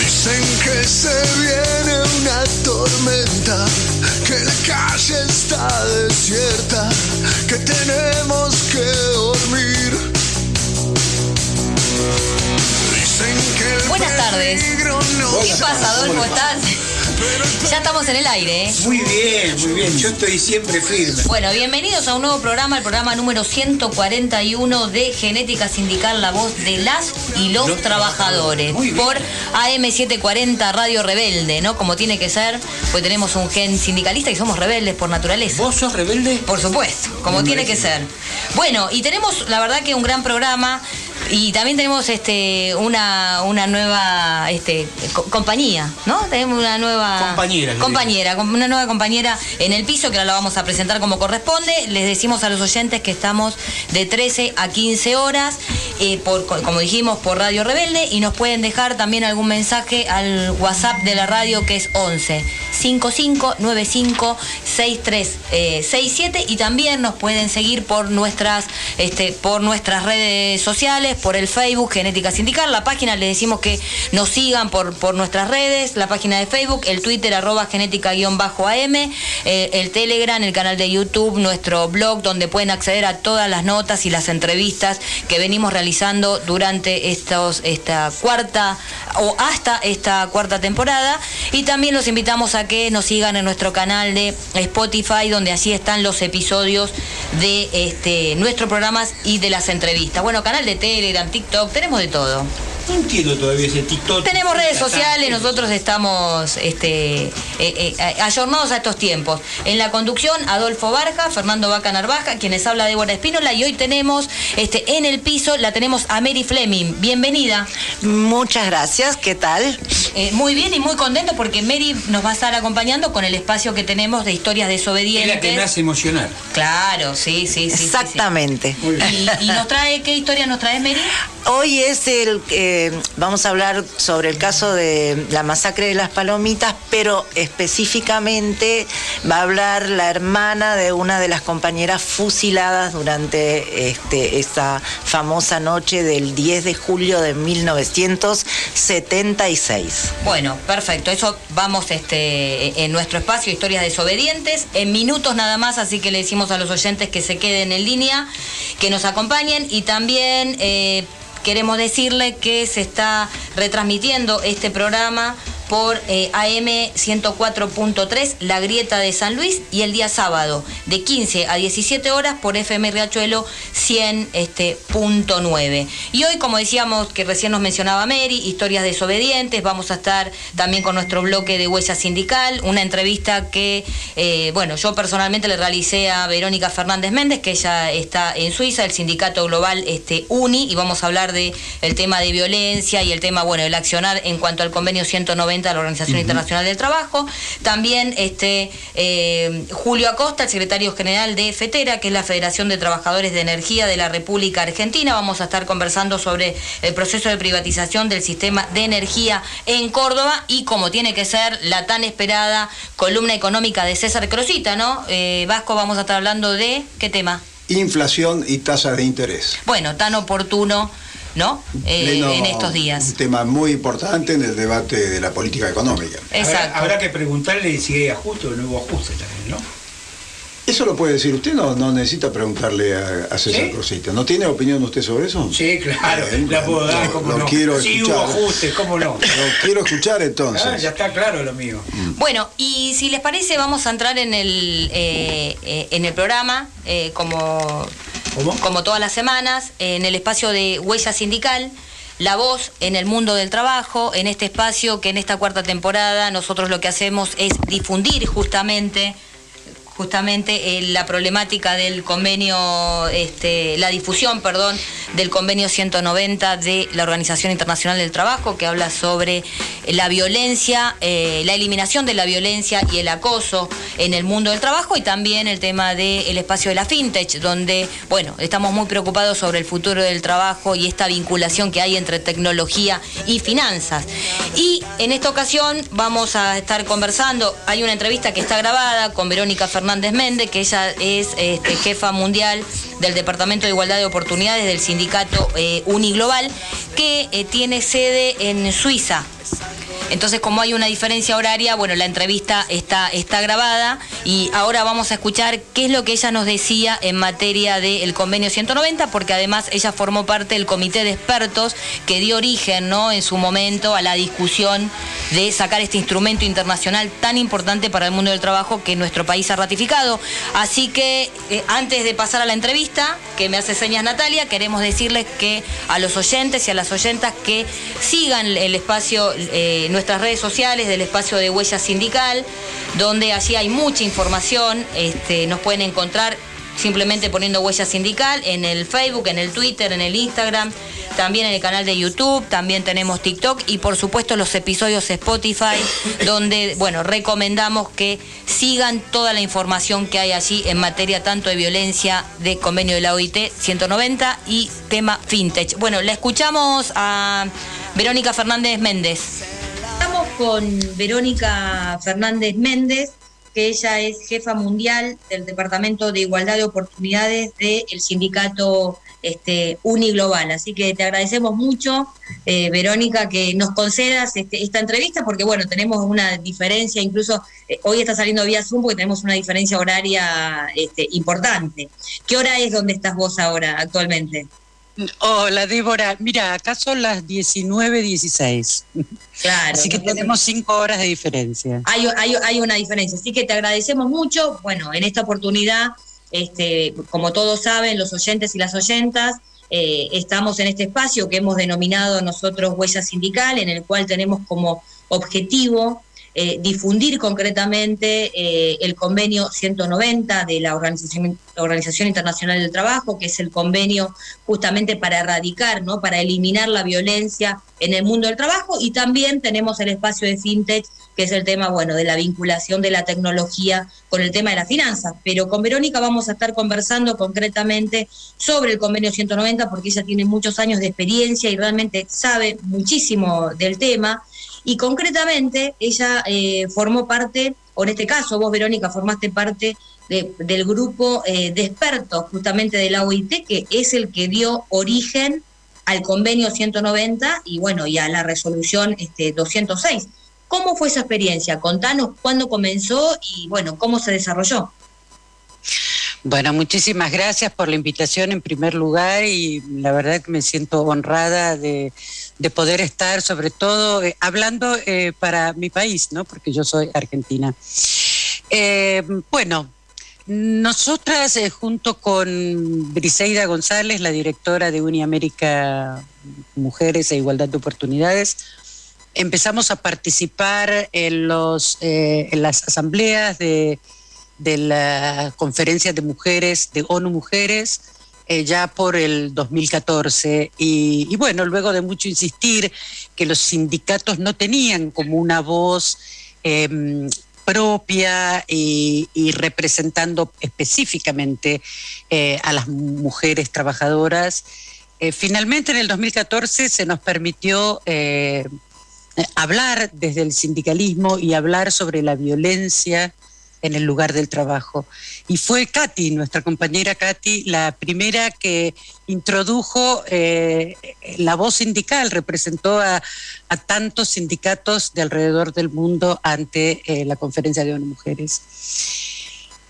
Dicen que se viene una tormenta, que la calle está desierta, que tenemos que dormir. Dicen que el Buenas tardes. no ¿Qué pasa, Adolfo? ¿Estás? Ya estamos en el aire, ¿eh? Muy bien, muy bien. Yo estoy siempre firme. Bueno, bienvenidos a un nuevo programa, el programa número 141 de Genética Sindical, la voz de las y los, Los trabajadores. Por AM740 Radio Rebelde, ¿no? Como tiene que ser, pues tenemos un gen sindicalista y somos rebeldes por naturaleza. ¿Vos sos rebelde? Por supuesto, como tiene que ser. Bueno, y tenemos, la verdad que un gran programa y también tenemos este una, una nueva este, co- compañía, ¿no? Tenemos una nueva Compañera, compañera, com- una nueva compañera en el piso que ahora la vamos a presentar como corresponde. Les decimos a los oyentes que estamos de 13 a 15 horas, eh, por, co- como dijimos, por Radio Rebelde y nos pueden dejar también algún mensaje al WhatsApp de la radio que es 11 55 95 63 eh, 67 y también nos pueden seguir por nuestras este, por nuestras redes sociales, por el Facebook Genética Sindical, la página les decimos que nos sigan por, por nuestras redes, la página de Facebook, el Twitter arroba genética-am, eh, el Telegram, el canal de YouTube, nuestro blog donde pueden acceder a todas las notas y las entrevistas que venimos realizando durante estos, esta cuarta o hasta esta cuarta temporada y también los invitamos a que nos sigan en nuestro canal de Spotify donde así están los episodios de este nuestros programas y de las entrevistas. Bueno, canal de Telegram, TikTok, tenemos de todo. No entiendo todavía ese TikTok. Tenemos redes sociales, nosotros estamos este, eh, eh, ayornados a estos tiempos. En la conducción, Adolfo Barja, Fernando Vaca Narvaja, quienes habla Débora Espínola, y hoy tenemos este, en el piso, la tenemos a Mary Fleming. Bienvenida. Muchas gracias, ¿qué tal? Eh, muy bien y muy contento porque Mary nos va a estar acompañando con el espacio que tenemos de historias Es desobedientes. la que me hace emocionar. Claro, sí, sí, sí, sí. sí. Exactamente. Muy bien. ¿Y, y nos trae qué historia nos traes, Mary? Hoy es el, vamos a hablar sobre el caso de la masacre de las palomitas, pero específicamente va a hablar la hermana de una de las compañeras fusiladas durante este, esta famosa noche del 10 de julio de 1976. Bueno, perfecto. Eso vamos este, en nuestro espacio, historias desobedientes, en minutos nada más, así que le decimos a los oyentes que se queden en línea, que nos acompañen y también eh, queremos decirle que se está retransmitiendo este programa por eh, AM 104.3, La Grieta de San Luis, y el día sábado de 15 a 17 horas por FM Riachuelo 100.9. Este, y hoy, como decíamos, que recién nos mencionaba Mary, historias desobedientes, vamos a estar también con nuestro bloque de Huella Sindical, una entrevista que, eh, bueno, yo personalmente le realicé a Verónica Fernández Méndez, que ella está en Suiza, el sindicato global este, UNI, y vamos a hablar de el tema de violencia y el tema, bueno, el accionar en cuanto al convenio 190 de la Organización Internacional del Trabajo. También este eh, Julio Acosta, el secretario general de FETERA, que es la Federación de Trabajadores de Energía de la República Argentina. Vamos a estar conversando sobre el proceso de privatización del sistema de energía en Córdoba y como tiene que ser la tan esperada columna económica de César Crosita, ¿no? Eh, Vasco, vamos a estar hablando de qué tema. Inflación y tasas de interés. Bueno, tan oportuno, ¿no? Eh, Pleno- en estos Un días. tema muy importante en el debate de la política económica. Exacto. Habrá, habrá que preguntarle si hay ajuste o no hubo ajuste también, ¿no? Eso lo puede decir usted, no, no necesita preguntarle a, a César ¿Sí? Crosita. ¿No tiene opinión usted sobre eso? Sí, claro, Bien, la puedo dar, lo- cómo lo no. quiero sí escuchar. hubo ajuste, cómo no. Lo quiero escuchar entonces. Ah, ya está claro lo mío. Bueno, y si les parece, vamos a entrar en el, eh, eh, en el programa, eh, como, Como todas las semanas, en el espacio de Huella Sindical. La voz en el mundo del trabajo, en este espacio que en esta cuarta temporada nosotros lo que hacemos es difundir justamente justamente eh, la problemática del convenio, este, la difusión, perdón, del convenio 190 de la Organización Internacional del Trabajo, que habla sobre la violencia, eh, la eliminación de la violencia y el acoso en el mundo del trabajo y también el tema del espacio de la fintech, donde, bueno, estamos muy preocupados sobre el futuro del trabajo y esta vinculación que hay entre tecnología y finanzas. Y en esta ocasión vamos a estar conversando, hay una entrevista que está grabada con Verónica Fernández Fernández Méndez, que ella es este, jefa mundial del Departamento de Igualdad de Oportunidades del sindicato eh, Uniglobal, que eh, tiene sede en Suiza. Entonces, como hay una diferencia horaria, bueno, la entrevista está, está grabada y ahora vamos a escuchar qué es lo que ella nos decía en materia del convenio 190, porque además ella formó parte del comité de expertos que dio origen, ¿no? En su momento a la discusión de sacar este instrumento internacional tan importante para el mundo del trabajo que nuestro país ha ratificado. Así que eh, antes de pasar a la entrevista, que me hace señas Natalia, queremos decirles que a los oyentes y a las oyentas que sigan el espacio eh, nuestras redes sociales del espacio de Huella Sindical, donde allí hay mucha información, este, nos pueden encontrar simplemente poniendo Huella Sindical en el Facebook, en el Twitter, en el Instagram, también en el canal de YouTube, también tenemos TikTok y por supuesto los episodios Spotify, donde, bueno, recomendamos que sigan toda la información que hay allí en materia tanto de violencia de convenio de la OIT 190 y tema fintech. Bueno, le escuchamos a Verónica Fernández Méndez. Con Verónica Fernández Méndez, que ella es jefa mundial del Departamento de Igualdad de Oportunidades del sindicato este, Uniglobal. Así que te agradecemos mucho, eh, Verónica, que nos concedas este, esta entrevista, porque bueno, tenemos una diferencia, incluso eh, hoy está saliendo vía Zoom porque tenemos una diferencia horaria este, importante. ¿Qué hora es donde estás vos ahora actualmente? Hola, Débora. Mira, acá son las 19.16. Claro. Así que tenemos cinco horas de diferencia. Hay, hay, una diferencia. Así que te agradecemos mucho. Bueno, en esta oportunidad, este, como todos saben, los oyentes y las oyentas, eh, estamos en este espacio que hemos denominado nosotros Huella Sindical, en el cual tenemos como objetivo eh, difundir concretamente eh, el convenio 190 de la Organización, Organización Internacional del Trabajo, que es el convenio justamente para erradicar, ¿no? para eliminar la violencia en el mundo del trabajo, y también tenemos el espacio de FinTech, que es el tema, bueno, de la vinculación de la tecnología con el tema de la finanza. Pero con Verónica vamos a estar conversando concretamente sobre el convenio 190, porque ella tiene muchos años de experiencia y realmente sabe muchísimo del tema y concretamente ella eh, formó parte, o en este caso vos, Verónica, formaste parte del grupo eh, de expertos justamente de la OIT, que es el que dio origen al convenio 190 y bueno, y a la resolución este, 206. ¿Cómo fue esa experiencia? Contanos cuándo comenzó y bueno, cómo se desarrolló. Bueno, muchísimas gracias por la invitación en primer lugar y la verdad que me siento honrada de, poder estar sobre todo eh, hablando eh, para mi país, ¿no? Porque yo soy argentina. Eh, bueno, nosotras junto con Briseida González, la directora de Uniamérica Mujeres e Igualdad de Oportunidades, empezamos a participar en, los, en las asambleas de de la conferencia de mujeres, de ONU Mujeres, eh, ya por el 2014. Y, bueno, luego de mucho insistir que los sindicatos no tenían como una voz em, propia y, representando específicamente eh, a las mujeres trabajadoras, eh, finalmente en el 2014 se nos permitió hablar desde el sindicalismo y hablar sobre la violencia en el lugar del trabajo. Y fue Katy, nuestra compañera Katy, la primera que introdujo eh, la voz sindical, representó a, tantos sindicatos de alrededor del mundo ante eh, la conferencia de ONU Mujeres.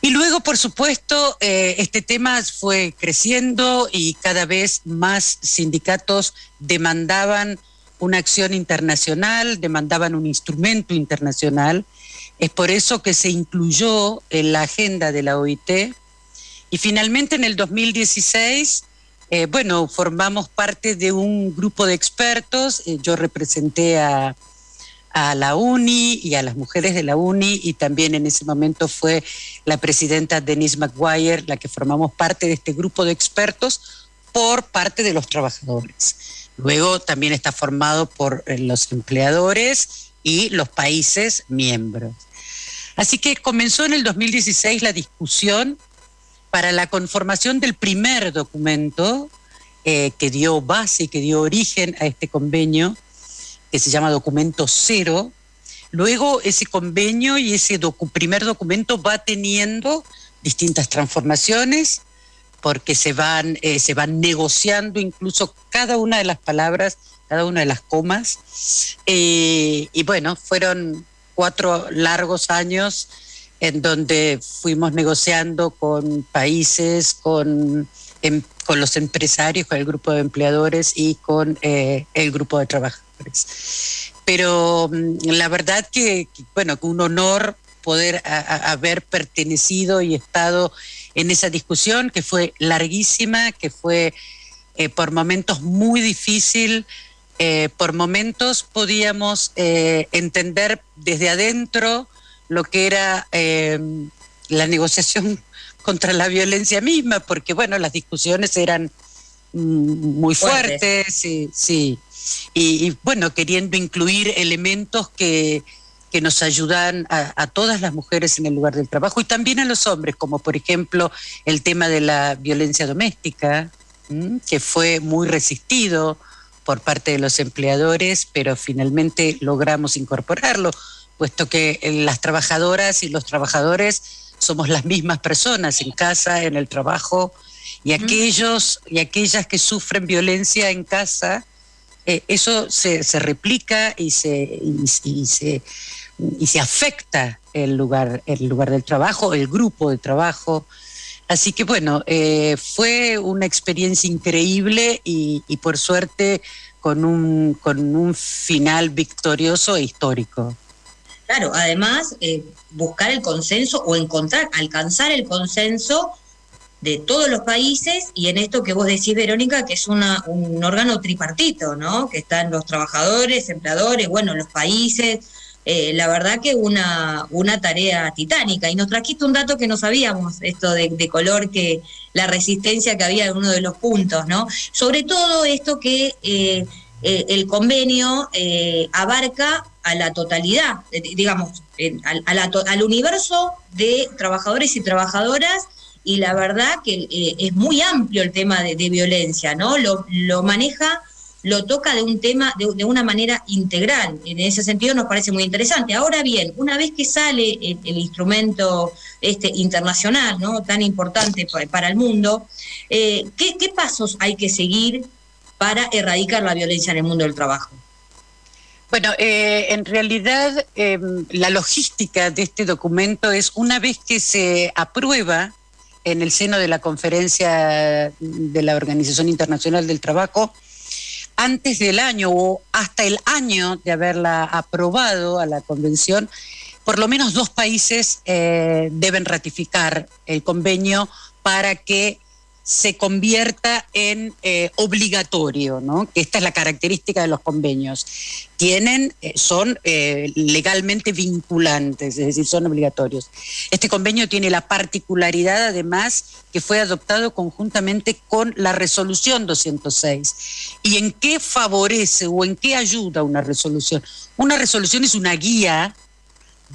Y luego, por supuesto, eh, este tema fue creciendo y cada vez más sindicatos demandaban una acción internacional, demandaban un instrumento internacional es por eso que se incluyó en la agenda de la OIT. Y finalmente en el 2016, eh, bueno, formamos parte de un grupo de expertos. Eh, yo representé a, a la UNI y a las mujeres de la UNI y también en ese momento fue la presidenta Denise McGuire la que formamos parte de este grupo de expertos por parte de los trabajadores. Luego también está formado por eh, los empleadores y los países miembros. Así que comenzó en el 2016 la discusión para la conformación del primer documento eh, que dio base, que dio origen a este convenio, que se llama Documento Cero, Luego ese convenio y ese primer documento va teniendo distintas transformaciones porque se van, eh, se van negociando incluso cada una de las palabras, cada una de las comas. Eh, y bueno, fueron cuatro largos años en donde fuimos negociando con países, con, em, con los empresarios, con el grupo de empleadores y con eh, el grupo de trabajadores. Pero mm, la verdad que, bueno, un honor poder haber pertenecido y estado en esa discusión que fue larguísima, que fue eh, por momentos muy difícil, eh, por momentos podíamos eh, entender desde adentro lo que era la negociación contra la violencia misma, porque bueno, las discusiones eran mm, muy fuertes, sí, sí. y bueno, queriendo incluir elementos que, que nos ayudan a, todas las mujeres en el lugar del trabajo y también a los hombres, como por ejemplo el tema de la violencia doméstica, que fue muy resistido por parte de los empleadores, pero finalmente logramos incorporarlo, puesto que las trabajadoras y los trabajadores somos las mismas personas en casa, en el trabajo, y aquellos y aquellas que sufren violencia en casa, eh, eso se, replica y se, y se y se afecta el lugar, el lugar del trabajo, el grupo de trabajo. Así que bueno, eh, fue una experiencia increíble y, por suerte con un, con un final victorioso e histórico. Claro, además, eh, buscar el consenso o encontrar, alcanzar el consenso de todos los países y en esto que vos decís, Verónica, que es una, un órgano tripartito, ¿no? Que están los trabajadores, empleadores, bueno, los países, eh, la verdad que una, una tarea titánica. Y nos trajiste un dato que no sabíamos, esto de, color, que la resistencia que había en uno de los puntos, ¿no? Sobre todo esto que eh, eh, el convenio abarca a la totalidad, digamos, al, universo de trabajadores y trabajadoras y la verdad que es muy amplio el tema de, de violencia, ¿no? Lo, lo maneja lo toca de un tema, de, una manera integral. En ese sentido nos parece muy interesante. Ahora bien, una vez que sale el, instrumento este internacional, ¿no? tan importante para, el mundo, eh, ¿qué, pasos hay que seguir para erradicar la violencia en el mundo del trabajo? Bueno, eh, en realidad em, la logística de este documento es una vez que se aprueba en el seno de la conferencia de la Organización Internacional del Trabajo, antes del año o hasta el año de haberla aprobado a la convención, por lo menos dos países eh, deben ratificar el convenio para que se convierta en eh, obligatorio, ¿no? que esta es la característica de los convenios. Tienen, eh, son eh, legalmente vinculantes, es decir, son obligatorios. Este convenio tiene la particularidad, además, que fue adoptado conjuntamente con la resolución 206. ¿Y en qué favorece o en qué ayuda una resolución? Una resolución es una guía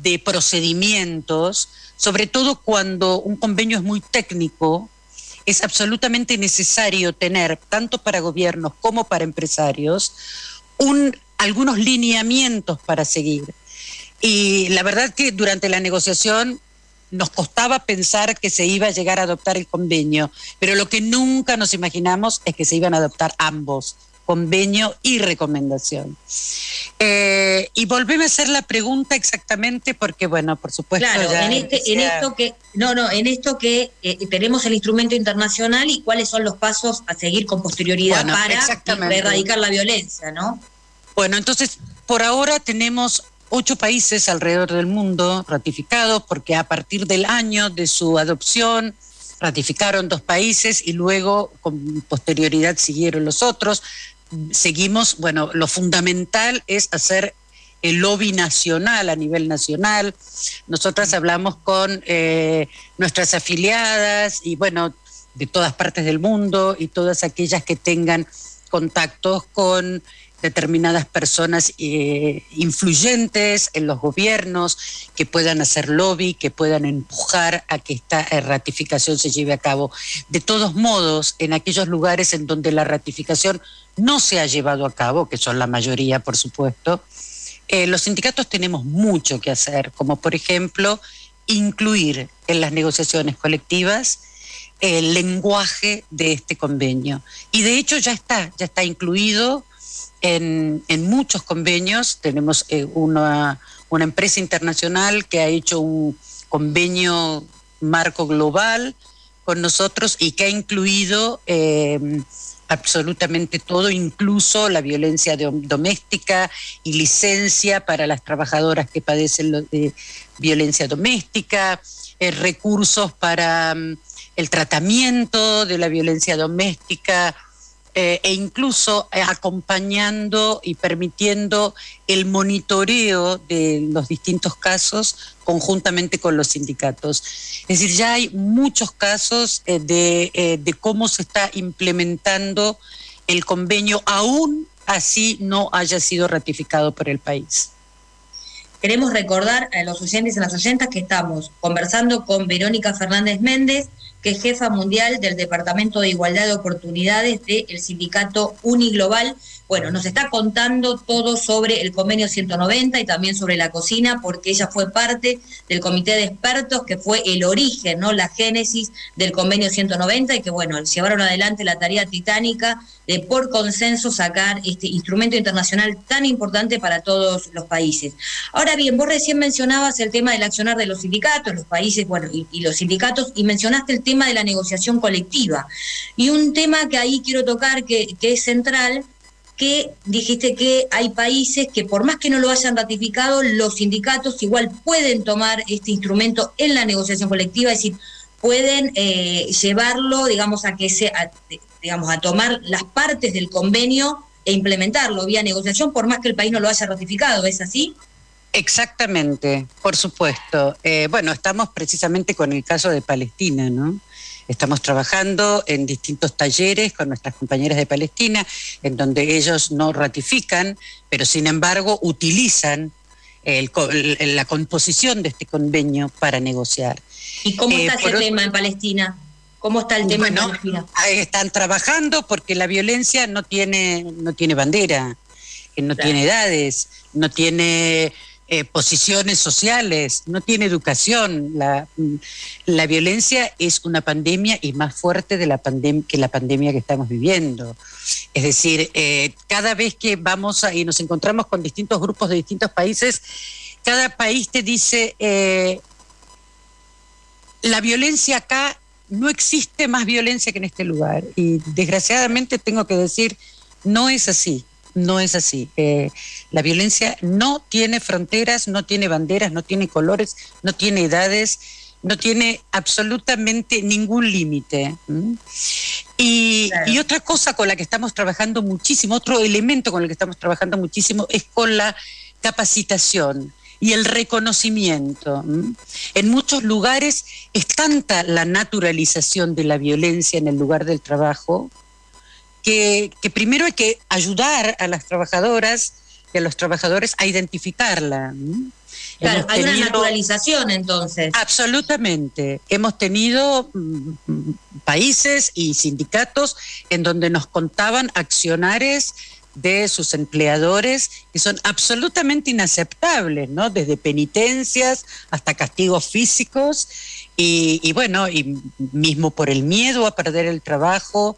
de procedimientos, sobre todo cuando un convenio es muy técnico, es absolutamente necesario tener, tanto para gobiernos como para empresarios, un, algunos lineamientos para seguir. Y la verdad que durante la negociación nos costaba pensar que se iba a llegar a adoptar el convenio, pero lo que nunca nos imaginamos es que se iban a adoptar ambos convenio y recomendación. Eh, y volveme a hacer la pregunta exactamente porque, bueno, por supuesto. Claro, en, este, en, esto que, no, no, en esto que eh, tenemos el instrumento internacional y cuáles son los pasos a seguir con posterioridad para erradicar la violencia, ¿no? Bueno, entonces, por ahora tenemos ocho países alrededor del mundo ratificados porque a partir del año de su adopción, ratificaron dos países y luego con posterioridad siguieron los otros seguimos, bueno, lo fundamental es hacer el lobby nacional a nivel nacional. Nosotras hablamos con eh, nuestras afiliadas y bueno, de todas partes del mundo y todas aquellas que tengan contactos con determinadas personas eh, influyentes en los gobiernos que puedan hacer lobby, que puedan empujar a que esta eh, ratificación se lleve a cabo. De todos modos, en aquellos lugares en donde la ratificación no se ha llevado a cabo, que son la mayoría, por supuesto, eh, los sindicatos tenemos mucho que hacer, como por ejemplo incluir en las negociaciones colectivas el lenguaje de este convenio. Y de hecho ya está, ya está incluido en, muchos convenios. Tenemos eh, una, empresa internacional que ha hecho un convenio marco global con nosotros y que ha incluido eh, absolutamente todo, incluso la violencia doméstica y licencia para las trabajadoras que padecen de violencia doméstica, eh, recursos para mm, el tratamiento de la violencia doméstica eh, e incluso eh, acompañando y permitiendo el monitoreo de los distintos casos conjuntamente con los sindicatos. Es decir, ya hay muchos casos eh, de, de cómo se está implementando el convenio, aún así no haya sido ratificado por el país. Queremos recordar a los oyentes y a las oyentas que estamos conversando con Verónica Fernández Méndez, que es jefa mundial del Departamento de Igualdad de Oportunidades del sindicato Uniglobal. Bueno, nos está contando todo sobre el convenio 190 y también sobre la cocina, porque ella fue parte del comité de expertos que fue el origen, ¿no? La génesis del convenio 190 y que, bueno, llevaron adelante la tarea titánica de por consenso sacar este instrumento internacional tan importante para todos los países. Ahora bien, vos recién mencionabas el tema del accionar de los sindicatos, los países, bueno, y, los sindicatos, y mencionaste el tema de la negociación colectiva. Y un tema que ahí quiero tocar, que es central, que dijiste que hay países que por más que no lo hayan ratificado, los sindicatos igual pueden tomar este instrumento en la negociación colectiva, es decir, pueden eh, llevarlo, digamos, a que sea, digamos, a tomar las partes del convenio e implementarlo vía negociación, por más que el país no lo haya ratificado, ¿es así? Exactamente, por supuesto. Eh, bueno, estamos precisamente con el caso de Palestina, ¿no? Estamos trabajando en distintos talleres con nuestras compañeras de Palestina, en donde ellos no ratifican, pero sin embargo utilizan la composición de este convenio para negociar. ¿Y cómo está eh, ese tema en Palestina? ¿Cómo está el tema en Palestina? Están trabajando porque la violencia no tiene, no tiene bandera, no tiene edades, no tiene eh, posiciones sociales, no tiene educación. La, la, violencia es una pandemia y más fuerte de la que la pandemia que estamos viviendo. Es decir, eh, cada vez que vamos y nos encontramos con distintos grupos de distintos países, cada país te dice, eh, la violencia acá, no existe más violencia que en este lugar. Y desgraciadamente tengo que decir, no es así no es así. Eh, la violencia no tiene fronteras, no tiene banderas, no tiene colores, no tiene edades, no tiene absolutamente ningún límite. Y, y, otra cosa con la que estamos trabajando muchísimo, otro elemento con el que estamos trabajando muchísimo es con la capacitación y el reconocimiento. En muchos lugares es tanta la naturalización de la violencia en el lugar del trabajo que, primero hay que ayudar a las trabajadoras y a los trabajadores a identificarla. Claro, hay una naturalización entonces. Absolutamente. Hemos tenido mm, países y sindicatos en donde nos contaban accionares de sus empleadores que son absolutamente inaceptables, ¿no? Desde penitencias hasta castigos físicos y, y bueno, y mismo por el miedo a perder el trabajo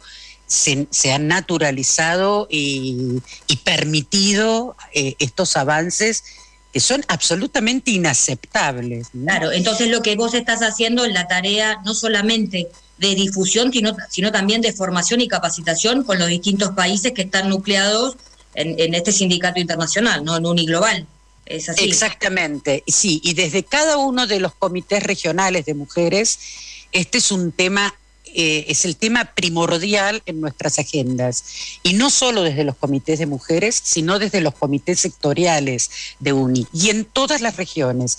se, han naturalizado y, permitido eh, estos avances que son absolutamente inaceptables. Claro, entonces lo que vos estás haciendo es la tarea no solamente de difusión, sino, sino también de formación y capacitación con los distintos países que están nucleados en, este sindicato internacional, ¿no? En Uniglobal. ¿Es así? Exactamente, sí, y desde cada uno de los comités regionales de mujeres, este es un tema eh, es el tema primordial en nuestras agendas. Y no solo desde los comités de mujeres, sino desde los comités sectoriales de UNI y en todas las regiones.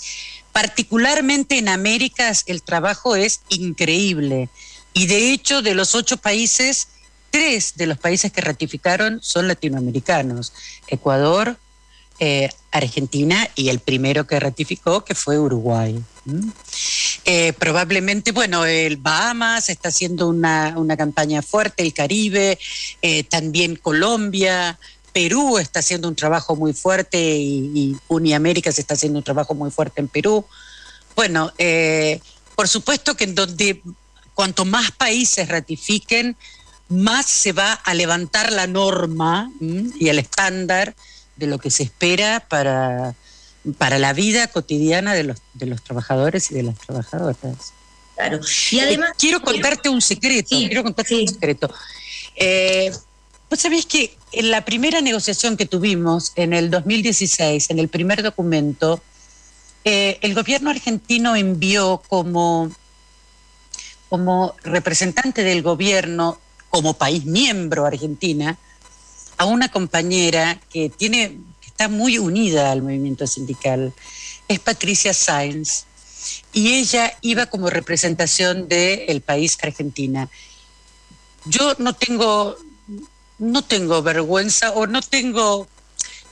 Particularmente en Américas el trabajo es increíble. Y de hecho, de los ocho países, tres de los países que ratificaron son latinoamericanos. Ecuador, eh, Argentina y el primero que ratificó, que fue Uruguay. Eh, probablemente, bueno, el Bahamas está haciendo una, campaña fuerte, el Caribe, eh, también Colombia, Perú está haciendo un trabajo muy fuerte y, Uniamérica se está haciendo un trabajo muy fuerte en Perú. Bueno, por supuesto que en donde cuanto más países ratifiquen, más se va a levantar la norma y el estándar de lo que se espera para, para la vida cotidiana de los, de los trabajadores y de las trabajadoras. Claro. Y además. Eh, quiero contarte un secreto. quiero contarte un secreto. Eh, Vos sabés que en la primera negociación que tuvimos en el 2016, en el primer documento, eh, el gobierno argentino envió como, como representante del gobierno, como país miembro Argentina, a una compañera que tiene, está muy unida al movimiento sindical, es Patricia Sainz, y ella iba como representación del país Argentina. Yo no tengo, no tengo vergüenza o no tengo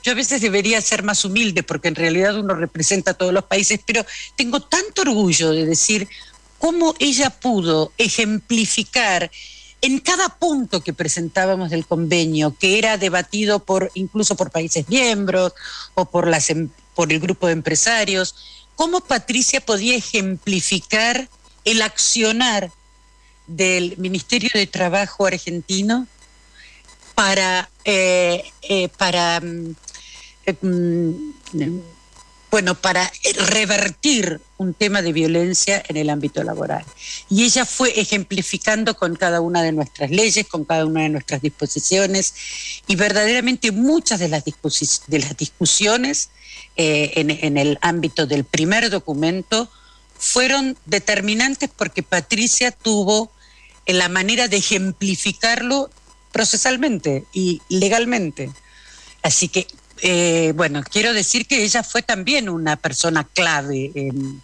yo a veces debería ser más humilde porque en realidad uno representa a todos los países, pero tengo tanto orgullo de decir cómo ella pudo ejemplificar en cada punto que presentábamos del convenio, que era debatido por incluso por países miembros o por em, el grupo de empresarios, cómo Patricia podía ejemplificar el accionar del Ministerio de Trabajo argentino para, eh, eh, para mm, eh, mm, bueno, para revertir un tema de violencia en el ámbito laboral. Y ella fue ejemplificando con cada una de nuestras leyes, con cada una de nuestras disposiciones, y verdaderamente muchas de las, discusiones en, en el ámbito del primer documento fueron determinantes porque Patricia tuvo la manera de ejemplificarlo procesalmente y legalmente. Así que, eh, bueno, quiero decir que ella fue también una persona clave en,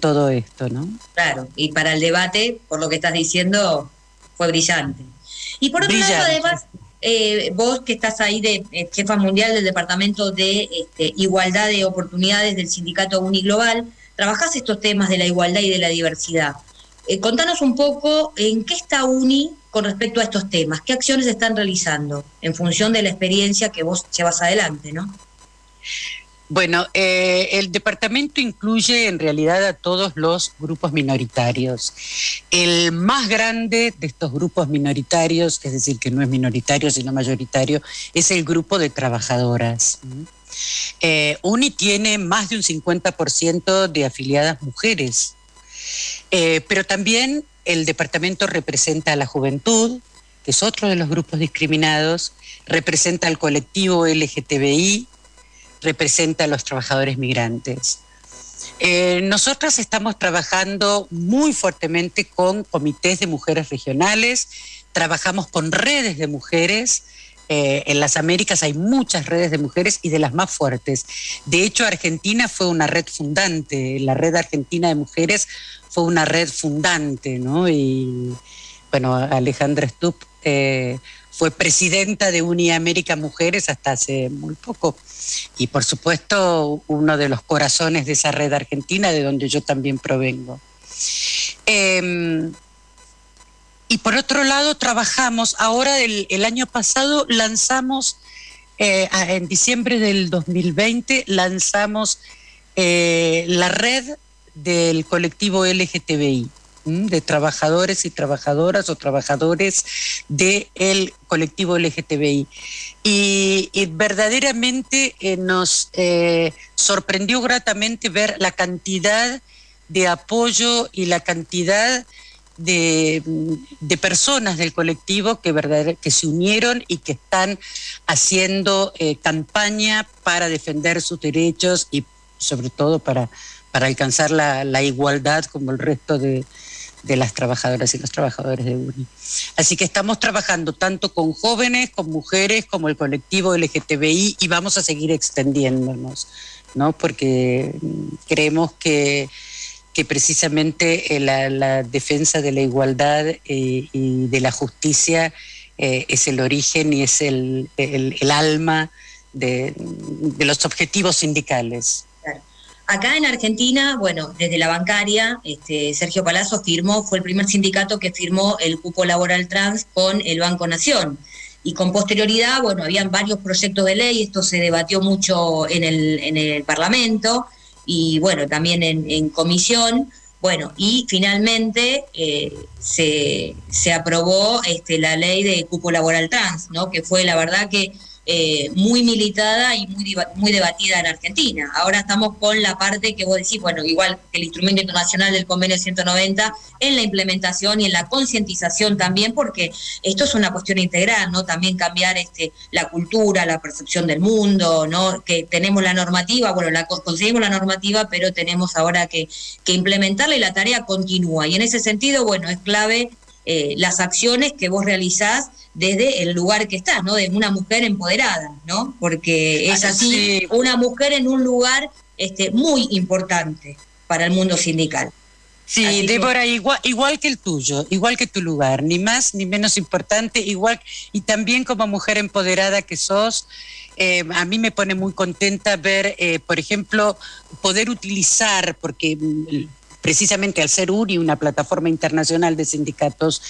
todo esto, ¿no? Claro, y para el debate, por lo que estás diciendo, fue brillante. Y por otro lado, además, eh, vos que estás ahí de eh, jefa mundial del Departamento de este, Igualdad de Oportunidades del Sindicato Uniglobal, trabajás estos temas de la igualdad y de la diversidad. Contanos un poco en qué está UNI con respecto a estos temas? ¿Qué acciones están realizando en función de la experiencia que vos llevas adelante, no? Bueno, eh, el departamento incluye en realidad a todos los grupos minoritarios. El más grande de estos grupos minoritarios, es decir, que no es minoritario sino mayoritario, es el grupo de trabajadoras. Eh, UNI tiene más de un 50% de afiliadas mujeres, eh, pero también el departamento representa a la juventud, que es otro de los grupos discriminados, representa al colectivo LGTBI, representa a los trabajadores migrantes. Eh, nosotras estamos trabajando muy fuertemente con comités de mujeres regionales, trabajamos con redes de mujeres. Eh, en las Américas hay muchas redes de mujeres y de las más fuertes. De hecho, Argentina fue una red fundante. La red argentina de mujeres fue una red fundante, ¿no? Y bueno, Alejandra Stupp eh, fue presidenta de Uniamérica Mujeres hasta hace muy poco. Y por supuesto, uno de los corazones de esa red argentina, de donde yo también provengo. Em, y por otro lado, trabajamos, ahora el, año pasado lanzamos, eh, en diciembre del 2020, lanzamos eh, la red del colectivo LGTBI, de trabajadores y trabajadoras o trabajadores del colectivo LGTBI. Y, verdaderamente eh, nos sorprendió gratamente ver la cantidad de apoyo y la cantidad de, personas del colectivo que, que se unieron y que están haciendo eh, campaña para defender sus derechos y sobre todo para para alcanzar la, igualdad como el resto de, las trabajadoras y los trabajadores de UNI. Así que estamos trabajando tanto con jóvenes, con mujeres, como el colectivo LGTBI y vamos a seguir extendiéndonos, ¿no? Porque creemos que, precisamente eh, la, defensa de la igualdad eh, y de la justicia eh, es el origen y es el, alma de los objetivos sindicales. Acá en Argentina, bueno, desde la bancaria, este, Sergio Palazzo firmó, fue el primer sindicato que firmó el cupo laboral trans con el Banco Nación. y con posterioridad, bueno, habían varios proyectos de ley, esto se debatió mucho en el, en el Parlamento y bueno, también en, comisión. Bueno, y finalmente eh, se, se, aprobó este, la ley de cupo laboral trans, ¿no? que fue la verdad que eh, muy militada y muy, muy debatida en Argentina. Ahora estamos con la parte que vos decís, bueno, igual que el instrumento internacional del convenio 190, en la implementación y en la concientización también, porque esto es una cuestión integral, ¿no? También cambiar este, la cultura, la percepción del mundo, ¿no? Que tenemos la normativa, bueno, la, conseguimos la normativa, pero tenemos ahora que, que implementarla y la tarea continúa. Y en ese sentido, bueno, es clave eh, las acciones que vos realizás desde el lugar que estás, ¿no? De una mujer empoderada, ¿no? Porque es así, una mujer en un lugar este, muy importante para el mundo sindical. Sí, Débora, igual, igual que el tuyo, igual que tu lugar, ni más ni menos importante, igual, y también como mujer empoderada que sos, eh, a mí me pone muy contenta ver, eh, por ejemplo, poder utilizar, porque mm, precisamente al ser UNI, una plataforma internacional de sindicatos,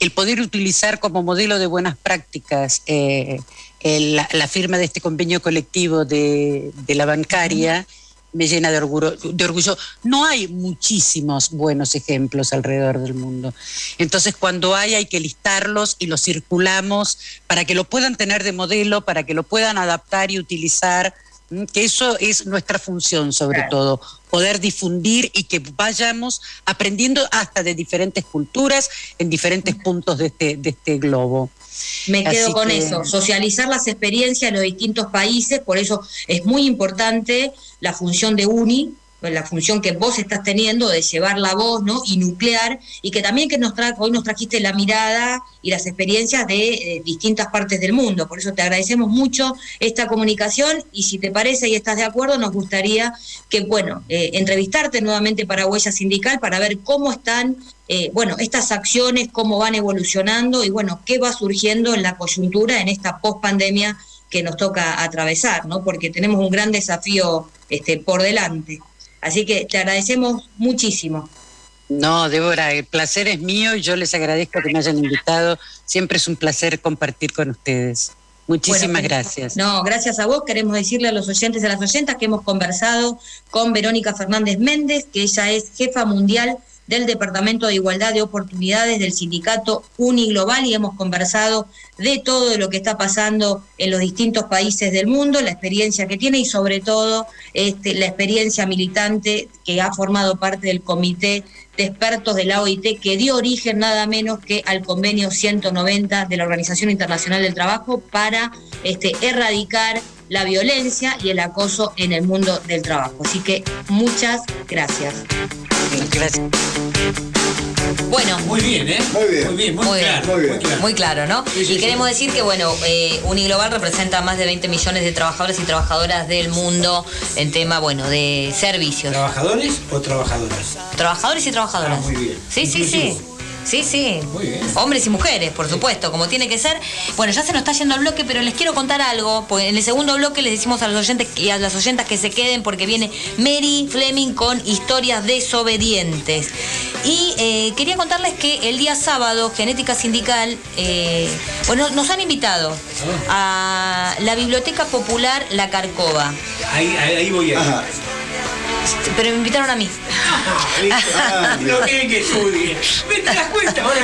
el poder utilizar como modelo de buenas prácticas eh, la, firma de este convenio colectivo de, la bancaria. me llena de orgullo, de orgullo. No hay muchísimos buenos ejemplos alrededor del mundo. Entonces, cuando hay, hay que listarlos y los circulamos para que lo puedan tener de modelo, para que lo puedan adaptar y utilizar que eso es nuestra función sobre todo, poder difundir y que vayamos aprendiendo hasta de diferentes culturas en diferentes puntos de este, de este globo. Me quedo con eso, socializar las experiencias de los distintos países, por eso es muy importante la función de UNI, la función que vos estás teniendo de llevar la voz, ¿no? Y nuclear, y que también que nos hoy nos trajiste la mirada y las experiencias de eh, distintas partes del mundo. Por eso te agradecemos mucho esta comunicación y si te parece y estás de acuerdo, nos gustaría que, bueno, eh, entrevistarte nuevamente para Huella Sindical para ver cómo están, eh, bueno, estas acciones, cómo van evolucionando y, bueno, qué va surgiendo en la coyuntura en esta post-pandemia que nos toca atravesar, ¿no? Porque tenemos un gran desafío este, por delante. Así que te agradecemos muchísimo. No, Débora, el placer es mío y yo les agradezco que me hayan invitado. Siempre es un placer compartir con ustedes. Muchísimas gracias. No, gracias a vos. Queremos decirle a los oyentes y a las oyentas que hemos conversado con Verónica Fernández Méndez, que ella es jefa mundial del Departamento de Igualdad de Oportunidades del sindicato Uniglobal y hemos conversado de todo lo que está pasando en los distintos países del mundo, la experiencia que tiene y sobre todo este, la experiencia militante que ha formado parte del comité de expertos de la OIT que dio origen nada menos que al convenio 190 de la Organización Internacional del Trabajo para este, erradicar la violencia y el acoso en el mundo del trabajo. Así que muchas gracias. Gracias. Bueno. Muy bien, ¿eh? Muy bien. Muy claro. Muy, claro. ¿no? y queremos decir que, bueno, eh, Uniglobal representa a más de 20 millones de trabajadores y trabajadoras del mundo en tema, bueno, de servicios. ¿Trabajadores o trabajadoras? Trabajadores y trabajadoras. Ah, muy bien. Sí, sí, sí. Sí, sí. Hombres y mujeres, por supuesto, como tiene que ser. Bueno, ya se nos está yendo el bloque, pero les quiero contar algo. Porque en el segundo bloque les decimos a los oyentes y a las oyentas que se queden porque viene Mary Fleming con historias desobedientes. Y eh, quería contarles que el día sábado, Genética Sindical, eh, bueno, nos han invitado a la Biblioteca Popular La Carcova. Ahí, ahí voy a pero me invitaron a mí. Ah, no quieren que estudie. ¿Te das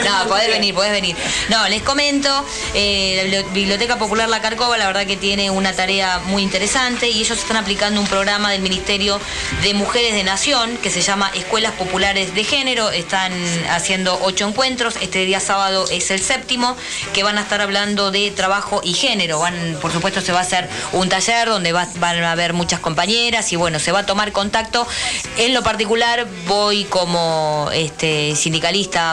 No, podés venir, podés venir. No, les comento, eh, la Biblioteca Popular La Carcova, la verdad que tiene una tarea muy interesante y ellos están aplicando un programa del Ministerio de Mujeres de Nación que se llama Escuelas Populares de Género. Están haciendo ocho encuentros. Este día sábado es el séptimo, que van a estar hablando de trabajo y género. Van, por supuesto, se va a hacer un taller donde van a haber muchas compañeras y bueno, se va a tomar contacto en lo particular voy como este, sindicalista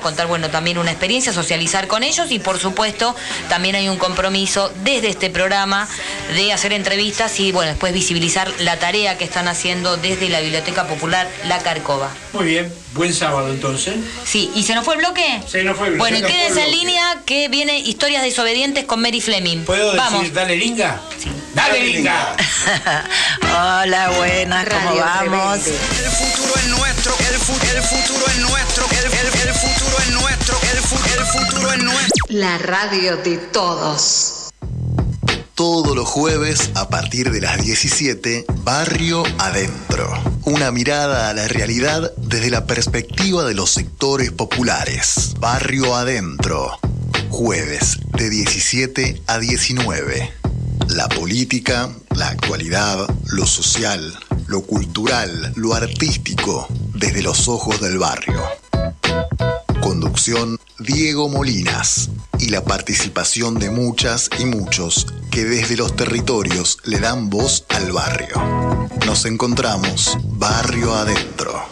contar bueno, también una experiencia, socializar con ellos y por supuesto también hay un compromiso desde este programa de hacer entrevistas y bueno, después visibilizar la tarea que están haciendo desde la Biblioteca Popular La Carcova. Muy bien, buen sábado entonces. Sí, ¿y se nos fue el bloque? Se nos fue el bloque. Bueno, y quédense en línea que viene Historias desobedientes con Mary Fleming. ¿Puedo Vamos. decir dale linga? Sí. ¡Dale linga! Hola, buenas, ¿cómo vamos? El futuro es nuestro, el, el futuro es nuestro, el, el, el futuro es nuestro, el, el futuro es nuestro. La radio de todos. Todos los jueves a partir de las 17, Barrio Adentro. Una mirada a la realidad desde la perspectiva de los sectores populares. Barrio Adentro. Jueves de 17 a 19. La política, la actualidad, lo social, lo cultural, lo artístico, desde los ojos del barrio. Conducción Diego Molinas y la participación de muchas y muchos que desde los territorios le dan voz al barrio. Nos encontramos barrio adentro.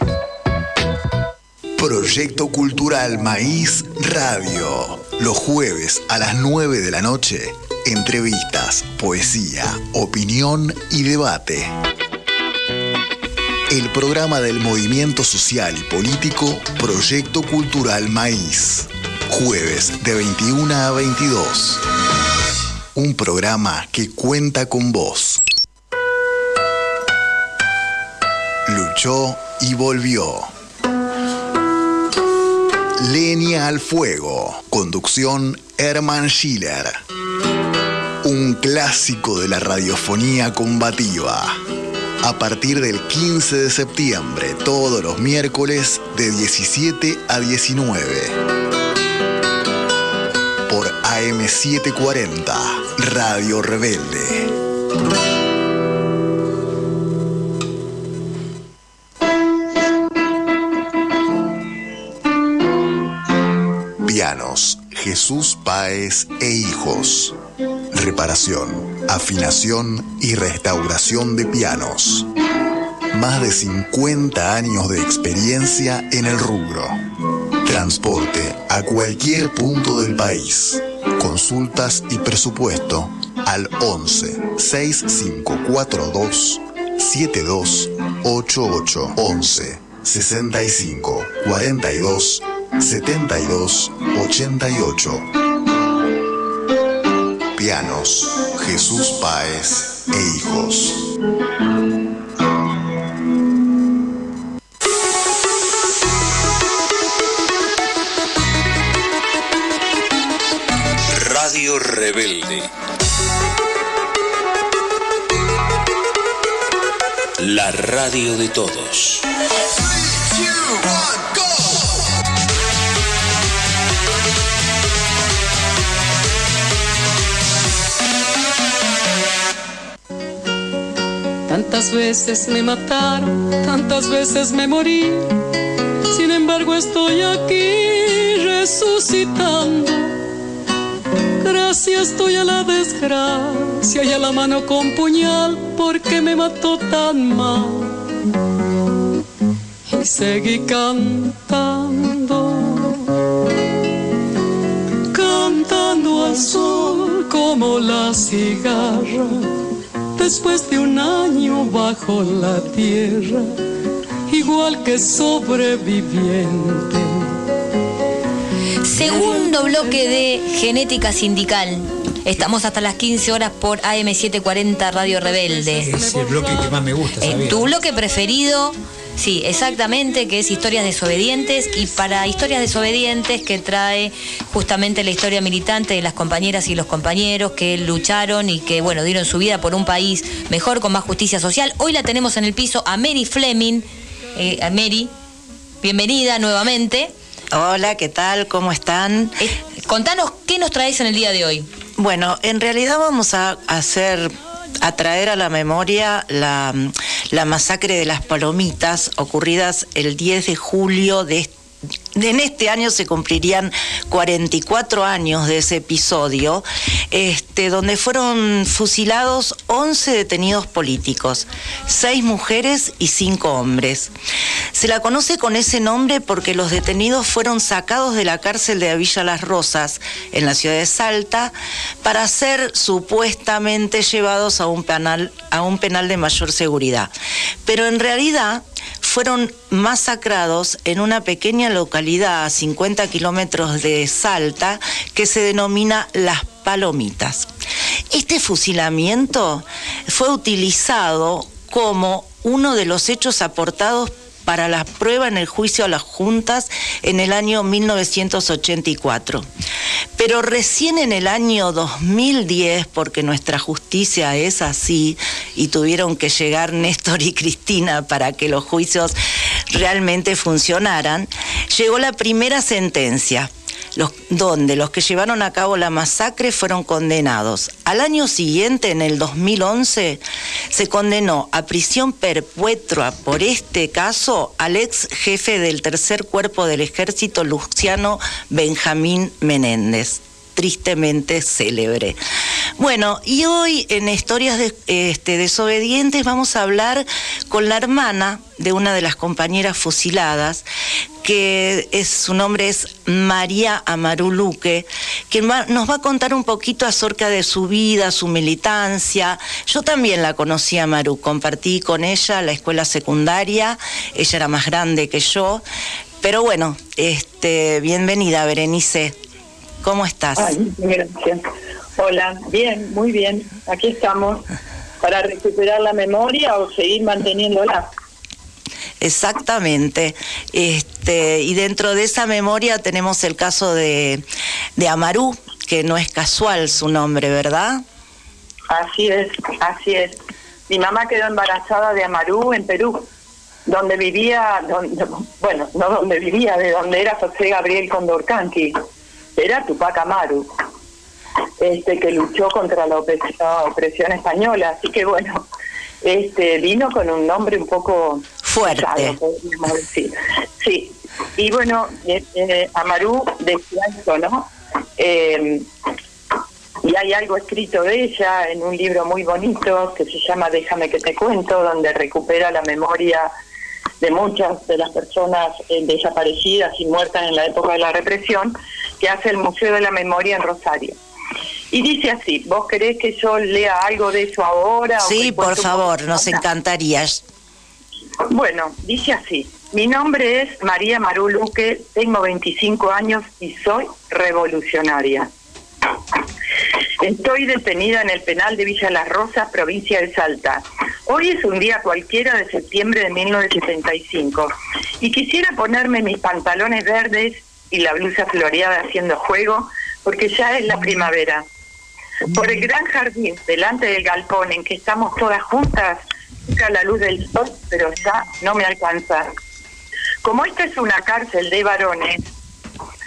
Proyecto Cultural Maíz Radio. Los jueves a las 9 de la noche, entrevistas, poesía, opinión y debate. El programa del movimiento social y político Proyecto Cultural Maíz. Jueves de 21 a 22. Un programa que cuenta con vos. Luchó y volvió. Lenia al fuego. Conducción Herman Schiller. Un clásico de la radiofonía combativa. A partir del 15 de septiembre, todos los miércoles de 17 a 19. Por AM740, Radio Rebelde. Jesús Páez e Hijos. Reparación, afinación y restauración de pianos. Más de 50 años de experiencia en el rubro. Transporte a cualquier punto del país. Consultas y presupuesto al 11 6542 7288 11 65 42 72 88 Pianos, Jesús Páez e Hijos. Radio Rebelde. La radio de todos. Tantas veces me mataron, tantas veces me morí. Sin embargo estoy aquí resucitando. Gracias estoy a la desgracia y a la mano con puñal porque me mató tan mal. Y seguí cantando, cantando al sol como la cigarra después de un año bajo la tierra, igual que sobreviviente. Segundo bloque de Genética Sindical. Estamos hasta las 15 horas por AM740 Radio Rebelde. Es el bloque que más me gusta, En ¿sabía? tu bloque preferido, sí, exactamente, que es Historias Desobedientes. Y para Historias Desobedientes, que trae justamente la historia militante de las compañeras y los compañeros que lucharon y que, bueno, dieron su vida por un país mejor, con más justicia social. Hoy la tenemos en el piso a Mary Fleming. Eh, a Mary, bienvenida nuevamente. Hola, ¿qué tal? ¿Cómo están? Eh, contanos qué nos traes en el día de hoy. Bueno, en realidad vamos a hacer a traer a la memoria la, la masacre de las palomitas ocurridas el 10 de julio de este en este año se cumplirían 44 años de ese episodio, este, donde fueron fusilados 11 detenidos políticos, 6 mujeres y 5 hombres. Se la conoce con ese nombre porque los detenidos fueron sacados de la cárcel de Villa Las Rosas, en la ciudad de Salta, para ser supuestamente llevados a un penal, a un penal de mayor seguridad. Pero en realidad fueron masacrados en una pequeña localidad a 50 kilómetros de Salta que se denomina Las Palomitas. Este fusilamiento fue utilizado como uno de los hechos aportados para la prueba en el juicio a las juntas en el año 1984. Pero recién en el año 2010, porque nuestra justicia es así, y tuvieron que llegar Néstor y Cristina para que los juicios realmente funcionaran, llegó la primera sentencia donde los que llevaron a cabo la masacre fueron condenados. Al año siguiente, en el 2011, se condenó a prisión perpetua por este caso al ex jefe del tercer cuerpo del ejército, Luciano Benjamín Menéndez tristemente célebre. Bueno, y hoy en Historias de, este, Desobedientes vamos a hablar con la hermana de una de las compañeras fusiladas, que es, su nombre es María Amaru Luque, que nos va a contar un poquito acerca de su vida, su militancia. Yo también la conocí a Maru, compartí con ella la escuela secundaria, ella era más grande que yo, pero bueno, este, bienvenida Berenice. ¿Cómo estás? gracias. Hola, bien, muy bien. Aquí estamos para recuperar la memoria o seguir manteniéndola. Exactamente. Este, y dentro de esa memoria tenemos el caso de, de Amarú, que no es casual su nombre, ¿verdad? Así es, así es. Mi mamá quedó embarazada de Amarú en Perú, donde vivía, bueno, no donde vivía, de donde era José Gabriel Condorcanqui era Tupac Amaru, este, que luchó contra la opresión, española. Así que bueno, este, vino con un nombre un poco fuerte. Sí, y bueno, eh, eh, Amaru decía esto, ¿no? Eh, y hay algo escrito de ella en un libro muy bonito que se llama Déjame que te cuento, donde recupera la memoria de muchas de las personas eh, desaparecidas y muertas en la época de la represión, que hace el Museo de la Memoria en Rosario. Y dice así, ¿vos querés que yo lea algo de eso ahora? Sí, por favor, nos encantaría. Bueno, dice así, mi nombre es María Maruluque, tengo 25 años y soy revolucionaria. Estoy detenida en el penal de Villa Las Rosas, provincia de Salta. Hoy es un día cualquiera de septiembre de 1975 y quisiera ponerme mis pantalones verdes y la blusa floreada haciendo juego porque ya es la primavera. Por el gran jardín, delante del galpón en que estamos todas juntas, toca la luz del sol, pero ya no me alcanza. Como esta es una cárcel de varones,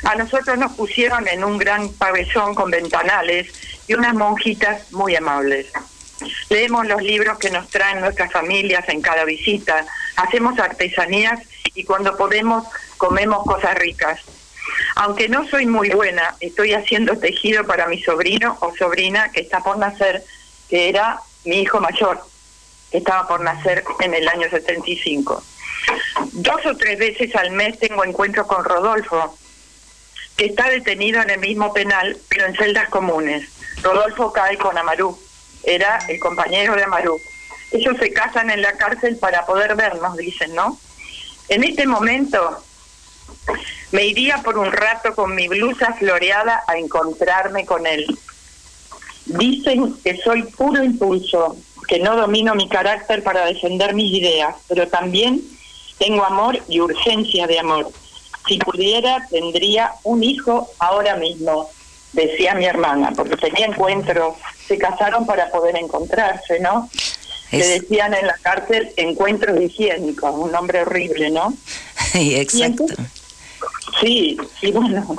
a nosotros nos pusieron en un gran pabellón con ventanales y unas monjitas muy amables. Leemos los libros que nos traen nuestras familias en cada visita, hacemos artesanías y cuando podemos comemos cosas ricas. Aunque no soy muy buena, estoy haciendo tejido para mi sobrino o sobrina que está por nacer, que era mi hijo mayor, que estaba por nacer en el año 75. Dos o tres veces al mes tengo encuentros con Rodolfo, que está detenido en el mismo penal, pero en celdas comunes. Rodolfo cae con Amarú, era el compañero de Amarú. Ellos se casan en la cárcel para poder vernos, dicen, ¿no? En este momento me iría por un rato con mi blusa floreada a encontrarme con él. Dicen que soy puro impulso, que no domino mi carácter para defender mis ideas, pero también tengo amor y urgencia de amor si pudiera, tendría un hijo ahora mismo, decía mi hermana, porque tenía encuentros, se casaron para poder encontrarse, ¿no? Se decían en la cárcel encuentros higiénicos, un nombre horrible, ¿no? exacto. sí, y bueno,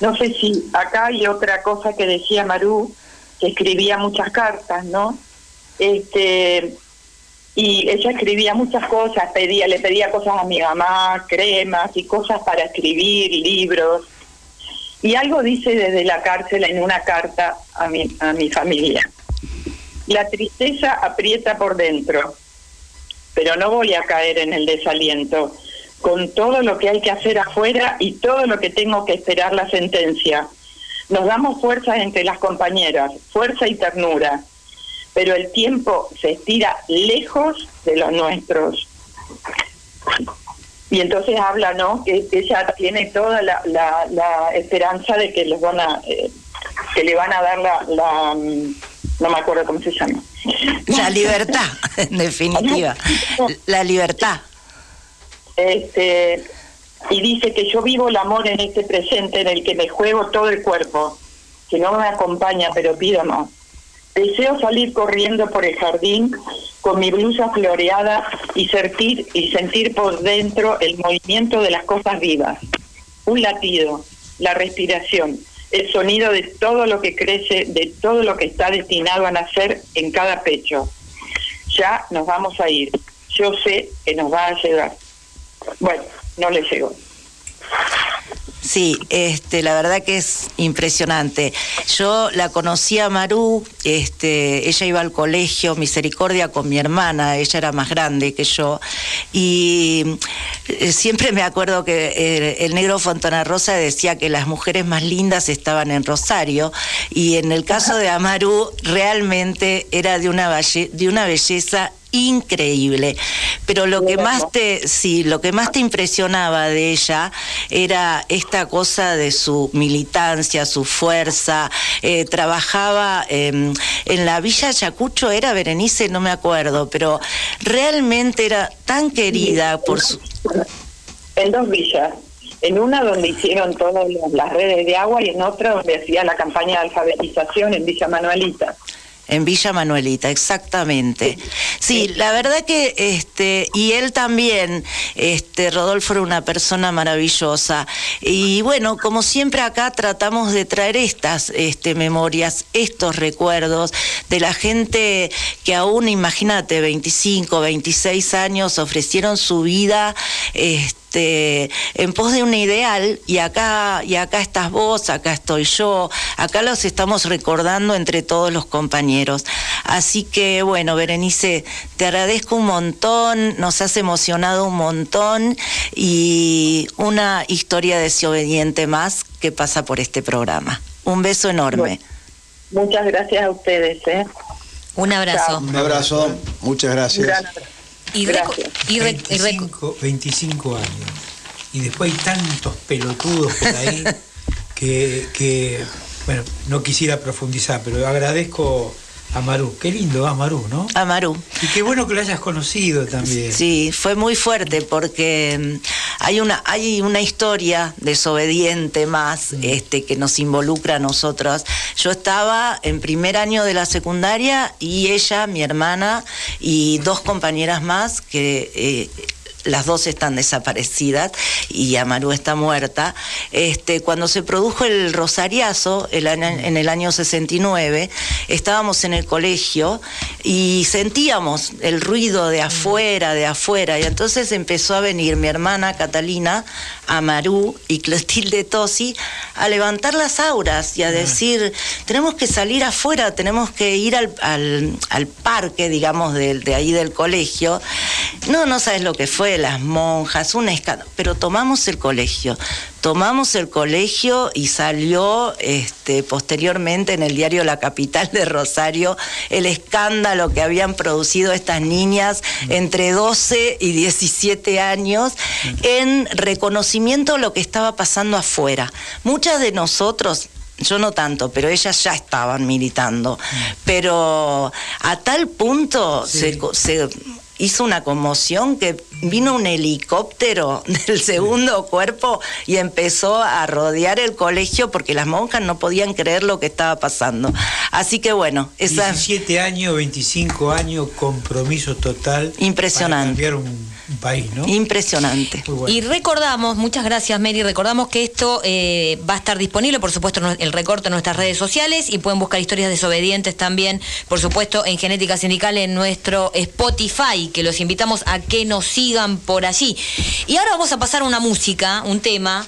no sé si acá hay otra cosa que decía Maru, que escribía muchas cartas, ¿no? Este, y ella escribía muchas cosas, pedía, le pedía cosas a mi mamá, cremas y cosas para escribir, libros. Y algo dice desde la cárcel en una carta a mi, a mi familia. La tristeza aprieta por dentro, pero no voy a caer en el desaliento, con todo lo que hay que hacer afuera y todo lo que tengo que esperar la sentencia. Nos damos fuerza entre las compañeras, fuerza y ternura pero el tiempo se estira lejos de los nuestros. Y entonces habla, ¿no? Que ella tiene toda la, la, esperanza de que les van a, eh, que le van a dar la, la, mm, no me acuerdo cómo se llama. La libertad, en definitiva. La libertad. Este, y dice que yo vivo el amor en este presente en el que me juego todo el cuerpo, que no me acompaña, pero pido no. Deseo salir corriendo por el jardín con mi blusa floreada y sentir, y sentir por dentro el movimiento de las cosas vivas. Un latido, la respiración, el sonido de todo lo que crece, de todo lo que está destinado a nacer en cada pecho. Ya nos vamos a ir. Yo sé que nos va a llegar. Bueno, no le llegó. Sí, este, la verdad que es impresionante. Yo la conocí a Maru, este, ella iba al colegio Misericordia con mi hermana, ella era más grande que yo, y eh, siempre me acuerdo que eh, el negro Fontana Rosa decía que las mujeres más lindas estaban en Rosario, y en el caso de Amaru realmente era de una, de una belleza increíble. Pero lo que más te, sí, lo que más te impresionaba de ella era esta cosa de su militancia, su fuerza. Eh, trabajaba en la Villa Yacucho, era Berenice, no me acuerdo, pero realmente era tan querida por su. En dos villas. En una donde hicieron todas las redes de agua y en otra donde hacía la campaña de alfabetización en Villa Manuelita. En Villa Manuelita, exactamente. Sí, la verdad que este y él también, este Rodolfo era una persona maravillosa y bueno, como siempre acá tratamos de traer estas este memorias, estos recuerdos de la gente que aún imagínate 25, 26 años ofrecieron su vida este en pos de un ideal y acá, y acá estás vos, acá estoy yo, acá los estamos recordando entre todos los compañeros. Así que bueno, Berenice, te agradezco un montón, nos has emocionado un montón y una historia desobediente más que pasa por este programa. Un beso enorme. muchas gracias a ustedes. ¿eh? Un abrazo. Un abrazo, muchas gracias. Y, y 25, 25 años. Y después hay tantos pelotudos por ahí que, que, bueno, no quisiera profundizar, pero agradezco a Maru. Qué lindo, a Maru, ¿no? A Maru. Y qué bueno que lo hayas conocido también. Sí, fue muy fuerte porque mm, hay una, hay una historia desobediente más mm. este, que nos involucra a nosotros. Yo estaba en primer año de la secundaria y ella, mi hermana y dos compañeras más que eh, las dos están desaparecidas y Amaru está muerta. Este, cuando se produjo el Rosariazo en el año 69, estábamos en el colegio y sentíamos el ruido de afuera, de afuera, y entonces empezó a venir mi hermana Catalina, Amaru y Clotilde Tosi a levantar las auras y a decir, tenemos que salir afuera, tenemos que ir al, parque, digamos, de, de ahí del colegio. No, no sabes lo que fue las monjas, un escándalo, pero tomamos el colegio, tomamos el colegio y salió este, posteriormente en el diario La Capital de Rosario el escándalo que habían producido estas niñas entre 12 y 17 años en reconocimiento de lo que estaba pasando afuera. Muchas de nosotros yo no tanto, pero ellas ya estaban militando. Pero a tal punto se, hizo una conmoción que vino un helicóptero del segundo cuerpo y empezó a rodear el colegio porque las monjas no podían creer lo que estaba pasando. Así que bueno, esa... 17 años, 25 años, compromiso total. Impresionante. Para cambiar un país, ¿no? Impresionante. Y recordamos, muchas gracias Mary, recordamos que esto eh, va a estar disponible, por supuesto, el recorte en nuestras redes sociales y pueden buscar historias desobedientes también, por supuesto, en Genética Sindical en nuestro Spotify, que los invitamos a que nos sigan por allí. Y ahora vamos a pasar una música, un tema.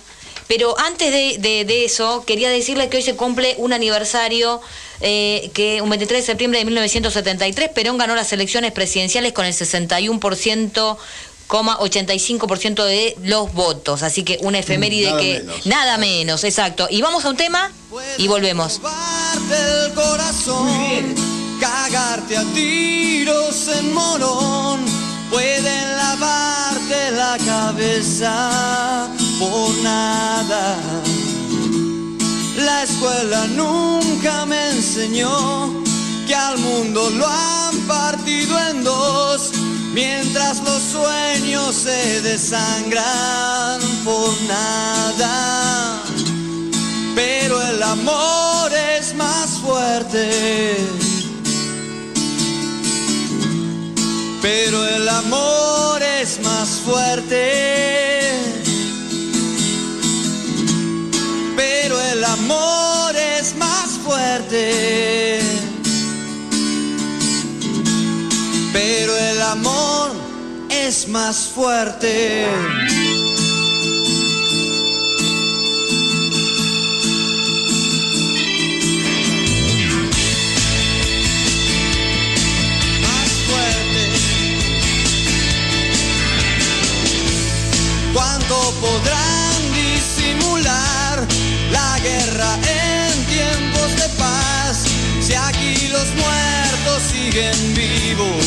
Pero antes de, eso, quería decirles que hoy se cumple un aniversario eh, que un 23 de septiembre de 1973 Perón ganó las elecciones presidenciales con el 61% 85% de los votos. Así que una efeméride que. Nada menos, exacto. Y vamos a un tema y volvemos. El corazón, cagarte a tiros en morón. Pueden lavarte la cabeza por nada. La escuela nunca me enseñó que al mundo lo han partido en dos mientras los sueños se desangran por nada. Pero el amor es más fuerte. Pero el amor es más fuerte. Pero el amor más fuerte. Más fuerte. ¿Cuánto podrán disimular la guerra en tiempos de paz? Si aquí los muertos siguen vivos.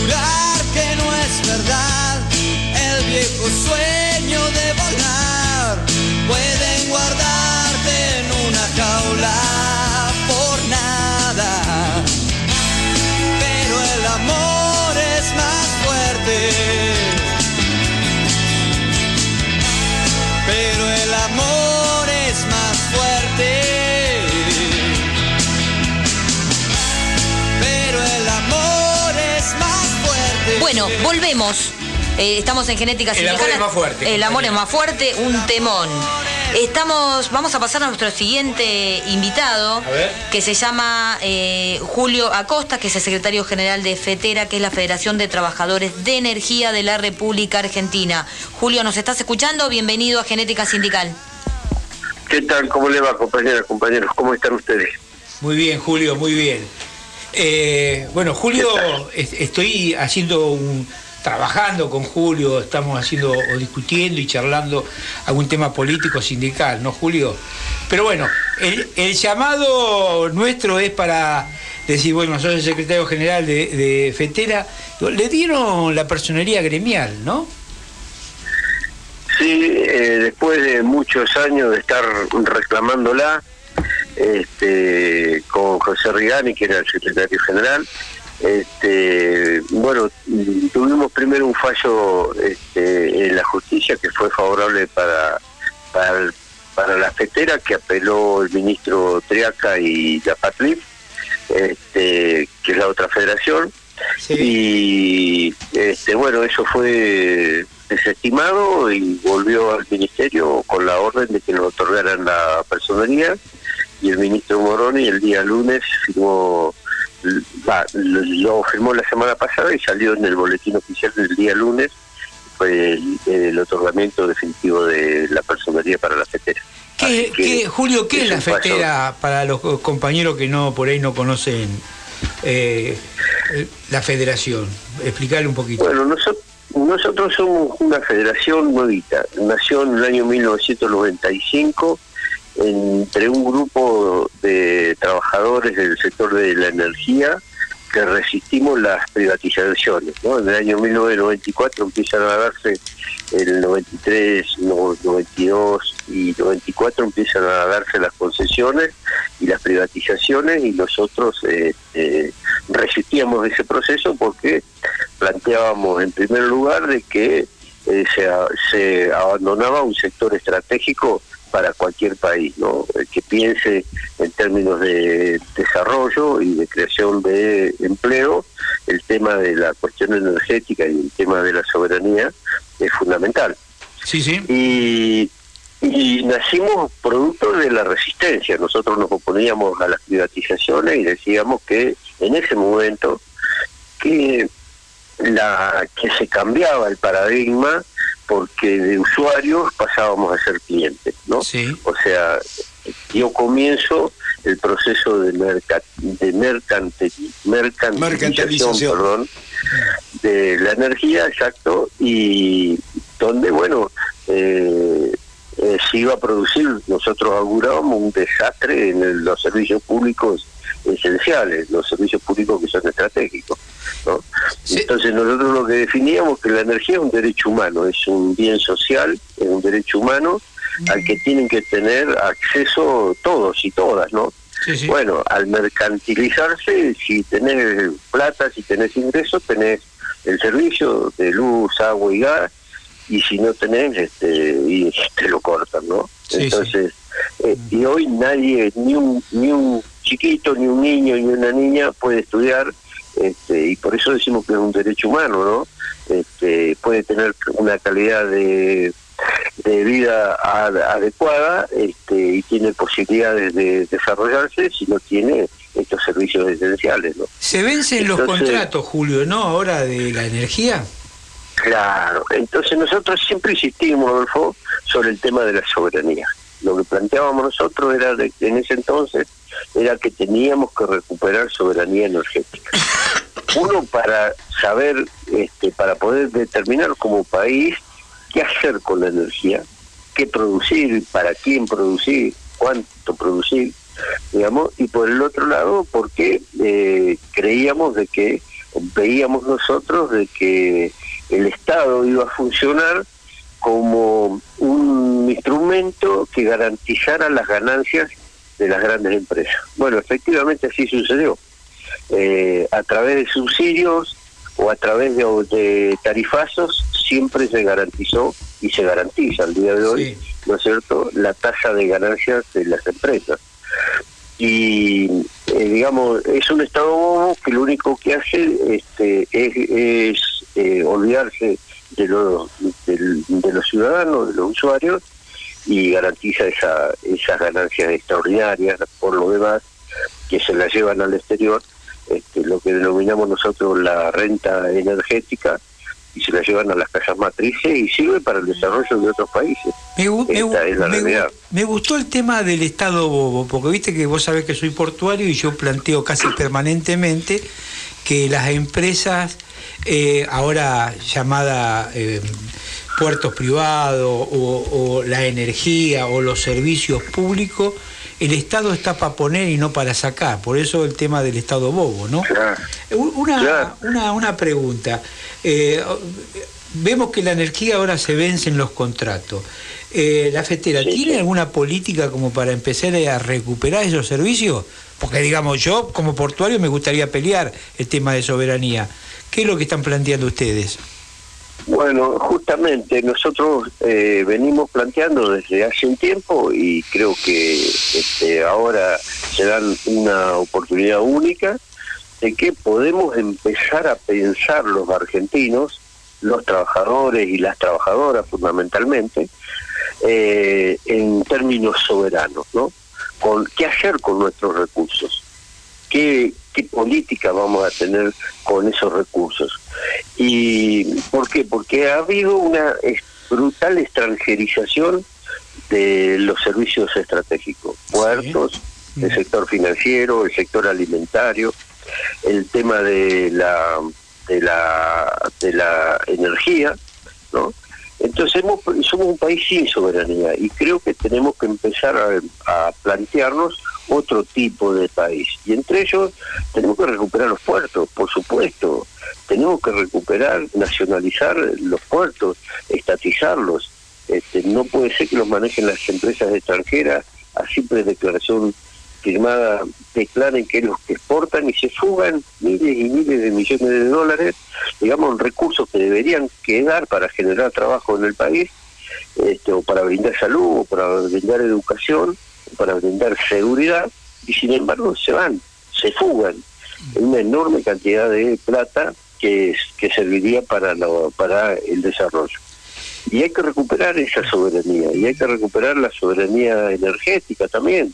Jurar que no es verdad. El viejo sueño Bueno, volvemos. Eh, estamos en genética El sindical. amor es más fuerte, El amor es más fuerte, un temón. Estamos, vamos a pasar a nuestro siguiente invitado, que se llama eh, Julio Acosta, que es el secretario general de FETERA, que es la Federación de Trabajadores de Energía de la República Argentina. Julio, ¿nos estás escuchando? Bienvenido a Genética Sindical. ¿Qué tal? ¿Cómo le va, compañeras, compañeros? ¿Cómo están ustedes? Muy bien, Julio, muy bien. Eh, bueno, Julio, es- estoy haciendo un. trabajando con Julio, estamos haciendo o discutiendo y charlando algún tema político sindical, ¿no, Julio? Pero bueno, el, el llamado nuestro es para decir, bueno, soy el secretario general de, de FETERA, le dieron la personería gremial, ¿no? Sí, eh, después de muchos años de estar reclamándola, este, con José Rigani, que era el secretario general, este, bueno, tuvimos primero un fallo este, en la justicia que fue favorable para, para, el- para la fetera, que apeló el ministro Triaca y la Patlip, este, que es la otra federación. Y este, bueno, eso fue desestimado y volvió al ministerio con la orden de que nos otorgaran la personería y el ministro Moroni el día lunes firmó, va, lo firmó la semana pasada y salió en el boletín oficial del día lunes, fue el, el otorgamiento definitivo de la personería para la fetera. ¿Qué, qué- Julio, ¿qué es, la paso- fetera para los compañeros que no por ahí no conocen eh, la federación? Explicarle un poquito. Bueno, nosotros, nosotros somos una federación nuevita. Nació en el año 1995 entre un grupo de trabajadores del sector de la energía que resistimos las privatizaciones. ¿no? En el año 1994 empiezan a darse el 93, no- 92 y 94 empiezan a darse las concesiones y las privatizaciones y nosotros eh, resistíamos ese proceso porque planteábamos en primer lugar de que eh, se, se abandonaba un sector estratégico para cualquier país, ¿no? Eh, que piense en términos de desarrollo y de creación de empleo, el tema de la cuestión energética y el tema de la soberanía es fundamental. Sí, sí. Y, y nacimos producto de la resistencia. Nosotros nos oponíamos a las privatizaciones y decíamos que en ese momento que la que se cambiaba el paradigma porque de usuarios pasábamos a ser clientes, ¿no? O sea, dio comienzo el proceso de, merca, de mercante- mercantilización, Mercantilización. perdón, de la energía, exacto, y donde, bueno, eh, eh, se iba a producir, nosotros augurábamos un desastre en el- los servicios públicos esenciales, los servicios públicos que son estratégicos. ¿no? Entonces nosotros lo que definíamos que la energía es un derecho humano, es un bien social, es un derecho humano al que tienen que tener acceso todos y todas, ¿no? Bueno, al mercantilizarse, si tenés plata, si tenés ingresos, tenés el servicio de luz, agua y gas, y si no tenés, este, y te lo cortan, ¿no? Entonces, eh, y hoy nadie, ni un, ni un chiquito, ni un niño, ni una niña puede estudiar, este, y por eso decimos que es un derecho humano, ¿no? Este, puede tener una calidad de de vida adecuada este, y tiene posibilidades de desarrollarse si no tiene estos servicios esenciales. ¿no? ¿Se vencen los contratos, Julio, no ahora de la energía? Claro, entonces nosotros siempre insistimos, Adolfo, sobre el tema de la soberanía. Lo que planteábamos nosotros era de, en ese entonces era que teníamos que recuperar soberanía energética. Uno para saber, este, para poder determinar como país qué hacer con la energía, qué producir, para quién producir, cuánto producir, digamos, y por el otro lado, porque eh, creíamos de que, veíamos nosotros de que el Estado iba a funcionar como un instrumento que garantizara las ganancias de las grandes empresas. Bueno, efectivamente así sucedió. Eh, a través de subsidios o a través de, de tarifazos siempre se garantizó y se garantiza al día de hoy, ¿no es cierto?, la tasa de ganancias de las empresas. Y, eh, digamos, es un Estado bobo que lo único que hace este, es, eh, olvidarse de, los de, los ciudadanos, de los usuarios, y garantiza esa, esas ganancias extraordinarias por lo demás que se las llevan al exterior, este, lo que denominamos nosotros la renta energética, y se la llevan a las casas matrices y sirve para el desarrollo de otros países. Me, me, gustó el tema del Estado bobo, porque viste que vos sabés que soy portuario y yo planteo casi permanentemente que las empresas, eh, ahora llamada eh, puertos privados o la energía o los servicios públicos, el Estado está para poner y no para sacar, por eso el tema del Estado bobo, ¿no? Una, una, una pregunta. Eh, vemos que la energía ahora se vence en los contratos. Eh, ¿La FETERA tiene alguna política como para empezar a recuperar esos servicios? Porque digamos, yo como portuario me gustaría pelear el tema de soberanía. ¿Qué es lo que están planteando ustedes? Bueno, justamente nosotros eh, venimos planteando desde hace un tiempo y creo que este, ahora se dan una oportunidad única de que podemos empezar a pensar los argentinos, los trabajadores y las trabajadoras fundamentalmente, eh, en términos soberanos, ¿no? Con qué hacer con nuestros recursos, qué, qué política vamos a tener con esos recursos ¿Y por qué? Porque ha habido una brutal extranjerización de los servicios estratégicos, puertos, el sector financiero, el sector alimentario, el tema de la de la de la energía, ¿no? Entonces somos un país sin soberanía y creo que tenemos que empezar a plantearnos otro tipo de país. Y entre ellos tenemos que recuperar los puertos, por supuesto. Tenemos que recuperar, nacionalizar los puertos, estatizarlos. Este, no puede ser que los manejen las empresas extranjeras a simple declaración firmada, declaren que los que exportan y se fugan miles y miles de millones de dólares, digamos, recursos que deberían quedar para generar trabajo en el país, este, o para brindar salud, o para brindar educación, para brindar seguridad y sin embargo se van, se fugan una enorme cantidad de plata que, que serviría para, para el desarrollo. Y hay que recuperar esa soberanía, y hay que recuperar la soberanía energética también,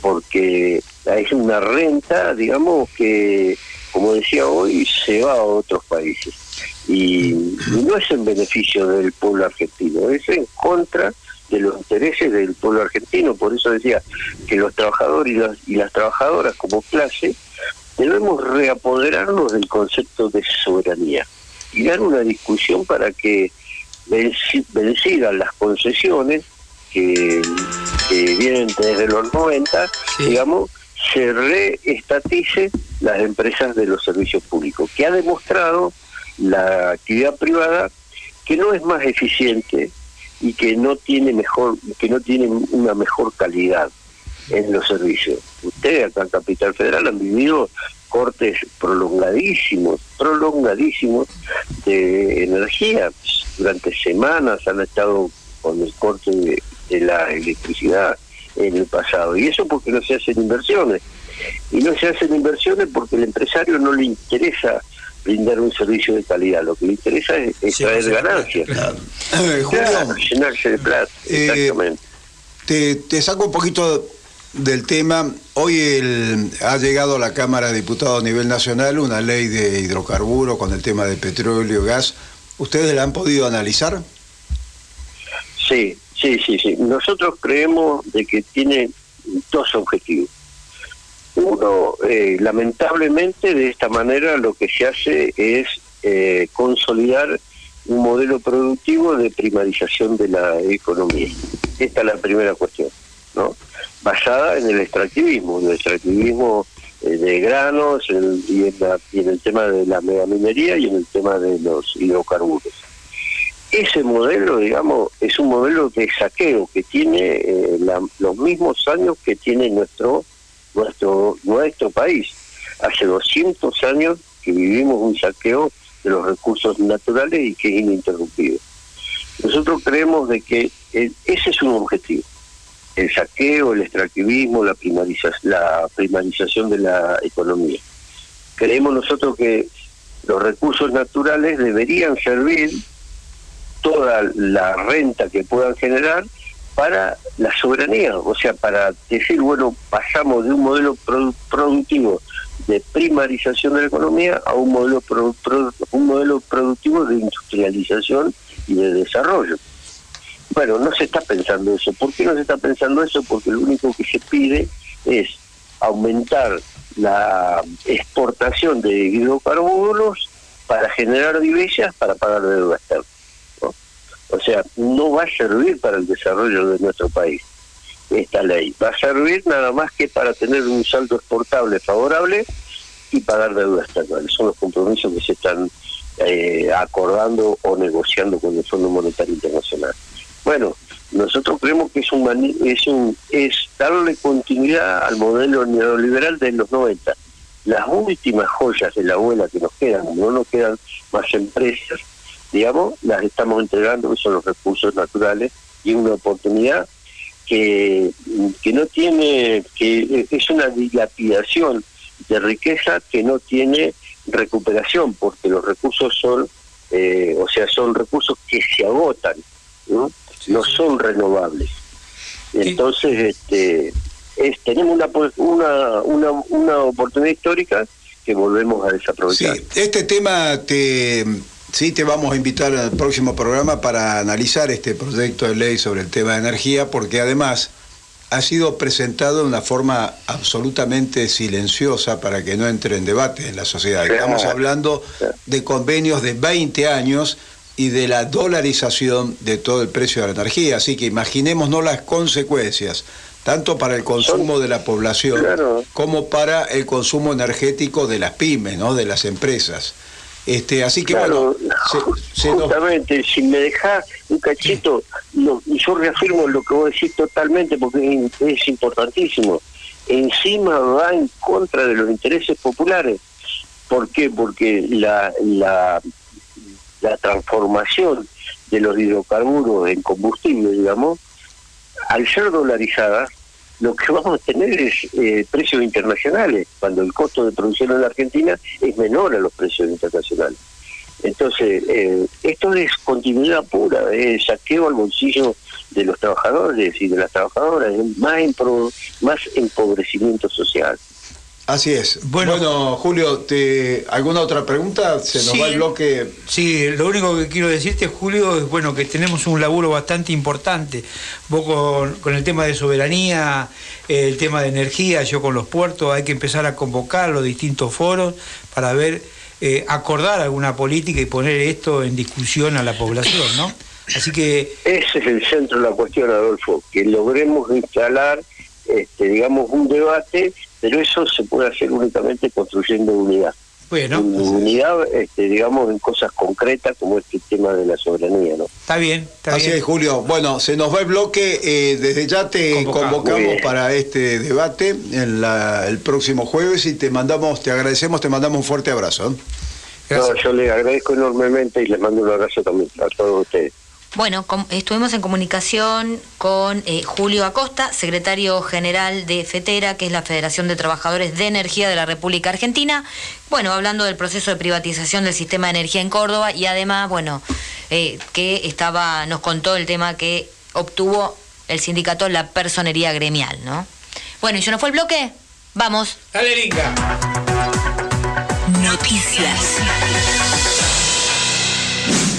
porque es una renta, digamos, que, como decía hoy, se va a otros países. Y, no es en beneficio del pueblo argentino, es en contra de los intereses del pueblo argentino. Por eso decía que los trabajadores y las, y las trabajadoras como clase debemos reapoderarnos del concepto de soberanía y dar una discusión para que vencidas las concesiones que, vienen desde los 90, digamos, se reestatice las empresas de los servicios públicos, que ha demostrado la actividad privada que no es más eficiente y que no tiene mejor que no tiene una mejor calidad en los servicios. Ustedes acá en Capital Federal han vivido cortes prolongadísimos, prolongadísimos de energía. Durante semanas han estado con el corte de, la electricidad en el pasado. Y eso porque no se hacen inversiones. Y no se hacen inversiones porque el empresario no le interesa brindar un servicio de calidad. Lo que le interesa es, traer ganancias. Claro. llenarse de plata. Eh, exactamente. Te, te saco un poquito del tema. Hoy el, ha llegado a la Cámara de Diputados a nivel nacional una ley de hidrocarburos con el tema de petróleo y gas. ¿Ustedes la han podido analizar? Sí, sí, sí, sí. Nosotros creemos de que tiene dos objetivos. Uno, eh, lamentablemente de esta manera lo que se hace es eh, consolidar un modelo productivo de primarización de la economía. Esta es la primera cuestión, ¿no? Basada en el extractivismo, en el extractivismo eh, de granos y, en el tema de la megaminería y en el tema de los hidrocarburos. Ese modelo, digamos, es un modelo de saqueo que tiene los mismos años que tiene nuestro nuestro, nuestro país. Hace 200 años que vivimos un saqueo de los recursos naturales y que es ininterrumpido. Nosotros creemos de que ese es un objetivo. El saqueo, el extractivismo, la, la primarización de la economía. Creemos nosotros que los recursos naturales deberían servir toda la renta que puedan generar para la soberanía, o sea, para decir, bueno, pasamos de un modelo productivo de primarización de la economía a un modelo un modelo productivo de industrialización y de desarrollo. Bueno, no se está pensando eso. ¿Por qué no se está pensando eso? Porque lo único que se pide es aumentar la exportación de hidrocarburos para generar divisas para pagar deuda externa. O sea, no va a servir para el desarrollo de nuestro país esta ley. Va a servir nada más que para tener un saldo exportable favorable y pagar deudas estatal. Son los compromisos que se están eh, acordando o negociando con el Fondo Monetario Internacional. Bueno, nosotros creemos que es un, es un es darle continuidad al modelo neoliberal de los 90. Las últimas joyas de la abuela que nos quedan, no nos quedan más empresas, digamos, las estamos entregando, que son los recursos naturales, y una oportunidad que, que no tiene, que es una dilapidación de riqueza que no tiene recuperación, porque los recursos son, eh, o sea, son recursos que se agotan, no, no son renovables. Entonces, este, es, tenemos una, una, una, una oportunidad histórica que volvemos a desaprovechar. Sí, este tema te Sí, te vamos a invitar al próximo programa para analizar este proyecto de ley sobre el tema de energía, porque además ha sido presentado de una forma absolutamente silenciosa para que no entre en debate en la sociedad. Estamos hablando de convenios de 20 años y de la dolarización de todo el precio de la energía, así que imaginémonos las consecuencias tanto para el consumo de la población como para el consumo energético de las pymes, ¿no? de las empresas. Este, así que bueno, justamente, si me dejas un cachito, yo reafirmo lo que vos decís totalmente porque es, importantísimo. Encima va en contra de los intereses populares. ¿Por qué? Porque la, la, la transformación de los hidrocarburos en combustible, digamos, al ser dolarizada, lo que vamos a tener es eh, precios internacionales, cuando el costo de producción en la Argentina es menor a los precios internacionales. Entonces, eh, esto es continuidad pura, es saqueo al bolsillo de los trabajadores y de las trabajadoras, más, más empobrecimiento social. Así es. Bueno, Julio, te, ¿alguna otra pregunta? Se nos va el bloque. Sí, lo único que quiero decirte, Julio, es bueno que tenemos un laburo bastante importante. Vos con, el tema de soberanía, el tema de energía, yo con los puertos, hay que empezar a convocar los distintos foros para ver, eh, acordar alguna política y poner esto en discusión a la población, ¿no? Así que. Ese es el centro de la cuestión, Adolfo, que logremos instalar, este, digamos, un debate pero eso se puede hacer únicamente construyendo unidad. Bueno, unidad, este, digamos, en cosas concretas como este tema de la soberanía, ¿no? Está bien, está Así bien. es, Julio. Bueno, se nos va el bloque. eh, desde ya te Convocamos. Para este debate en la- el próximo jueves y te mandamos, te agradecemos, te mandamos un fuerte abrazo. ¿eh? No, yo les agradezco enormemente y les mando un abrazo también a todos ustedes. Bueno, com- estuvimos en comunicación con eh, Julio Acosta, secretario general de FETERA, que es la Federación de Trabajadores de Energía de la República Argentina. Bueno, hablando del proceso de privatización del sistema de energía en Córdoba y además, bueno, eh, que estaba, nos contó el tema que obtuvo el sindicato la personería gremial, ¿no? Bueno, ¿y se nos fue el bloque? Vamos. Dale, Linka. Noticias.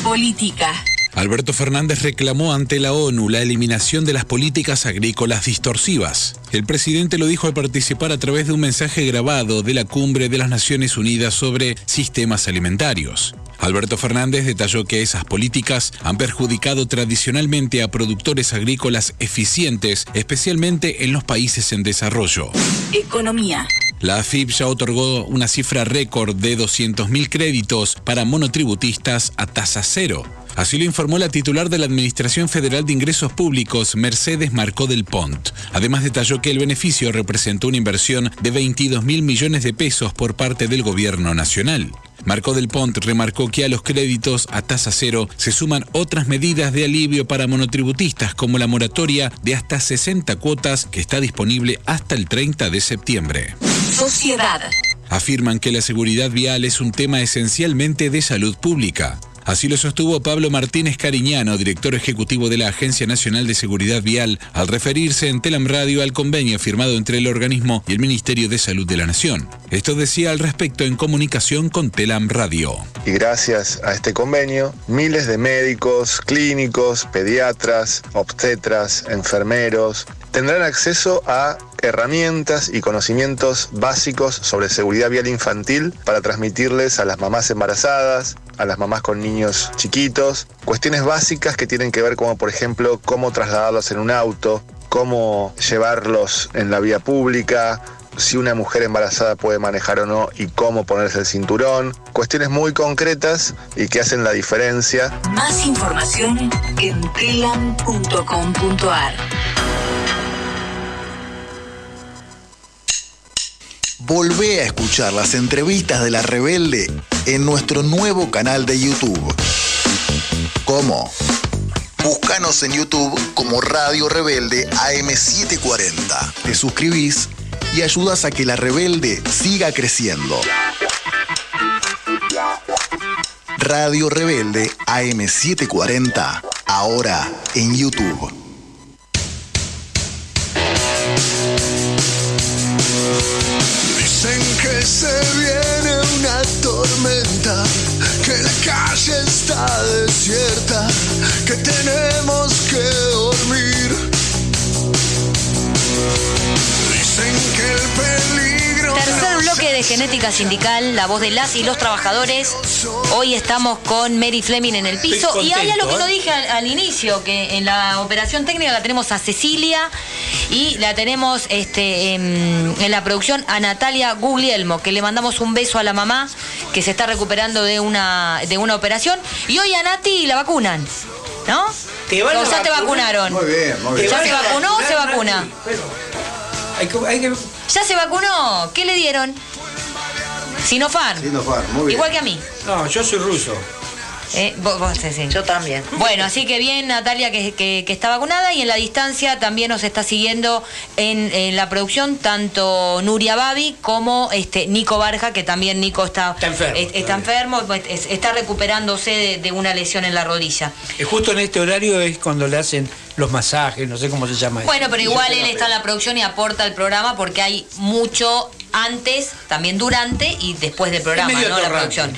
Política. Alberto Fernández reclamó ante la ONU la eliminación de las políticas agrícolas distorsivas. El presidente lo dijo al participar a través de un mensaje grabado de la cumbre de las Naciones Unidas sobre sistemas alimentarios. Alberto Fernández detalló que esas políticas han perjudicado tradicionalmente a productores agrícolas eficientes, especialmente en los países en desarrollo. Economía. La AFIP ya otorgó una cifra récord de 200.000 créditos para monotributistas a tasa cero. Así lo informó la titular de la Administración Federal de Ingresos Públicos, Mercedes Marcó del Pont. Además detalló que el beneficio representó una inversión de 22 mil millones de pesos por parte del gobierno nacional. Marcó del Pont remarcó que a los créditos a tasa cero se suman otras medidas de alivio para monotributistas como la moratoria de hasta 60 cuotas que está disponible hasta el 30 de septiembre. Sociedad. Afirman que la seguridad vial es un tema esencialmente de salud pública. Así lo sostuvo Pablo Martínez Cariñano, director ejecutivo de la Agencia Nacional de Seguridad Vial, al referirse en Telam Radio al convenio firmado entre el organismo y el Ministerio de Salud de la Nación. Esto decía al respecto en comunicación con Telam Radio. Y gracias a este convenio, miles de médicos, clínicos, pediatras, obstetras, enfermeros tendrán acceso a herramientas y conocimientos básicos sobre seguridad vial infantil para transmitirles a las mamás embarazadas, a las mamás con niños chiquitos, cuestiones básicas que tienen que ver como por ejemplo cómo trasladarlos en un auto, cómo llevarlos en la vía pública, si una mujer embarazada puede manejar o no y cómo ponerse el cinturón, cuestiones muy concretas y que hacen la diferencia. Más información en telam.com.ar. Volvé a escuchar las entrevistas de La Rebelde en nuestro nuevo canal de YouTube. ¿Cómo? Búscanos en YouTube como Radio Rebelde AM740. Te suscribís y ayudas a que La Rebelde siga creciendo. Radio Rebelde AM740, ahora en YouTube. Se viene una tormenta, que la calle está desierta, que tenemos que dormir. Dicen que el peligro. Tercer bloque de Genética Sindical, la voz de las y los trabajadores. Hoy estamos con Mary Fleming en el piso. Y hay algo que contento, no ¿eh? dije al, al inicio, que en la operación técnica la tenemos a Cecilia y la tenemos este, en, en la producción a Natalia Guglielmo, que le mandamos un beso a la mamá que se está recuperando de una, de una operación. Y hoy a Nati la vacunan, ¿no? ¿Te van O te vacunar? vacunaron. Muy bien, muy bien. ¿Ya ¿Te se vacunó o se vacuna? Nati? Bueno, hay que, hay que- ¿Ya se vacunó? ¿Qué le dieron? Sinopharm. Sinopharm, muy bien. Igual que a mí. No, yo soy ruso. Eh, vos, vos, sí, sí. Yo también. Bueno, así que bien Natalia que, que- que está vacunada y en la distancia también nos está siguiendo en, en la producción tanto Nuria Babi como este Nico Barja, que también Nico está, Está enfermo, es- está enfermo, pues, es- está recuperándose de, de una lesión en la rodilla. Eh, Justo en este horario es cuando le hacen los masajes, no sé cómo se llama. eso. Bueno, pero igual él está en la producción y aporta al programa porque hay mucho antes, también durante y después del programa, ¿no? La producción.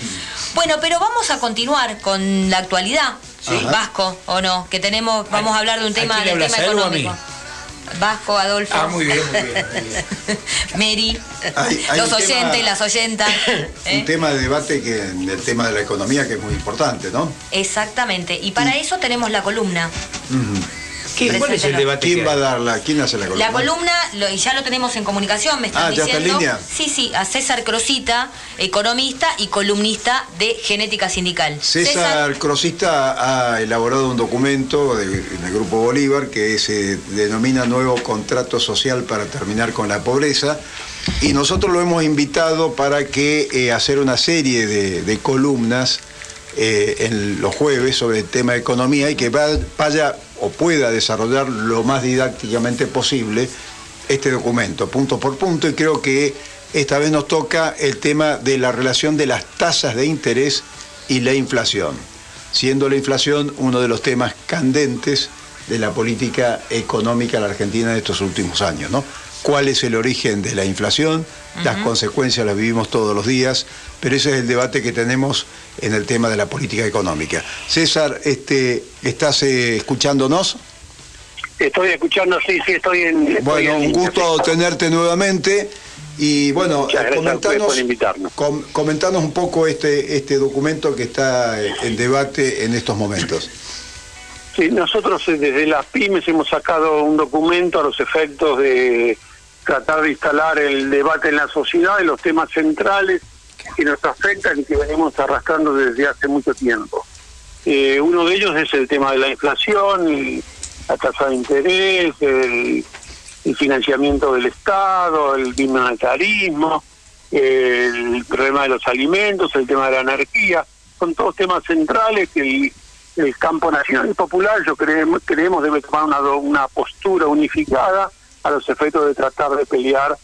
Bueno, pero vamos a continuar con la actualidad, Sí. Vasco, ¿o no? Que tenemos, vamos a hablar de un ¿A tema, del tema económico. Vasco, Adolfo. Ah, muy bien, muy bien. muy bien. Mary, Hay- hay los oyentes, tema- las oyentas. ¿eh? Un tema de debate que el tema de la economía que es muy importante, ¿no? Exactamente. Y para eso tenemos la columna. ¿Quién, ¿Cuál es el debate? ¿Quién va a darla? ¿Quién hace la columna? La columna, lo- y ya lo tenemos en comunicación, me están Ah, ¿ya está en diciendo. línea? Sí, sí, a César Crosita, economista y columnista de Genética Sindical. César Crosista ha elaborado un documento de- del Grupo Bolívar que se denomina Nuevo Contrato Social para terminar con la pobreza y nosotros lo hemos invitado para que eh, hacer una serie de, de columnas eh, en los jueves sobre el tema de economía y que va- vaya o pueda desarrollar lo más didácticamente posible este documento, punto por punto, y creo que esta vez nos toca el tema de la relación de las tasas de interés y la inflación, siendo la inflación uno de los temas candentes de la política económica de la Argentina de estos últimos años, ¿no? ¿Cuál es el origen de la inflación? Las consecuencias las vivimos todos los días, pero ese es el debate que tenemos en el tema de la política económica. César, este, ¿estás eh, escuchándonos? Estoy escuchando, sí, sí, estoy en. estoy Bueno, en un gusto tenerte nuevamente. Y bueno, comentanos, por invitarnos. com- comentanos un poco este, este documento que está en debate en estos momentos. Sí, nosotros eh, desde las pymes hemos sacado un documento a los efectos de tratar de instalar el debate en la sociedad de los temas centrales que nos afectan y que venimos arrastrando desde hace mucho tiempo. Eh, uno de ellos es el tema de la inflación, la tasa de interés, el, financiamiento del Estado, el bimonetarismo, el problema de los alimentos, el tema de la anarquía, son todos temas centrales que el, campo nacional y popular, yo creemos, creemos debe tomar una, una postura unificada a los efectos de tratar de pelear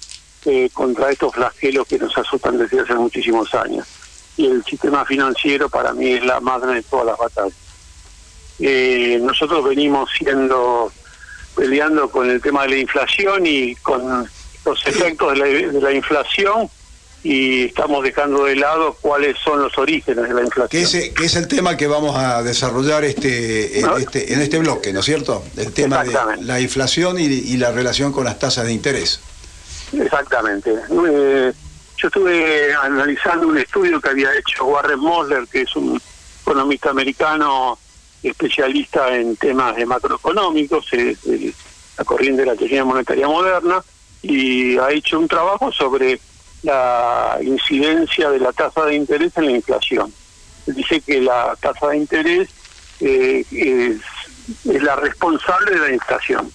eh, contra estos flagelos que nos asustan desde hace muchísimos años. Y el sistema financiero para mí es la madre de todas las batallas. Eh, nosotros venimos siendo peleando con el tema de la inflación y con los efectos de la, de la inflación y estamos dejando de lado cuáles son los orígenes de la inflación. Que es, que es el tema que vamos a desarrollar este, en, este, en este bloque, ¿no es cierto? El tema de la inflación y, y la relación con las tasas de interés. Exactamente. Eh, yo estuve analizando un estudio que había hecho Warren Mosler, que es un economista americano especialista en temas de macroeconómicos, es de la corriente de la teoría monetaria moderna, y ha hecho un trabajo sobre la incidencia de la tasa de interés en la inflación. Dice que la tasa de interés eh, es, la responsable de la inflación.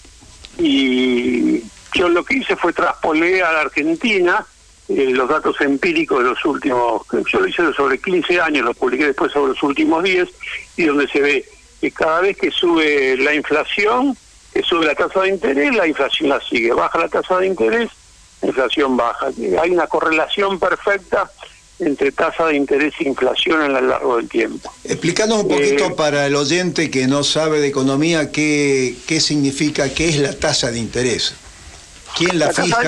Y yo lo que hice fue traspolé a la Argentina eh, los datos empíricos de los últimos, yo lo hice sobre 15 años, lo publiqué después sobre los últimos 10, y donde se ve que cada vez que sube la inflación, que sube la tasa de interés, la inflación la sigue. Baja la tasa de interés, inflación baja. Hay una correlación perfecta entre tasa de interés e inflación en lo largo del tiempo. Explícanos un poquito Eh, para el oyente que no sabe de economía qué, qué significa, qué es la tasa de interés. ¿Quién la tasa de- fija?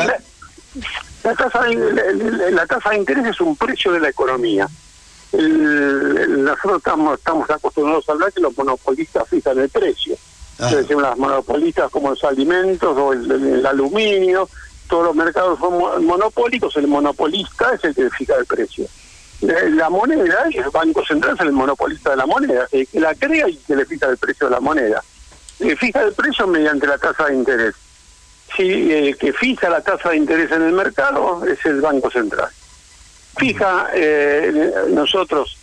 la, tasa de, la- tasa de interés es un precio de la economía. El- el- nosotros estamos, estamos acostumbrados a hablar que los monopolistas fijan el precio. Ah. Es decir, las monopolistas como los alimentos o el aluminio, todos los mercados son mo- monopólicos, el monopolista es el que fija el precio. La, moneda, el Banco Central es el monopolista de la moneda, el que la crea y que le fija el precio de la moneda. Le fija el precio mediante la tasa de interés. Sí, el que fija la tasa de interés en el mercado es el Banco Central. Fija, eh, nosotros,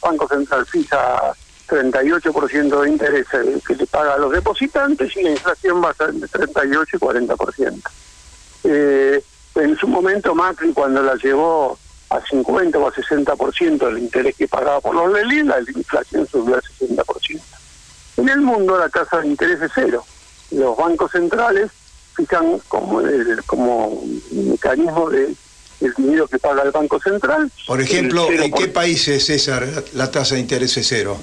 Banco Central fija 38% de interés que le paga a los depositantes y la inflación va a ser de 38 y 40%. Eh, en su momento Macri cuando la llevó a 50 o a 60% el interés que pagaba por los LELI, la inflación subió al 60%. En el mundo la tasa de interés es cero. Los bancos centrales fijan como, el- como mecanismo de el dinero que paga el Banco Central. Por ejemplo, ¿en qué 0%. países, César, la, la tasa de interés es cero?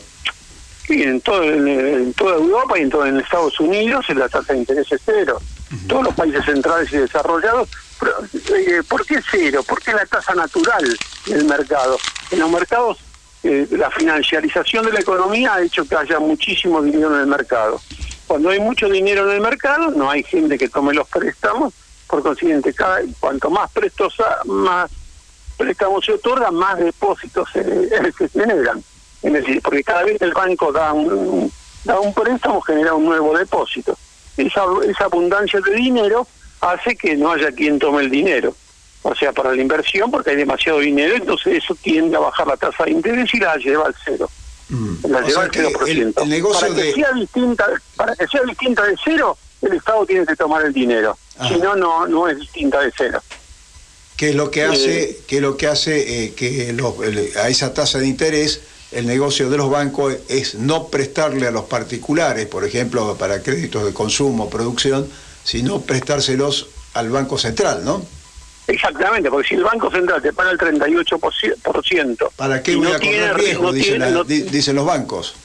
Sí, en, todo, en, en toda Europa y en, todo, en Estados Unidos la tasa de interés es cero. Todos los países centrales y desarrollados, eh, ¿por qué cero? ¿Por qué la tasa natural del mercado? En los mercados, eh, la financiarización de la economía ha hecho que haya muchísimo dinero en el mercado. Cuando hay mucho dinero en el mercado, no hay gente que tome los préstamos, por consiguiente, cada, cuanto más prestos, más préstamos se otorgan, más depósitos se, se generan. Es decir, porque cada vez que el banco da un, da un préstamo, genera un nuevo depósito. Esa, esa abundancia de dinero hace que no haya quien tome el dinero. O sea, para la inversión, porque hay demasiado dinero, entonces eso tiende a bajar la tasa de interés y la lleva al cero. La O lleva al que 0%. el- el negocio para, que de- sea distinta, para que sea distinta de cero, el Estado tiene que tomar el dinero. Ajá. Si no, no, no es distinta de cero. que es lo que Eh, hace, que es lo que hace eh, que los- el- a esa tasa de interés el negocio de los bancos es no prestarle a los particulares, por ejemplo, para créditos de consumo, producción, sino prestárselos al Banco Central, ¿no? Exactamente, porque si el Banco Central te paga el 38%, ¿Para qué voy no a correr riesgo? no dicen, tiene- la- no- di- dicen los bancos.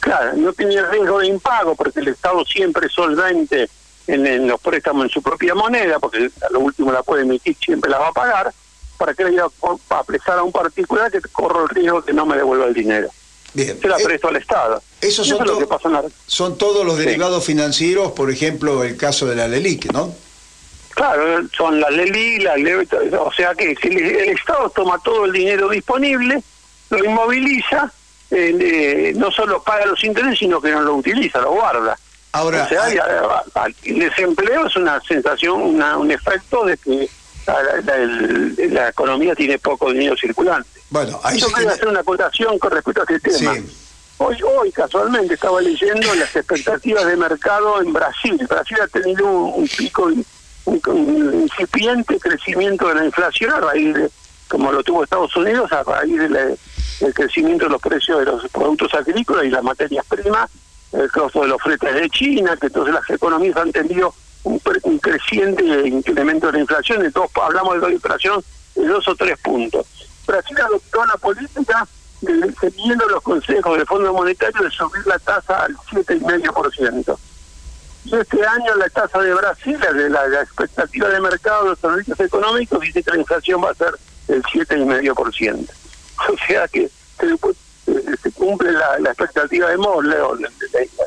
Claro, no tiene riesgo de impago porque el Estado siempre es solvente en, en los préstamos en su propia moneda, porque a lo último la puede emitir, siempre la va a pagar, para que le diga a prestar a un particular que corro el riesgo que no me devuelva el dinero. Bien. Se la presto al Estado. Esos Eso son, es lo que pasa en la- son todos los Sí. derivados financieros, por ejemplo, el caso de la LELIC, ¿no? Claro, son las LELI, las LEVE, o sea que si el, el Estado toma todo el dinero disponible, lo inmoviliza, eh, eh, no solo paga los intereses, sino que no lo utiliza, lo guarda. Ahora, o sea, y a- a- el desempleo es una sensación, una- un efecto de que la, la- el- la economía tiene poco dinero circulante. Bueno, ahí Yo genera- hacer una acotación con respecto a este tema. Sí. Hoy, hoy casualmente estaba leyendo las expectativas de mercado en Brasil. Brasil ha tenido un, un pico, un, un incipiente crecimiento de la inflación a raíz de, como lo tuvo Estados Unidos, a raíz de del crecimiento de los precios de los productos agrícolas y las materias primas, el costo de los fletes de China, que entonces las economías han tenido un, un creciente incremento de la inflación, entonces hablamos de la inflación de dos o tres puntos. Brasil adoptó la política de, siguiendo los consejos del Fondo Monetario de subir la tasa al 7,5%. Y este año la tasa de Brasil, de la, expectativa de mercado de los servicios económicos, dice que la inflación va a ser el 7,5%. O sea que se, eh, se cumple la, expectativa de Moore, o la- la- la-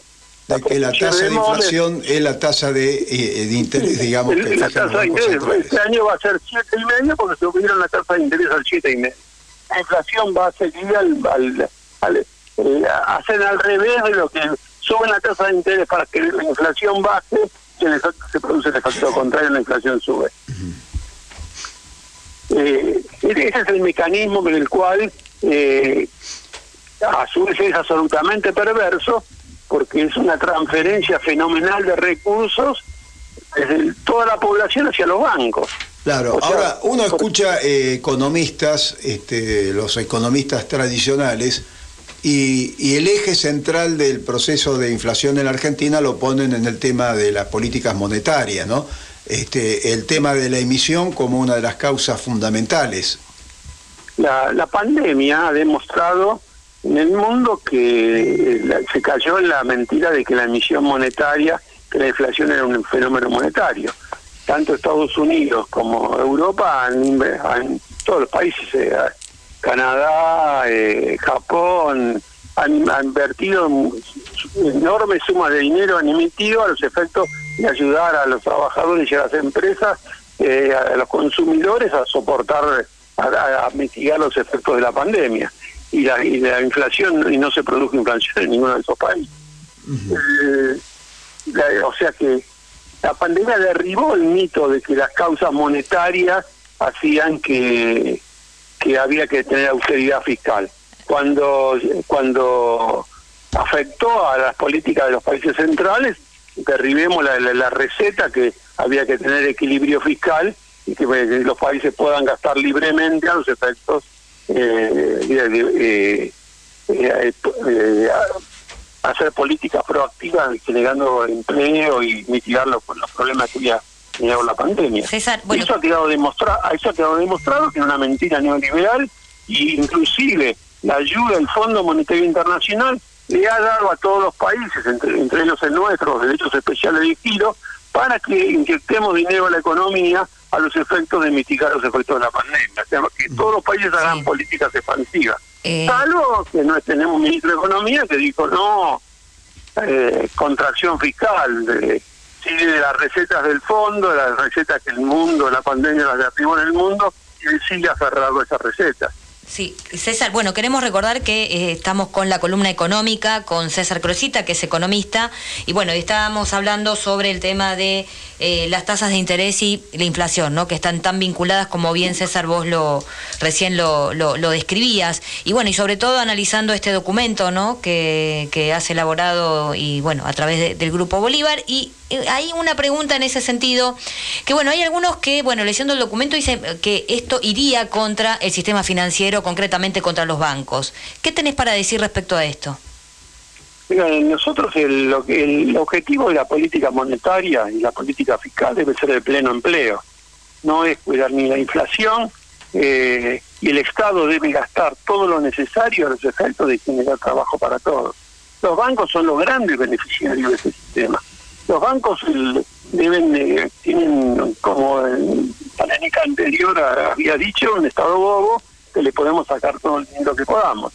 de que la tasa de inflación es la tasa de, eh, de interés, digamos, El- que la tasa de interés centrales. este año va a ser siete y medio porque subieron la tasa de interés al siete y medio. La inflación va a seguir al, al, al- eh, hacen al revés de lo que suben la tasa de interés para que la inflación baje y el efecto- se produce el efecto contrario, la inflación sube. Eh, ese es el mecanismo en el cual eh, a su vez es absolutamente perverso porque es una transferencia fenomenal de recursos desde toda la población hacia los bancos. Claro, O sea, ahora uno escucha eh, economistas, este, los economistas tradicionales, y, y el eje central del proceso de inflación en la Argentina lo ponen en el tema de las políticas monetarias, ¿no? Este, el tema de la emisión como una de las causas fundamentales. La, la pandemia ha demostrado en el mundo que eh, se cayó en la mentira de que la emisión monetaria, que la inflación era un fenómeno monetario. Tanto Estados Unidos como Europa, han, todos los países, eh, Canadá, eh, Japón, han, invertido enormes sumas de dinero, han emitido a los efectos de ayudar a los trabajadores y a las empresas, eh, a los consumidores a soportar, a mitigar los efectos de la pandemia. Y la, y la inflación, y no se produjo inflación en ninguno de esos países. Eh, la- o sea que la pandemia derribó el mito de que las causas monetarias hacían que, que había que tener austeridad fiscal. Cuando, cuando afectó a las políticas de los países centrales, derribemos la, la- la receta que había que tener equilibrio fiscal y que, eh, los países puedan gastar libremente a los efectos eh, eh, eh, eh, hacer políticas proactivas generando empleo y mitigar los, los problemas que había generado la pandemia. eso ha quedado demostrado, eso ha quedado demostrado que era una mentira neoliberal y inclusive la ayuda del Fondo Monetario Internacional le ha dado a todos los países, entre, entre ellos el nuestro, los derechos especiales de giro, para que inyectemos dinero a la economía a los efectos de mitigar los efectos de la pandemia. O sea, que todos los países hagan políticas expansivas. Eh, Salvo que no tenemos un ministro de Economía que dijo, no, eh, contracción fiscal, de, sigue de las recetas del fondo, de las recetas que el mundo, la pandemia las derribó en el mundo, y él sigue aferrado a esas recetas. Sí, César, bueno, queremos recordar que eh, estamos con la columna económica con César Crosita, que es economista, y bueno, estábamos hablando sobre el tema de eh, las tasas de interés y la inflación, ¿no? Que están tan vinculadas como bien César vos lo recién lo, lo, describías, y bueno, y sobre todo analizando este documento, ¿no? Que, que has elaborado y bueno, a través de- del Grupo Bolívar, y hay una pregunta en ese sentido, que bueno, hay algunos que, bueno, leyendo el documento dicen que esto iría contra el sistema financiero, concretamente contra los bancos. ¿Qué tenés para decir respecto a esto? Mira, nosotros el, el objetivo de la política monetaria y la política fiscal debe ser el pleno empleo. No es cuidar ni la inflación eh, y el Estado debe gastar todo lo necesario a los efectos de generar trabajo para todos. Los bancos son los grandes beneficiarios de ese sistema. Los bancos el, deben eh, tienen como el panénica anterior había dicho un estado bobo que le podemos sacar todo el dinero que podamos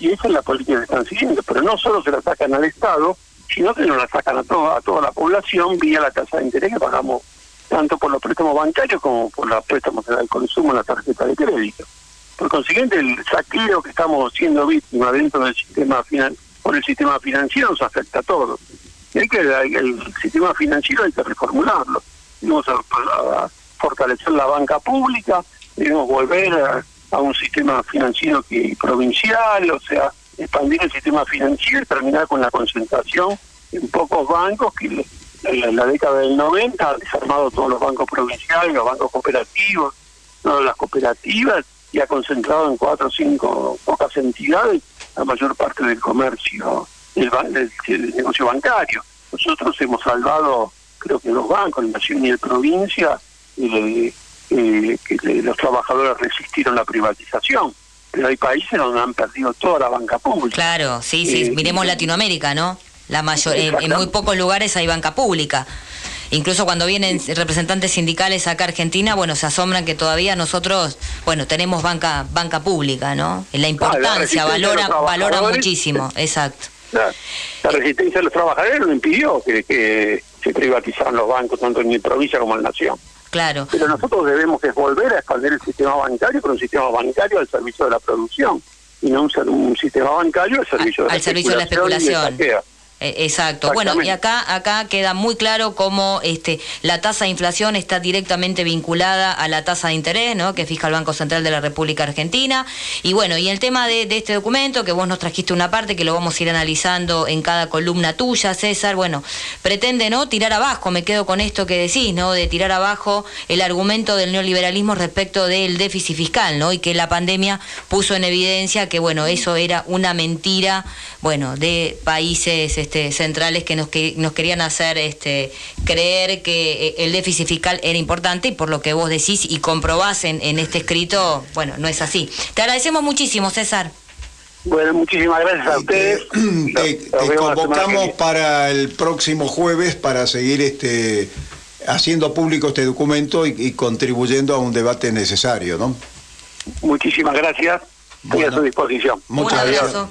y esa es la política que están siguiendo, pero no solo se la sacan al Estado, sino que nos la sacan a toda, a toda la población vía la tasa de interés que pagamos tanto por los préstamos bancarios como por los préstamos al consumo en la tarjeta de crédito. Por consiguiente, el saqueo que estamos siendo víctimas dentro del sistema finan por el sistema financiero nos afecta a todos. Y hay que el, sistema financiero hay que reformularlo. Debemos a- fortalecer la banca pública, debemos volver a, un sistema financiero que provincial, o sea, expandir el sistema financiero y terminar con la concentración en pocos bancos que en la, década del 90 ha desarmado todos los bancos provinciales, los bancos cooperativos, todas las cooperativas y ha concentrado en cuatro o cinco pocas entidades la mayor parte del comercio, del, ban- del- del negocio bancario. Nosotros hemos salvado, creo que los bancos, el Nación y el Provincia, le- eh, que los trabajadores resistieron la privatización. Pero hay países donde han perdido toda la banca pública. Claro, sí, sí, Eh, miremos Latinoamérica, ¿no? La mayor, en, en muy pocos lugares hay banca pública. Incluso cuando vienen representantes sindicales acá a Argentina, bueno, se asombran que todavía nosotros, bueno, tenemos banca banca pública, ¿no? La importancia, resistencia de valora valora muchísimo, exacto. La, la resistencia de los trabajadores no impidió que, que se privatizaran los bancos, tanto en mi provincia como en la nación. Claro. Pero nosotros debemos es volver a expandir el sistema bancario, pero un sistema bancario al servicio de la producción y no un, sistema bancario al servicio de la al servicio de la especulación. Eh, Exacto. Bueno, y acá acá queda muy claro cómo este la tasa de inflación está directamente vinculada a la tasa de interés, ¿no? Que fija el Banco Central de la República Argentina. Y bueno, y el tema de, de este documento, que vos nos trajiste una parte, que lo vamos a ir analizando en cada columna tuya, César, bueno, pretende, ¿no? Tirar abajo, me quedo con esto que decís, ¿no? De tirar abajo el argumento del neoliberalismo respecto del déficit fiscal, ¿no? Y que la pandemia puso en evidencia que, bueno, eso era una mentira, bueno, de países este, centrales que nos, que nos querían hacer este, creer que eh, el déficit fiscal era importante y por lo que vos decís y comprobás en, en este escrito, bueno, no es así. Te agradecemos muchísimo, César. Bueno, muchísimas gracias a ustedes. Te, convocamos para el próximo jueves para seguir este haciendo público este documento y, y contribuyendo a un debate necesario, ¿no? Muchísimas gracias. Estoy a su disposición. Muchas gracias.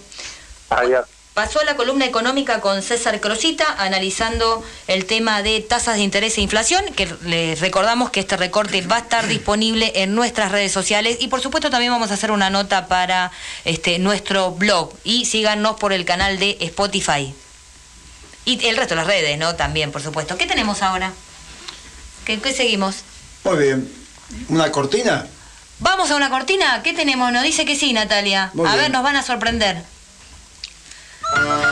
Adiós. Pasó la columna económica con César Crosita analizando el tema de tasas de interés e inflación, que les recordamos que este recorte va a estar disponible en nuestras redes sociales y por supuesto también vamos a hacer una nota para este nuestro blog y síganos por el canal de Spotify. Y el resto de las redes, ¿no? También, por supuesto. ¿Qué tenemos ahora? ¿Qué, qué seguimos? Muy bien. ¿Una cortina? ¿Vamos a una cortina? ¿Qué tenemos? Nos dice que sí, Natalia. Muy a bien. ver, nos van a sorprender. Bye.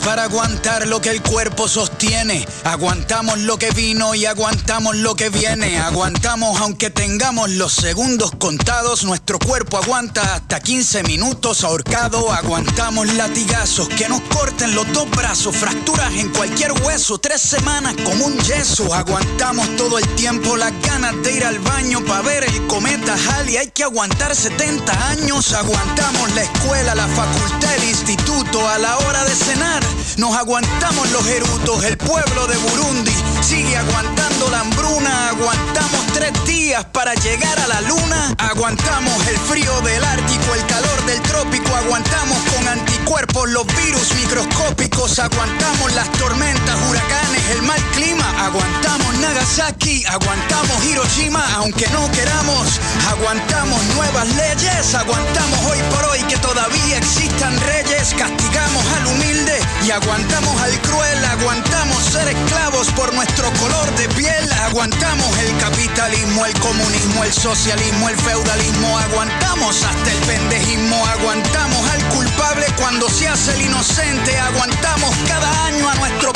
Para aguantar lo que el cuerpo sostiene. Aguantamos lo que vino y aguantamos lo que viene. Aguantamos aunque tengamos los segundos contados. Nuestro cuerpo aguanta hasta 15 minutos ahorcado. Aguantamos latigazos que nos corten los dos brazos. Fracturas en cualquier hueso. Tres semanas como un yeso. Aguantamos todo el tiempo las ganas de ir al baño para ver el cometa Halley. Hay que aguantar 70 años. Aguantamos la escuela, la facultad, el instituto a la hora de cenar. Nos aguantamos los erutos, el pueblo de Burundi sigue aguantando la hambruna. Aguantamos tres días para llegar a la luna. Aguantamos el frío del Ártico, el calor del trópico. Aguantamos con anticuerpos cuerpos los virus microscópicos, aguantamos las tormentas, huracanes, el mal clima, aguantamos Nagasaki, aguantamos Hiroshima, aunque no queramos, aguantamos nuevas leyes, aguantamos hoy por hoy que todavía existan reyes, castigamos al humilde y aguantamos al cruel, aguantamos ser esclavos por nuestro color de piel, aguantamos el capitalismo, el comunismo, el socialismo, el feudalismo, aguantamos hasta el pendejismo, aguantamos al culpable cuando se hace el inocente, aguantamos cada año a nuestro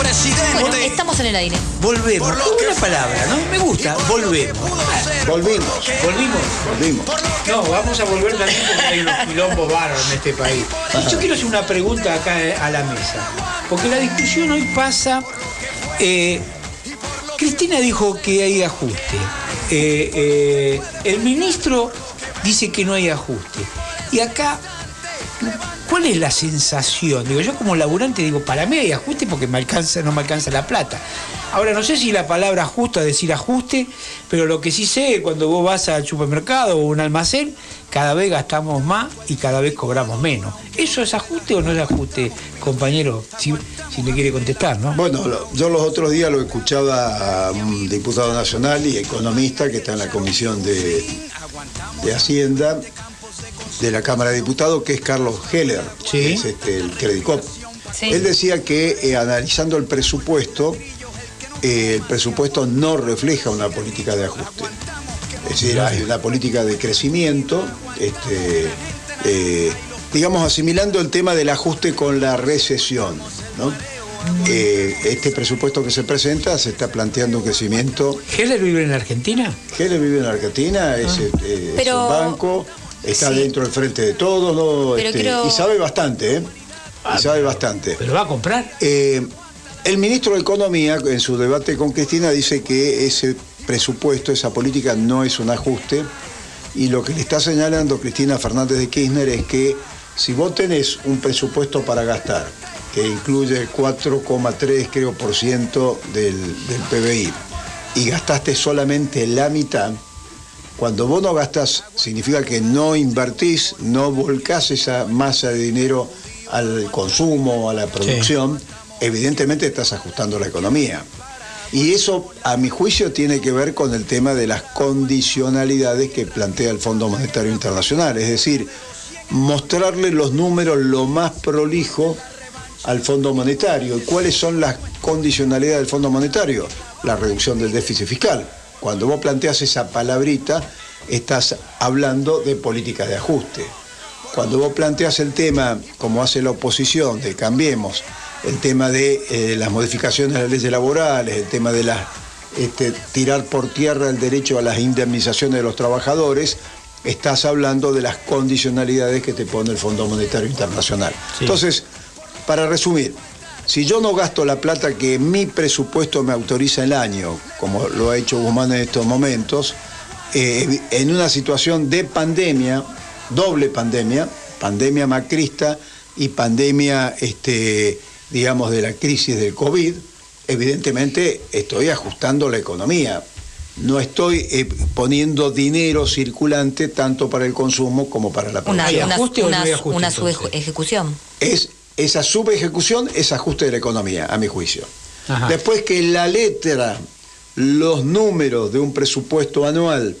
presidente. Bueno, estamos en el aire. Volvemos. Una palabra, ¿no? Me gusta. Volvemos. Volvimos. Volvimos. Volvimos. No, vamos a volver también porque hay unos quilombos bárbaros en este país. Y yo quiero hacer una pregunta acá eh, a la mesa. Porque la discusión hoy pasa. eh, Cristina dijo que hay ajuste. Eh, eh, el ministro dice que no hay ajuste. Y acá, ¿cuál es la sensación? Digo, yo como laburante digo, para mí hay ajuste porque me alcanza, no me alcanza la plata. Ahora, no sé si la palabra justo es decir ajuste, pero lo que sí sé, cuando vos vas al supermercado o un almacén, cada vez gastamos más y cada vez cobramos menos. ¿Eso es ajuste o no es ajuste, compañero? Si, si le quiere contestar, ¿no? Bueno, yo los otros días lo escuchaba a un diputado nacional y economista que está en la Comisión de, de Hacienda de la Cámara de Diputados, que es Carlos Heller, que es este, el Credicop. Sí. Él decía que eh, analizando el presupuesto, eh, el presupuesto no refleja una política de ajuste. Es decir, hay una política de crecimiento, este, eh, digamos, asimilando el tema del ajuste con la recesión. ¿no? Eh, este presupuesto que se presenta se está planteando un crecimiento. ¿Heller vive en Argentina? Heller vive en Argentina, es, eh, es Pero- un banco, está Sí. dentro del frente de todos, ¿no? Este, creo- y sabe bastante, ¿eh? Y sabe bastante. ¿Pero va a comprar? Eh, el ministro de Economía, en su debate con Cristina, dice que ese presupuesto, esa política no es un ajuste. Y lo que le está señalando Cristina Fernández de Kirchner es que si vos tenés un presupuesto para gastar, que incluye el 4,3 creo por ciento del, del PBI, y gastaste solamente la mitad, cuando vos no gastas, significa que no invertís, no volcás esa masa de dinero al consumo, a la producción, evidentemente estás ajustando la economía. Y eso, a mi juicio, tiene que ver con el tema de las condicionalidades que plantea el Fondo Monetario Internacional, es decir, mostrarle los números lo más prolijo al Fondo Monetario. ¿Y cuáles son las condicionalidades del Fondo Monetario? La reducción del déficit fiscal. Cuando vos planteas esa palabrita, estás hablando de política de ajuste. Cuando vos planteas el tema, como hace la oposición, de cambiemos, el tema de eh, las modificaciones de las leyes laborales, el tema de las, este, tirar por tierra el derecho a las indemnizaciones de los trabajadores, estás hablando de las condicionalidades que te pone el Fondo Monetario Internacional. Entonces, para resumir, si yo no gasto la plata que mi presupuesto me autoriza el año, como lo ha hecho Guzmán en estos momentos, eh, en una situación de pandemia, doble pandemia, pandemia macrista y pandemia, este, digamos, de la crisis del COVID, evidentemente estoy ajustando la economía. No estoy eh, poniendo dinero circulante tanto para el consumo como para la Una, producción. una, una, una subejecución. Es esa subejecución es ajuste de la economía, a mi juicio. Ajá. Después que la letra, los números de un presupuesto anual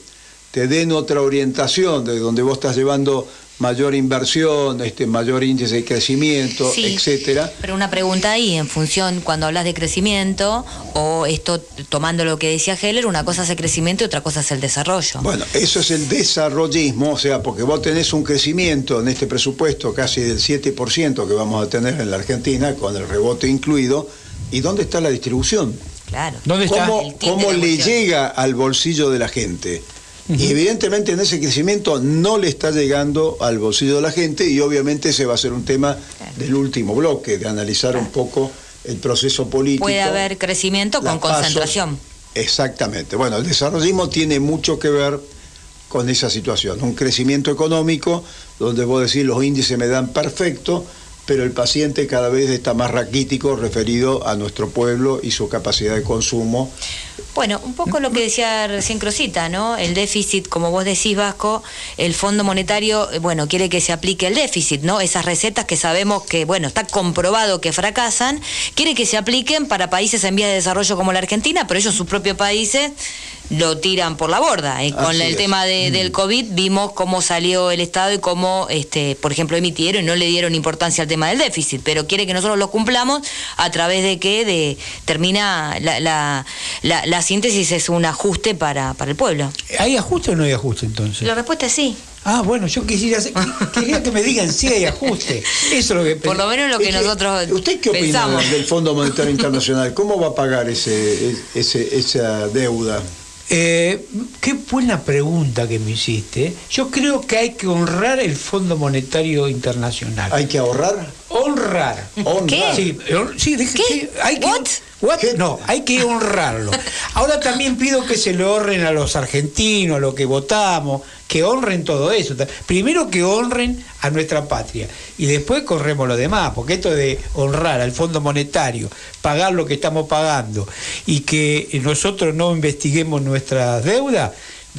te den otra orientación de donde vos estás llevando mayor inversión, este mayor índice de crecimiento, Sí. etcétera. Pero una pregunta ahí, en función, cuando hablas de crecimiento, o esto tomando lo que decía Heller, una cosa es el crecimiento y otra cosa es el desarrollo. Bueno, eso es el desarrollismo, o sea, porque vos tenés un crecimiento en este presupuesto casi del 7% que vamos a tener en la Argentina, con el rebote incluido, ¿y dónde está la distribución? Claro. ¿Dónde está? ¿Cómo, El cómo le llega al bolsillo de la gente? Y evidentemente en ese crecimiento no le está llegando al bolsillo de la gente y obviamente ese va a ser un tema del último bloque, de analizar un poco el proceso político. Puede haber crecimiento con pasos. concentración. Exactamente. Bueno, el desarrollismo tiene mucho que ver con esa situación. Un crecimiento económico donde vos decís los índices me dan perfecto, pero el paciente cada vez está más raquítico referido a nuestro pueblo y su capacidad de consumo Bueno, un poco lo que decía recién Crosita, ¿no? El déficit, como vos decís, Vasco, el Fondo Monetario, eh, bueno, quiere que se aplique el déficit, ¿no? Esas recetas que sabemos que, bueno, está comprobado que fracasan, quiere que se apliquen para países en vías de desarrollo como la Argentina, pero ellos, sus propios países, lo tiran por la borda. Y con Así el es. tema de- del COVID vimos cómo salió el Estado y cómo, este, por ejemplo, emitieron y no le dieron importancia al tema del déficit, pero quiere que nosotros lo cumplamos a través de que de, termina la, la, la- la síntesis es un ajuste para, para el pueblo. ¿Hay ajuste o no hay ajuste entonces? La respuesta es sí. Ah, bueno, yo quisiera quería que me digan si hay ajuste. Eso es lo que Por lo menos lo que Es que, nosotros ¿Usted qué opina pensamos. del Fondo Monetario Internacional? ¿Cómo va a pagar ese, ese, esa deuda? Eh, qué buena pregunta que me hiciste. Yo creo que hay que honrar el Fondo Monetario Internacional. ¿Hay que ahorrar? Honrar. ¿Honrar? Sí, sí, sí, hay que, What? No, hay que honrarlo. Ahora también pido que se lo honren a los argentinos, a los que votamos, que honren todo eso. Primero que honren a nuestra patria y después corremos lo demás, porque esto de honrar al Fondo Monetario, pagar lo que estamos pagando y que nosotros no investiguemos nuestras deudas,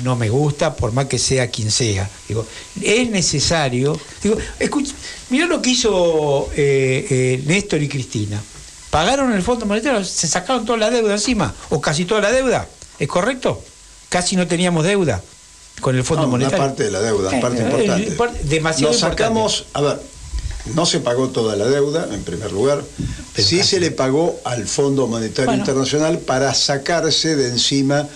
no me gusta, por más que sea quien sea. Digo, es necesario. Digo, escucha, mirá lo que hizo eh, eh, Néstor y Cristina. Pagaron el Fondo Monetario, se sacaron toda la deuda encima, o casi toda la deuda. ¿Es correcto? Casi no teníamos deuda con el Fondo No, una Monetario. parte de la deuda, una parte Eh, importante. eh, par- demasiado Nos sacamos, importante. a ver, no se pagó toda la deuda, en primer lugar. sí se le pagó al Fondo Monetario Bueno. Internacional para sacarse de encima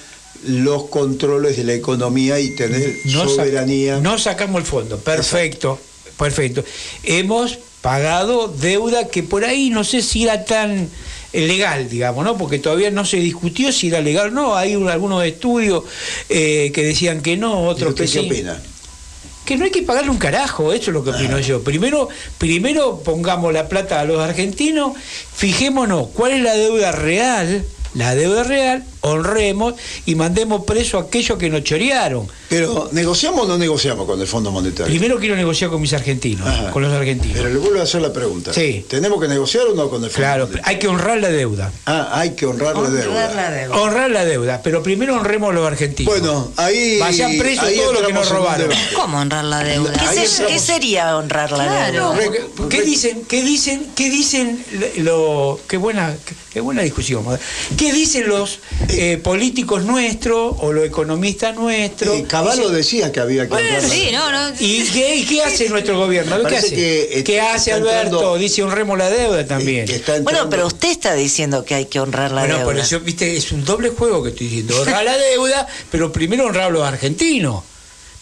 los controles de la economía y tener No sac- soberanía. No sacamos el fondo, perfecto, perfecto. Hemos pagado deuda que por ahí no sé si era tan eh, legal, digamos, ¿no? Porque todavía no se discutió si era legal o no. Hay un- algunos estudios eh, que decían que no, ¿Y otros que qué sí. opina? Que no hay que pagarle un carajo, eso es lo que opino yo. Primero, primero pongamos la plata a los argentinos, fijémonos cuál es la deuda real, la deuda real, honremos y mandemos preso a aquellos que nos chorearon. Pero, ¿negociamos o no negociamos con el Fondo Monetario? Primero quiero negociar con mis argentinos, Ajá. con los argentinos. Pero le vuelvo a hacer la pregunta. Sí. ¿Tenemos que negociar o no con el Fondo Claro, Monetario? hay que honrar la deuda. Ah, hay que honrar, la deuda. deuda. Honrar la deuda, pero primero honremos a los argentinos. Bueno, ahí. Vayan presos ahí todos los que nos robaron. ¿Cómo honrar la deuda? ¿Qué, se- sería honrar la Claro. deuda? ¿Qué dicen? ¿Qué dicen? ¿Qué dicen lo? Qué buena, qué buena discusión. ¿Qué dicen los eh, políticos nuestros o los economistas nuestros? Eh, Caballo decía que había que honrar la Sí, deuda. no, no. ¿Y qué, y qué hace nuestro gobierno? ¿Qué hace? que, eh, ¿Qué hace Alberto? entrando- Dice honremos la deuda también. Bueno, pero usted está diciendo que hay que honrar la Bueno, deuda. por eso, viste, es un doble juego que estoy diciendo. Honrar la deuda, pero primero honrar a los argentinos.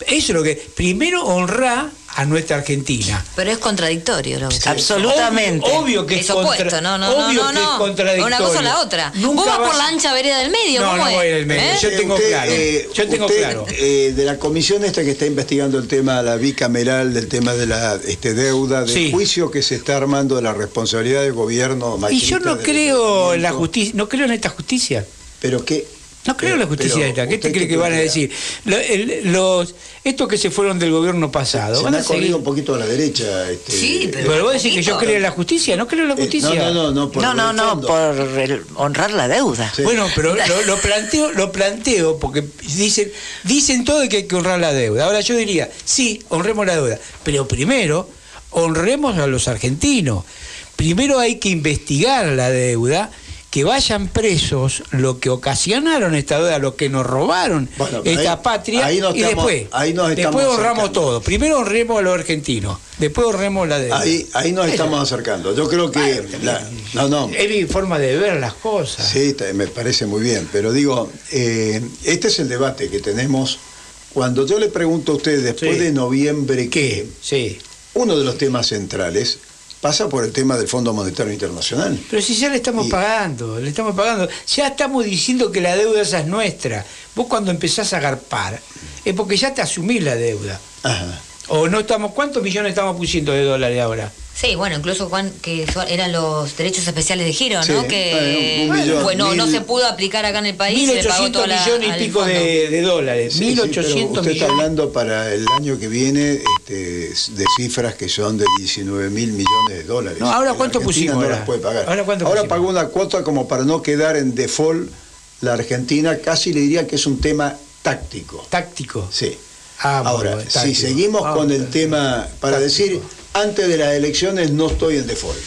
Eso es lo que. Primero honrar a nuestra Argentina. Pero es contradictorio lo que dice. Absolutamente. Obvio, obvio que es, Es opuesto, contra- no, no, no, obvio no, que es contradictorio. Una cosa o la otra. Nunca Vos vas por la ancha vereda del medio, No, ¿cómo no es? voy en el medio. ¿Eh? Yo tengo Usted, claro. eh, Yo tengo usted, claro. eh, de la comisión esta que está investigando el tema, la bicameral, del tema de la este, deuda, del Sí. juicio que se está armando de la responsabilidad del gobierno. Y yo no del creo en la justicia, no creo en esta justicia. Pero qué. No creo en la justicia Pero, esta. ¿Qué te ¿usted cree que van a decir? Lo- el- los, estos que se fueron del gobierno pasado. Se van me a ha corrido un poquito a la derecha. Este, Sí, pero- Pero vos decís que yo creo en la justicia, no creo en la eh, justicia. no, no, no, no, por no, no, no, por el- honrar la deuda. Sí. Bueno, pero lo, lo planteo, lo planteo porque dicen, dicen todo que hay que honrar la deuda. Ahora yo diría, sí, honremos la deuda, pero primero honremos a los argentinos. Primero hay que investigar la deuda, que vayan presos lo que ocasionaron esta deuda, lo que nos robaron Bueno, esta ahí- patria ahí y estamos- después, ahí nos después honramos acercando. todo. Primero honremos a los argentinos, después honremos la deuda. Ahí, ahí nos Eso. estamos acercando. Yo creo que. la- no, no. Es mi forma de ver las cosas. Sí, me parece muy bien, pero digo, eh, este es el debate que tenemos. Cuando yo le pregunto a usted después Sí. de noviembre ¿Qué? Sí. uno de los temas centrales pasa por el tema del Fondo Monetario Internacional. Pero si ya le estamos Y- pagando, le estamos pagando, ya estamos diciendo que la deuda esa es nuestra. Vos cuando empezás a agarpar, es porque ya te asumís la deuda. Ajá. O no estamos, ¿cuántos millones estamos pusiendo de dólares ahora? Sí, bueno, incluso Juan, que eran los derechos especiales de giro, Sí, ¿no? Que bueno, un millón, bueno, no se pudo aplicar acá en el país, se le pagó 1.800 toda la, millones y pico de, de dólares. Sí, sí, 1.800 pero usted está hablando para el año que viene este, de cifras que son de 19 mil millones de dólares. No, ahora cuánto pusimos No ahora? las puede pagar. Ahora cuánto pusimos? pagó una cuota como para no quedar en default la Argentina, casi le diría que es un tema táctico. ¿Táctico? Sí. Ah, Ahora, bueno, si seguimos Ah, con el táctico. tema, para decir, antes de las elecciones no estoy en default.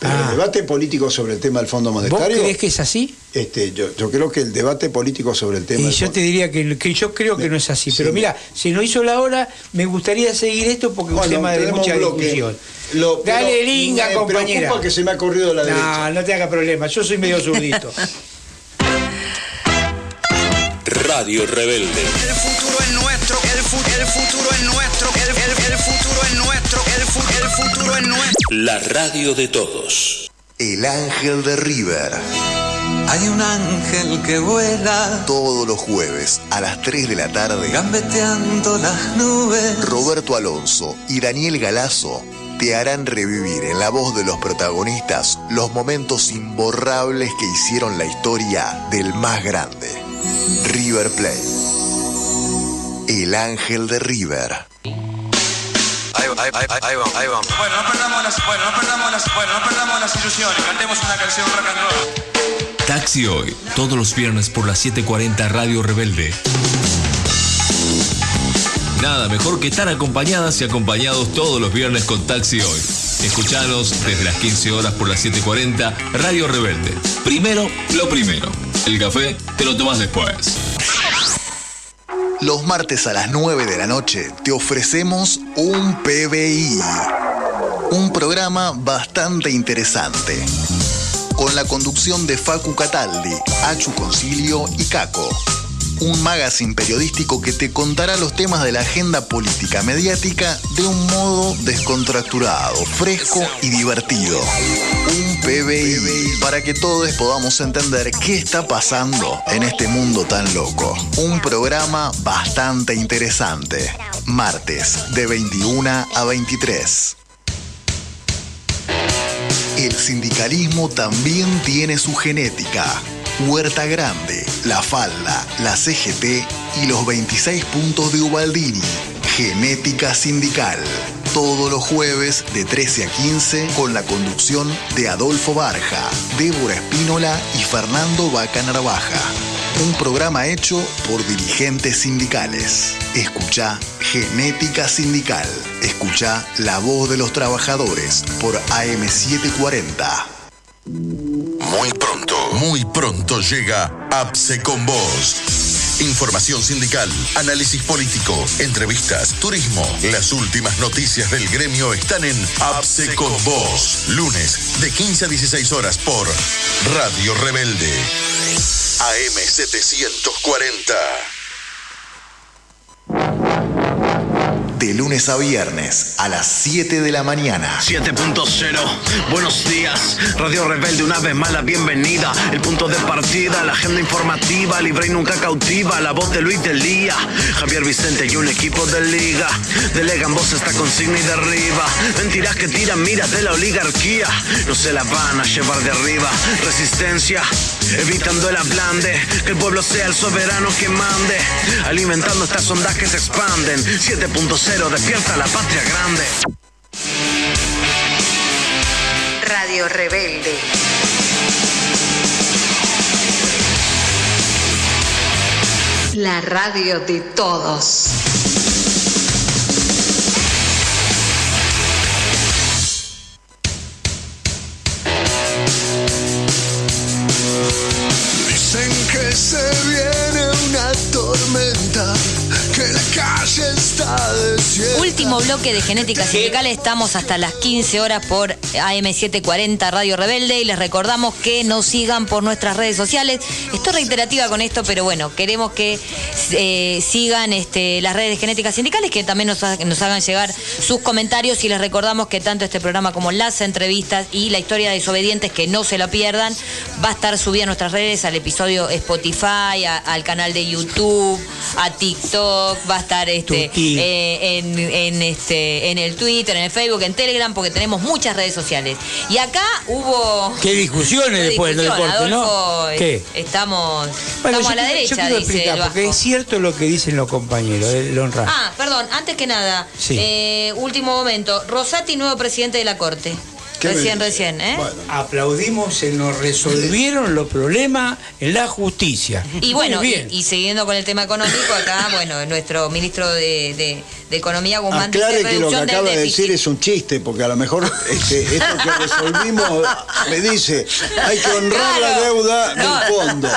Pero Ah. el debate político sobre el tema del Fondo ¿Vos Monetario, crees que es así? este, yo, yo creo que el debate político sobre el tema Y yo Fondo- te diría que, que yo creo que no es así. Pero mira, se nos hizo la hora, me gustaría seguir esto porque es un tema de mucha discusión. Lo- Dale, linga, me compañera. preocupa que se me ha corrido la no, derecha. no te haga problema, yo soy medio zurdito. Radio Rebelde. El futuro es nuestro, el, fu- el futuro es nuestro, el, el- el futuro es nuestro, el, fu- el futuro es nuestro. La radio de todos. El ángel de River. Hay un ángel que vuela, Todos los jueves a las 3 de la tarde. gambeteando las nubes. Roberto Alonso y Daniel Galazo te harán revivir en la voz de los protagonistas los momentos imborrables que hicieron la historia del más grande, River Plate. El ángel de River. Ahí, va, ahí, ahí vamos. Bueno, no perdamos las, bueno, no perdamos las, bueno, no perdamos las ilusiones. Cantemos una canción rock and roll. Taxi Hoy, todos los viernes por las 7:40 Radio Rebelde. Nada mejor que estar acompañadas y acompañados todos los viernes con Taxi Hoy. Escuchanos desde las 15 horas por las 7:40 Radio Rebelde. Primero, lo primero. El café te lo tomas después. Los martes a las 9 de la noche te ofrecemos un PBI. Un programa bastante interesante. Con la conducción de Facu Cataldi, Achu Concilio y Caco. Un magazine periodístico que te contará los temas de la agenda política mediática de un modo descontracturado, fresco y divertido. Un PBI para que todos podamos entender qué está pasando en este mundo tan loco. Un programa bastante interesante. Martes de 21 a 23. El sindicalismo también tiene su genética. Huerta Grande, La Falda, la CGT y los 26 puntos de Ubaldini. Genética Sindical. Todos los jueves de 13 a 15 con la conducción de Adolfo Barja, Débora Espínola y Fernando Vaca Narvaja. Un programa hecho por dirigentes sindicales. Escucha Genética Sindical. Escucha La Voz de los Trabajadores por AM740. Muy pronto, muy pronto llega APSE con vos. Información sindical, análisis político, entrevistas, turismo. Las últimas noticias del gremio están en APSE con vos. Lunes de 15 a 16 horas por Radio Rebelde. AM740. De lunes a viernes a las 7 de la mañana. 7.0, buenos días, Radio Rebelde, una vez más la bienvenida, el punto de partida, la agenda informativa, libre y nunca cautiva, la voz de Luis del Día, Javier Vicente y un equipo de liga, delegan voz esta consigna y derriba, mentiras que tiran miras de la oligarquía, no se la van a llevar de arriba, resistencia, evitando el ablande, que el pueblo sea el soberano que mande, alimentando estas ondas que se expanden, 7.0, despierta la patria grande. Radio Rebelde. La radio de todos. Último bloque de Genética Sindical. Estamos hasta las 15 horas por AM740 Radio Rebelde y les recordamos que nos sigan por nuestras redes sociales. Estoy reiterativa con esto, pero bueno, queremos que eh, sigan este, las redes de Genética Sindicales, que también nos, ha- nos hagan llegar sus comentarios y les recordamos que tanto este programa como las entrevistas y la historia de desobedientes, que no se la pierdan, va a estar subida a nuestras redes, al episodio Spotify, a- al canal de YouTube, a TikTok, va a estar este, eh, en, en, este, en el Twitter, en el Facebook, en Telegram, porque tenemos muchas redes sociales. Y acá hubo... Qué discusiones Qué después del deporte, ¿no? Adolfo, ¿Qué? Estamos, Bueno, estamos a la quiero- derecha, yo quiero dice explicar, el porque es cierto lo que dicen los compañeros, el honra. Ah, perdón, antes que nada, Sí. eh, último momento. Rosati, nuevo presidente de la Corte. ¿Qué me Recién, recién, ¿eh? Bueno. Aplaudimos, se nos resolvieron los problemas en la justicia. Y bueno, y, siguiendo con el tema económico, acá, bueno, nuestro ministro de, de- de Economía, Guzmán, Aclare dice que lo que acaba de decir es un chiste, porque a lo mejor este, esto que resolvimos me dice, hay que honrar la deuda No. del fondo.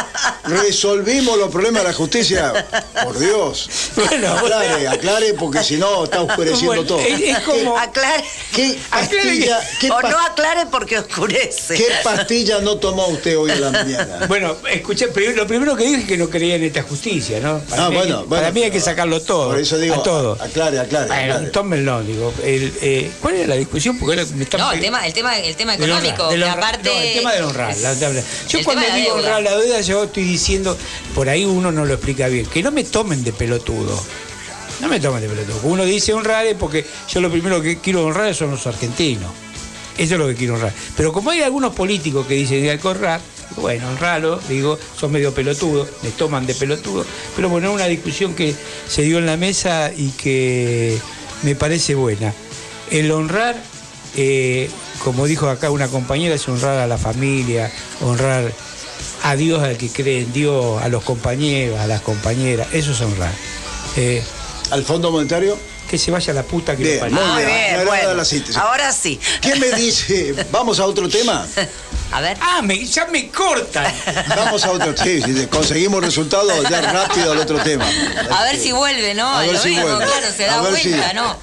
Resolvimos los problemas de la justicia. Por Dios. Bueno, aclare, aclare, porque si no está oscureciendo Bueno, todo. es- como- Aclare. ¿Qué pastilla, qué o pas- no aclare porque oscurece. qué pastilla no tomó usted hoy a la mañana? Bueno, escuché, lo primero que dije es que no creía en esta justicia, ¿no? Para Ah, mí, bueno, para mí hay que sacarlo todo. Por eso digo, a todo. aclare, aclare. Bueno, aclare. tómenlo, digo. El, eh, ¿Cuál era la discusión? Porque me No, el tema, el tema, el tema honrar, económico, honrar. aparte. No, el tema del honrar. la. Yo el cuando de digo honrar la deuda, yo estoy diciendo, por ahí uno no lo explica bien, que no me tomen de pelotudo. No me tomen de pelotudo. Uno dice honrar es porque yo lo primero que quiero honrar son los argentinos. Eso es lo que quiero honrar. Pero como hay algunos políticos que dicen hay que honrar, bueno, honralo, digo, son medio pelotudos, me toman de pelotudo. Pero bueno, una discusión que se dio en la mesa y que me parece buena. El honrar, eh, como dijo acá una compañera, es honrar a la familia, honrar a Dios, al que cree en Dios, a los compañeros, a las compañeras, eso es honrar. Eh, ¿Al Fondo Monetario? Que se vaya la puta que Bien, lo parió. muy Muy bien, bueno. la síntesis. Ahora sí. ¿Qué me dice? ¿Vamos a otro tema? A ver. Ah, me- ya me cortan. Vamos a otro tema. Si conseguimos resultados, ya rápido al otro tema. A ver si vuelve, ¿no? A ver Lo si mismo, vuelve. claro, se da si- cuenta, ¿no?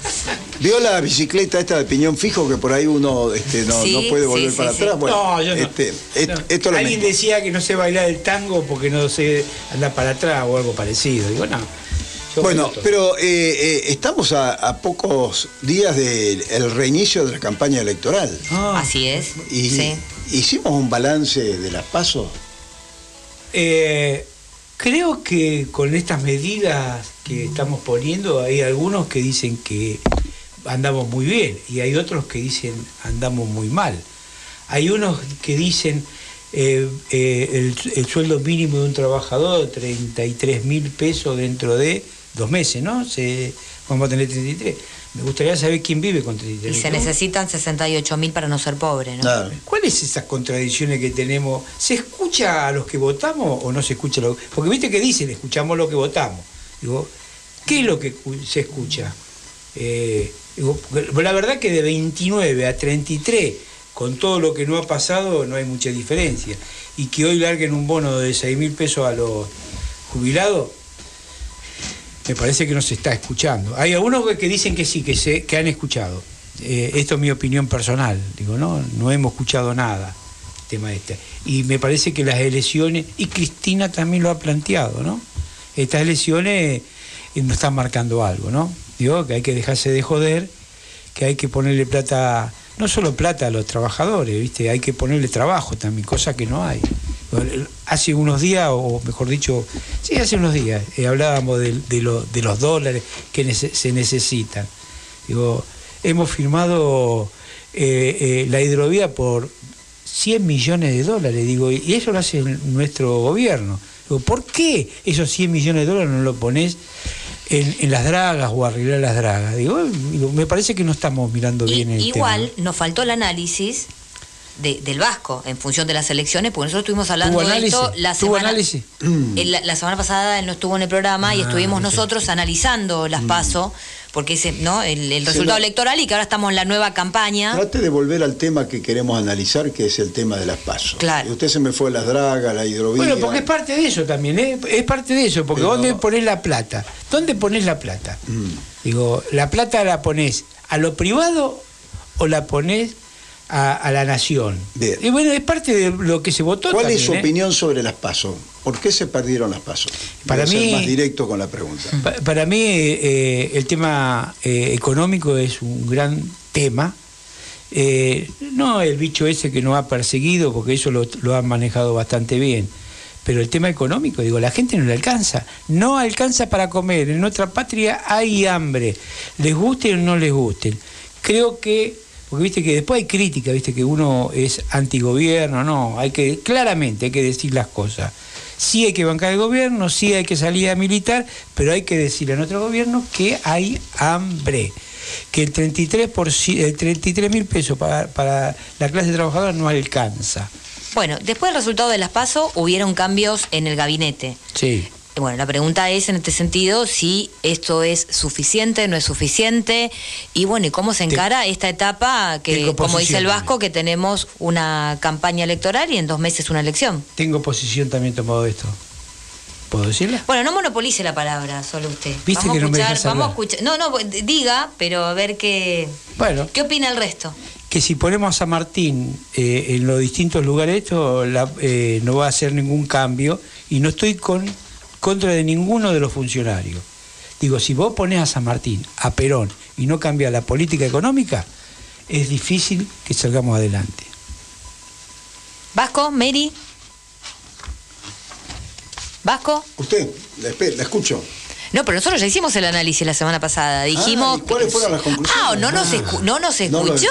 ¿Vio la bicicleta esta de piñón fijo que por ahí uno este, no, Sí, no puede volver sí, para sí, atrás? sí. Bueno, No, yo no. este, et- No. esto es lo Alguien mismo. decía que no sé bailar el tango porque no sé andar para atrás o algo parecido. Digo, no. Yo Bueno, pero eh, eh, estamos a, a pocos días del reinicio de la campaña electoral. Ah, Así es. Y Sí. hicimos un balance de las pasos. eh, creo que con estas medidas que estamos poniendo hay algunos que dicen que andamos muy bien y hay otros que dicen andamos muy mal. Hay unos que dicen eh, eh, el, el sueldo mínimo de un trabajador, 33 mil pesos dentro de dos meses, ¿no? Se, vamos a tener 33. Me gustaría saber quién vive con 33 Y se ¿no? necesitan 68 mil para no ser pobre, ¿no? Nada. ¿Cuáles esas contradicciones que tenemos? ¿Se escucha a los que votamos o no se escucha? a Lo... Porque viste que dicen, escuchamos lo que votamos. Digo, ¿qué es lo que se escucha? Eh, digo, la verdad que de 29 a 33, con todo lo que no ha pasado, no hay mucha diferencia. Y que hoy larguen un bono de 6 mil pesos a los jubilados, me parece que no se está escuchando. Hay algunos que dicen que sí, que, se, que han escuchado. Eh, esto es mi opinión personal. Digo, no, no hemos escuchado nada, tema este. Y me parece que las elecciones, y Cristina también lo ha planteado, ¿no? Estas elecciones eh, nos están marcando algo, ¿no? Digo, que hay que dejarse de joder, que hay que ponerle plata, no solo plata a los trabajadores, ¿viste? Hay que ponerle trabajo también, cosa que no hay. Hace unos días, o mejor dicho, sí, hace unos días, eh, hablábamos de, de lo- de los dólares que nece- se necesitan. Digo, hemos firmado eh, eh, la hidrovía por 100 millones de dólares, digo, y eso lo hace nuestro gobierno. Digo, ¿por qué esos 100 millones de dólares no lo pones en, en las dragas o arreglar las dragas? Digo, digo, me parece que no estamos mirando Y- bien el igual tema. nos faltó el análisis de- del Vasco en función de las elecciones, porque nosotros estuvimos hablando ¿Tuvo de análisis? esto la ¿Tuvo semana, análisis? en la, la semana pasada él no estuvo en el programa y Ah, estuvimos nosotros analizando las pasos, porque ese, ¿no? el, resultado electoral y que ahora estamos en la nueva campaña. Trate de volver al tema que queremos analizar, que es el tema de las pasos. Claro. Y usted se me fue a las dragas, la hidrovía. Bueno, porque es parte de eso también, ¿eh? es parte de eso, porque Pero- ¿dónde ponés la plata? ¿Dónde ponés la plata? Mm. Digo, ¿la plata la ponés a lo privado o la ponés a, a la nación? Bien. Y bueno, es parte de lo que se votó ¿Cuál también, es su ¿eh? opinión sobre las pasos? ¿Por qué se perdieron las pasos? Para a ser mí- más directo con la pregunta. Pa- Para mí eh, el tema eh, económico es un gran tema. No el bicho ese que nos ha perseguido, porque eso lo, lo han manejado bastante bien. Pero el tema económico, digo, la gente no le alcanza. No alcanza para comer. En nuestra patria hay hambre. Les guste o no les gusten. Creo que, porque viste que después hay crítica, viste que uno es antigobierno, no, hay que, claramente hay que decir las cosas. Sí hay que bancar el gobierno, sí hay que salir a militar, pero hay que decirle a nuestro gobierno que hay hambre. que el 33 por, el 33 mil pesos para, para la clase trabajadora no alcanza. Bueno, después del resultado de las PASO hubieron cambios en el gabinete. Sí. Bueno, la pregunta es en este sentido si esto es suficiente, no es suficiente y bueno, y cómo se encara esta etapa que, como dice el. Vasco, que tenemos una campaña electoral y en dos meses una elección. Tengo posición también tomado esto. ¿Puedo decirla? Bueno, no monopolice la palabra, solo usted. Viste vamos que a no me escuchar, dejas vamos a escuchar. No, no, diga, pero a ver qué, Bueno, qué opina el resto. que si ponemos a San Martín eh, en los distintos lugares, esto la- eh, no va a hacer ningún cambio y no estoy con contra de ninguno de los funcionarios. Digo, si vos pones a San Martín, a Perón, y no cambia la política económica, es difícil que salgamos adelante. Vasco, Mary. Vasco. Usted, la escucho. No, pero nosotros ya hicimos el análisis la semana pasada. Dijimos. ¿y cuáles fueron las conclusiones? Ah, no nos, escu- no nos escuchó.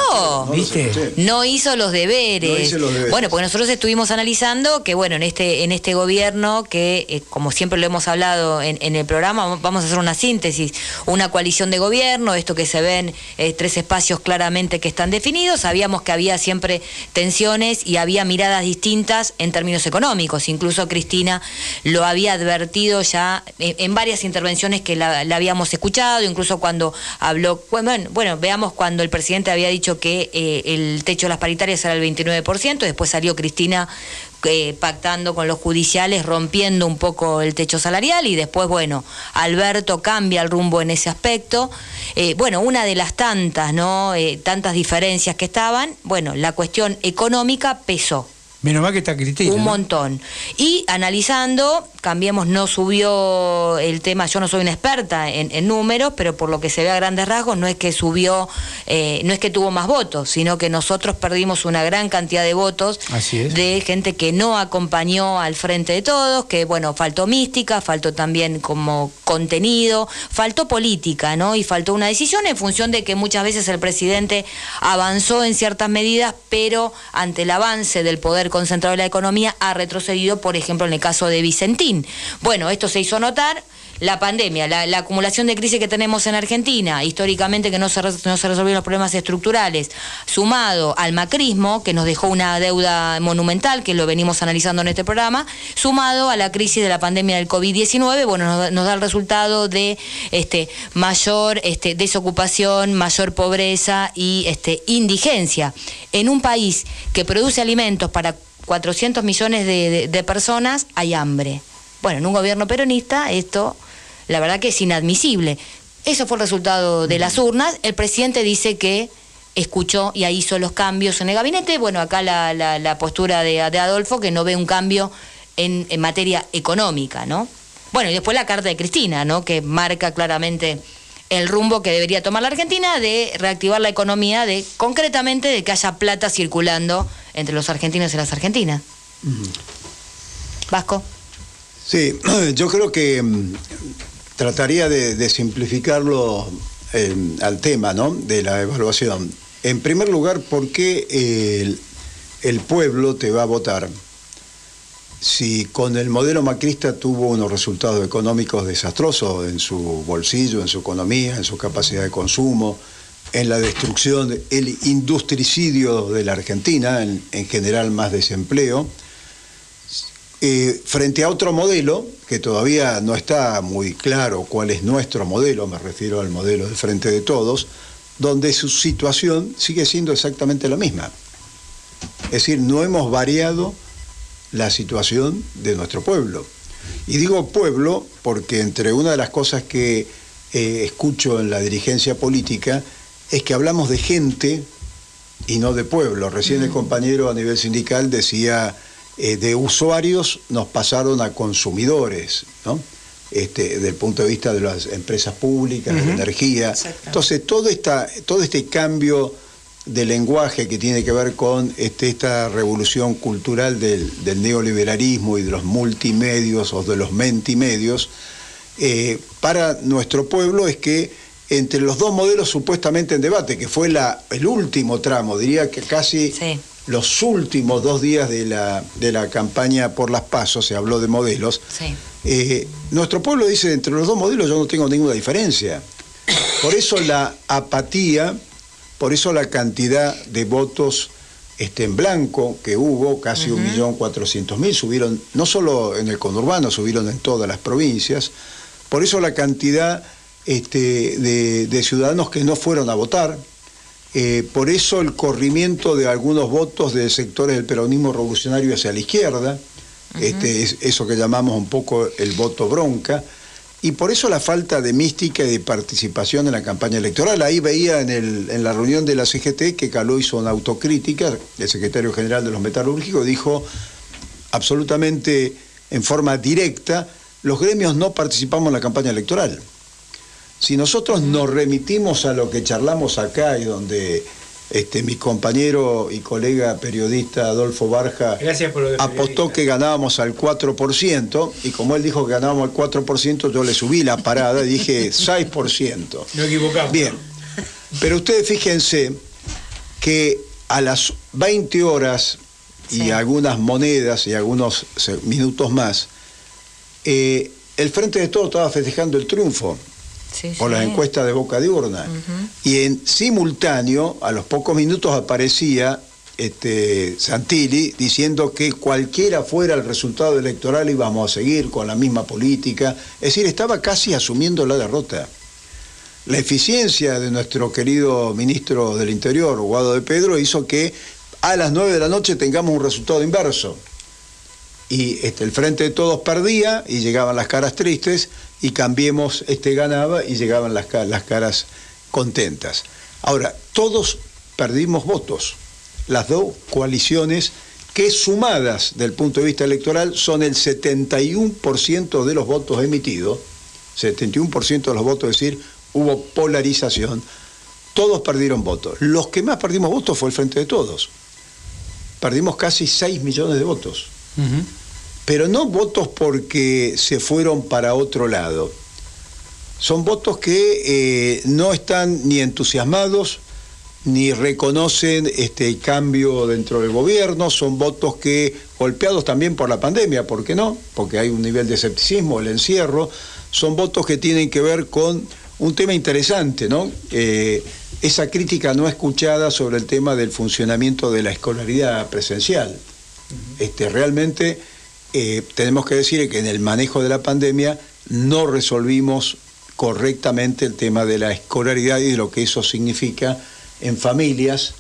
no ¿Viste? No hizo los deberes. No hice los deberes. Bueno, porque nosotros estuvimos analizando que, bueno, en este, en este gobierno, que eh, como siempre lo hemos hablado en, en el programa, vamos a hacer una síntesis, una coalición de gobierno, esto que se ven eh, tres espacios claramente que están definidos. Sabíamos que había siempre tensiones y había miradas distintas en términos económicos. Incluso Cristina lo había advertido ya en, en varias intervenciones que la, habíamos escuchado, incluso cuando habló, bueno, bueno, veamos cuando el presidente había dicho que eh, el techo de las paritarias era el 29%, después salió Cristina eh, pactando con los judiciales, rompiendo un poco el techo salarial y después, bueno, Alberto cambia el rumbo en ese aspecto. Eh, bueno, una de las tantas, ¿no? Tantas diferencias que estaban, bueno, la cuestión económica pesó. Menos mal que está Cristina. Un montón. Y analizando, Cambiemos no subió el tema, yo no soy una experta en, en números, pero por lo que se ve a grandes rasgos, no es que subió, eh, no es que tuvo más votos, sino que nosotros perdimos una gran cantidad de votos Así es. de gente que no acompañó al frente de todos, que bueno, faltó mística, faltó también como contenido, faltó política, ¿no? Y faltó una decisión en función de que muchas veces el presidente avanzó en ciertas medidas, pero ante el avance del poder concentrado de la economía ha retrocedido, por ejemplo, en el caso de Vicentín. Bueno, esto se hizo notar. La pandemia, la, la acumulación de crisis que tenemos en Argentina, históricamente que no se, no se resolvieron los problemas estructurales, sumado al macrismo, que nos dejó una deuda monumental, que lo venimos analizando en este programa, sumado a la crisis de la pandemia del COVID-19, bueno, nos, da- nos da el resultado de este, mayor este, desocupación, mayor pobreza y este, indigencia. En un país que produce alimentos para 400 millones de personas, hay hambre. Bueno, en un gobierno peronista esto, la verdad que es inadmisible. Eso fue el resultado de las urnas. El presidente dice que escuchó y ahí hizo los cambios en el gabinete. Bueno, acá la, la- la postura de, de Adolfo, que no ve un cambio en, en materia económica, ¿no? Bueno, y después la carta de Cristina, ¿no? Que marca claramente el rumbo que debería tomar la Argentina de reactivar la economía, de concretamente de que haya plata circulando entre los argentinos y las argentinas. Vasco. Sí, yo creo que mm, trataría de, simplificarlo eh, al tema ¿no? de la evaluación. En primer lugar, ¿por qué el, el pueblo te va a votar si con el modelo macrista tuvo unos resultados económicos desastrosos en su bolsillo, en su economía, en su capacidad de consumo, en la destrucción, el industricidio de la Argentina, en, en general más desempleo? Eh, frente a otro modelo, que todavía no está muy claro cuál es nuestro modelo, me refiero al modelo del Frente de Todos, donde su situación sigue siendo exactamente la misma. Es decir, no hemos variado la situación de nuestro pueblo. Y digo pueblo porque entre una de las cosas que eh, escucho en la dirigencia política es que hablamos de gente y no de pueblo. Recién el compañero a nivel sindical decía, eh, de usuarios nos pasaron a consumidores, ¿no? Este, desde el punto de vista de las empresas públicas, de la energía. Entonces, todo, esta, todo este cambio de lenguaje que tiene que ver con este, esta revolución cultural del, del neoliberalismo y de los multimedios o de los mentimedios, eh, para nuestro pueblo es que entre los dos modelos supuestamente en debate, que fue la, el último tramo, diría que casi los últimos dos días de la, de la campaña por las pasos, se habló de modelos, Sí. eh, nuestro pueblo dice, entre los dos modelos yo no tengo ninguna diferencia. Por eso la apatía, por eso la cantidad de votos este, en blanco que hubo, casi millón cuatrocientos mil, subieron no solo en el conurbano, subieron en todas las provincias. Por eso la cantidad este, de, de ciudadanos que no fueron a votar, eh, por eso el corrimiento de algunos votos de sectores del peronismo revolucionario hacia la izquierda, este, es eso que llamamos un poco el voto bronca, y por eso la falta de mística y de participación en la campaña electoral. Ahí veía en, el- en la reunión de la CGT que Caló hizo una autocrítica, el secretario general de los metalúrgicos dijo absolutamente en forma directa, los gremios no participamos en la campaña electoral. Si nosotros nos remitimos a lo que charlamos acá y donde este, mi compañero y colega periodista Adolfo Barja apostó que ganábamos al 4%, y como él dijo que ganábamos al 4%, yo le subí la parada y dije 6%. No equivocamos. Bien, pero ustedes fíjense que a las 20 horas y algunas monedas y algunos minutos más, eh, el Frente de Todos estaba festejando el triunfo por las encuestas de boca de urna. Y en simultáneo, a los pocos minutos aparecía este, Santilli diciendo que cualquiera fuera el resultado electoral íbamos a seguir con la misma política. Es decir, estaba casi asumiendo la derrota. La eficiencia de nuestro querido ministro del Interior, Guado de Pedro, hizo que a las 9 de la noche tengamos un resultado inverso. Y este, el Frente de Todos perdía y llegaban las caras tristes, y Cambiemos este, ganaba y llegaban las, las caras contentas. Ahora, todos perdimos votos. Las dos coaliciones que sumadas del punto de vista electoral son el 71% de los votos emitidos, 71% de los votos, es decir, hubo polarización, todos perdieron votos. Los que más perdimos votos fue el Frente de Todos. Perdimos casi 6 millones de votos. Pero no votos porque se fueron para otro lado. Son votos que eh, no están ni entusiasmados, ni reconocen este cambio dentro del gobierno, son votos que, golpeados también por la pandemia, ¿por qué no? Porque hay un nivel de escepticismo, el encierro, son votos que tienen que ver con un tema interesante, ¿no? Eh, esa crítica no escuchada sobre el tema del funcionamiento de la escolaridad presencial. Este, realmente eh, tenemos que decir que en el manejo de la pandemia no resolvimos correctamente el tema de la escolaridad y de lo que eso significa en familias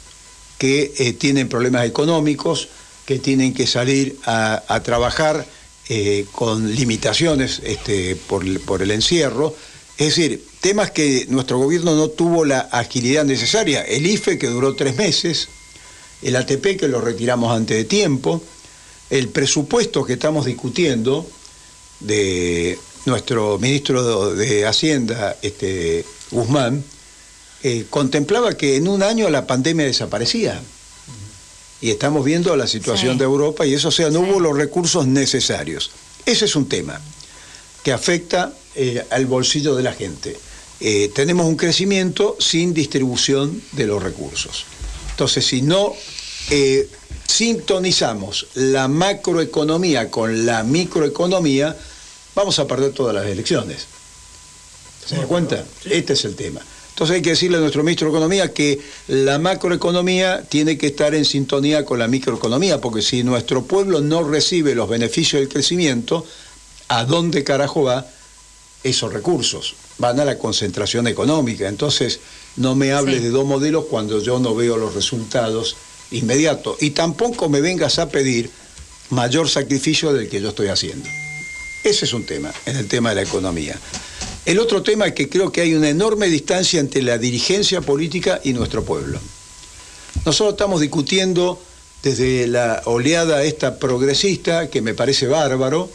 que eh, tienen problemas económicos, que tienen que salir a, trabajar eh, con limitaciones este, por el encierro. Es decir, temas que nuestro gobierno no tuvo la agilidad necesaria. El IFE que duró tres meses, el ATP que lo retiramos antes de tiempo, el presupuesto que estamos discutiendo de nuestro ministro de Hacienda, este, Guzmán, eh, contemplaba que en un año la pandemia desaparecía. Y estamos viendo la situación Sí. de Europa y eso, o sea, no hubo los recursos necesarios. Ese es un tema que afecta eh, al bolsillo de la gente. Eh, tenemos un crecimiento sin distribución de los recursos. Entonces, si no sintonizamos la macroeconomía con la microeconomía, vamos a perder todas las elecciones. ¿Se da cuenta? Este es el tema. Entonces hay que decirle a nuestro ministro de Economía que la macroeconomía tiene que estar en sintonía con la microeconomía, porque si nuestro pueblo no recibe los beneficios del crecimiento, ¿a dónde carajo va esos recursos? Van a la concentración económica. Entonces, no me hables Sí. de dos modelos cuando yo no veo los resultados inmediatos. Y tampoco me vengas a pedir mayor sacrificio del que yo estoy haciendo. Ese es un tema, en el tema de la economía. El otro tema es que creo que hay una enorme distancia entre la dirigencia política y nuestro pueblo. Nosotros estamos discutiendo desde la oleada esta progresista, que me parece bárbaro,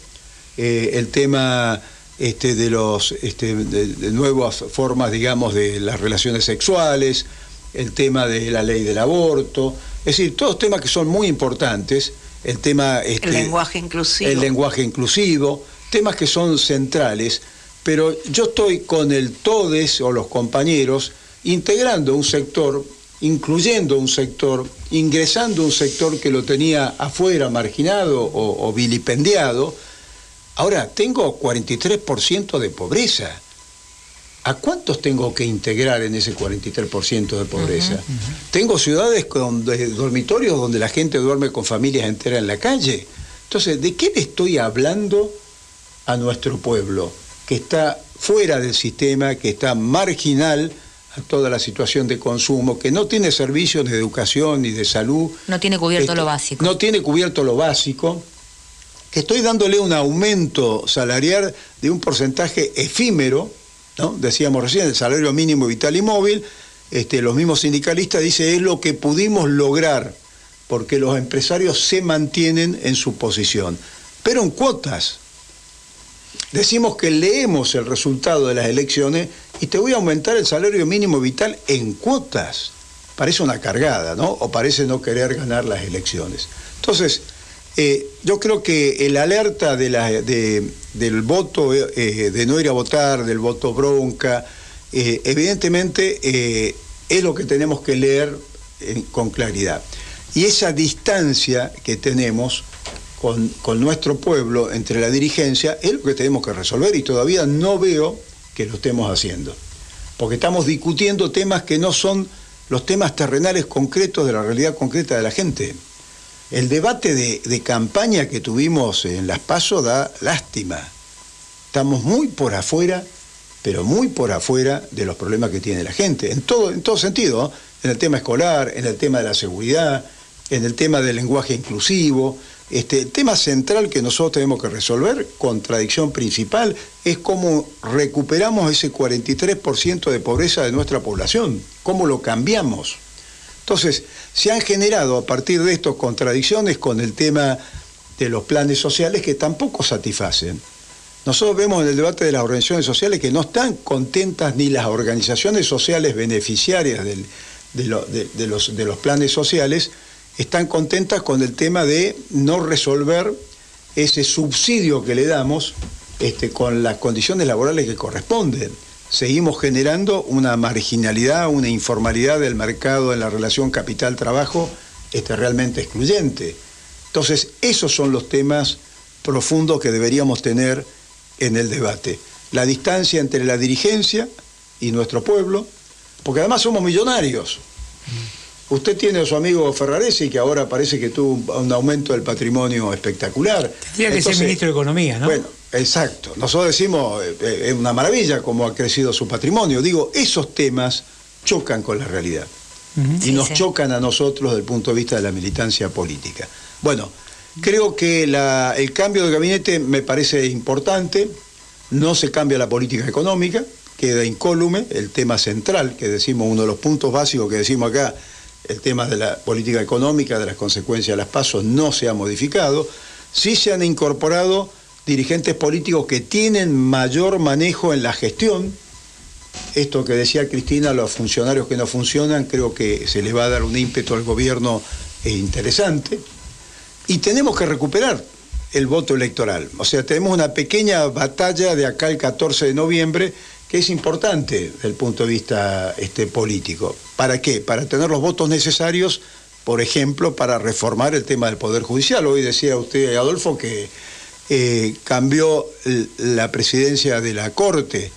eh, el tema este, de los este, de nuevas formas, digamos, de las relaciones sexuales, el tema de la ley del aborto, es decir, todos temas que son muy importantes, el tema este, El lenguaje inclusivo. el lenguaje inclusivo, temas que son centrales, pero yo estoy con el TODES o los compañeros integrando un sector, incluyendo un sector, ingresando un sector que lo tenía afuera, marginado o, o vilipendiado. Ahora, tengo 43% de pobreza. ¿A cuántos tengo que integrar en ese 43% de pobreza? Tengo ciudades con dormitorios donde la gente duerme con familias enteras en la calle. Entonces, ¿de qué le estoy hablando a nuestro pueblo que está fuera del sistema, que está marginal a toda la situación de consumo, que no tiene servicios de educación ni de salud? No tiene cubierto Este, lo básico. No tiene cubierto lo básico, que estoy dándole un aumento salarial de un porcentaje efímero, decíamos recién, el salario mínimo vital y móvil, este, los mismos sindicalistas dicen es lo que pudimos lograr, porque los empresarios se mantienen en su posición, pero en cuotas. Decimos que leemos el resultado de las elecciones y te voy a aumentar el salario mínimo vital en cuotas. Parece una cargada, ¿no? O parece no querer ganar las elecciones. Entonces, eh, yo creo que el alerta del voto, eh, de no ir a votar, del voto bronca, eh, evidentemente eh, es lo que tenemos que leer eh, con claridad. Y esa distancia que tenemos con nuestro pueblo entre la dirigencia es lo que tenemos que resolver y todavía no veo que lo estemos haciendo. Porque estamos discutiendo temas que no son los temas terrenales concretos de la realidad concreta de la gente. El debate de, campaña que tuvimos en Las Paso da lástima. Estamos muy por afuera, pero muy por afuera de los problemas que tiene la gente, en todo, en todo sentido, en el tema escolar, en el tema de la seguridad, en el tema del lenguaje inclusivo. Este, el tema central que nosotros tenemos que resolver, contradicción principal, es cómo recuperamos ese 43% de pobreza de nuestra población, cómo lo cambiamos. Entonces, se han generado a partir de esto contradicciones con el tema de los planes sociales que tampoco satisfacen. Nosotros vemos en el debate de las organizaciones sociales que no están contentas ni las organizaciones sociales beneficiarias de los planes sociales, están contentas con el tema de no resolver ese subsidio que le damos este, con las condiciones laborales que corresponden. Seguimos generando una marginalidad, una informalidad del mercado en la relación capital-trabajo este, realmente excluyente. Entonces, esos son los temas profundos que deberíamos tener en el debate. La distancia entre la dirigencia y nuestro pueblo, porque además somos millonarios. Usted tiene a su amigo Ferraresi, que ahora parece que tuvo un- aumento del patrimonio espectacular. Tendría que ser ministro de Economía, ¿no? Bueno, exacto. Nosotros decimos, eh, eh, es una maravilla cómo ha crecido su patrimonio. Digo, esos temas chocan con la realidad y nos chocan a nosotros desde el punto de vista de la militancia política. Bueno, creo que la- el cambio de gabinete me parece importante, no se cambia la política económica, queda incólume el tema central, que decimos, uno de los puntos básicos que decimos acá, el tema de la política económica, de las consecuencias de las pasos, no se ha modificado, sí se han incorporado dirigentes políticos que tienen mayor manejo en la gestión, esto que decía Cristina, los funcionarios que no funcionan, creo que se les va a dar un ímpetu al gobierno interesante. Y tenemos que recuperar el voto electoral. O sea, tenemos una pequeña batalla de acá el 14 de noviembre que es importante desde el punto de vista este, político. ¿Para qué? Para tener los votos necesarios, por ejemplo, para reformar el tema del Poder Judicial. Hoy decía usted, Adolfo, que eh, cambió la presidencia de la Corte,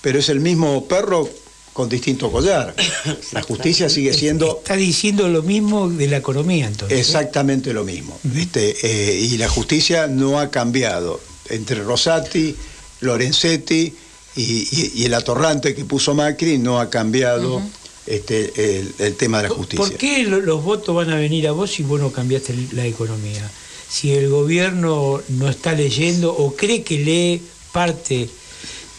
pero es el mismo perro con distinto collar. La justicia sigue siendo Está diciendo lo mismo de la economía, entonces. exactamente lo mismo. Este, eh, y la justicia no ha cambiado. Entre Rosati, Lorenzetti y, y- y el atorrante que puso Macri no ha cambiado este, el, el tema de la justicia. ¿Por qué lo- los votos van a venir a vos si vos no cambiaste la economía? Si el gobierno no está leyendo o cree que lee parte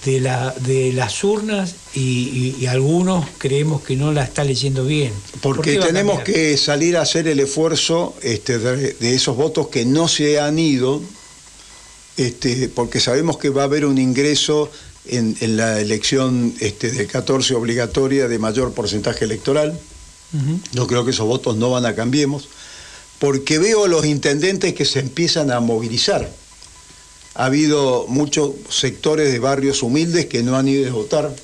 de, la, de las urnas y, y- y algunos creemos que no la está leyendo bien. ¿Por Porque tenemos que salir a hacer el esfuerzo este, de, de esos votos que no se han ido, este, porque sabemos que va a haber un ingreso en, en la elección este, del 14 obligatoria de mayor porcentaje electoral. Yo creo que esos votos no van a cambiemos, porque veo a los intendentes que se empiezan a movilizar. Ha habido muchos sectores de barrios humildes que no han ido a votar,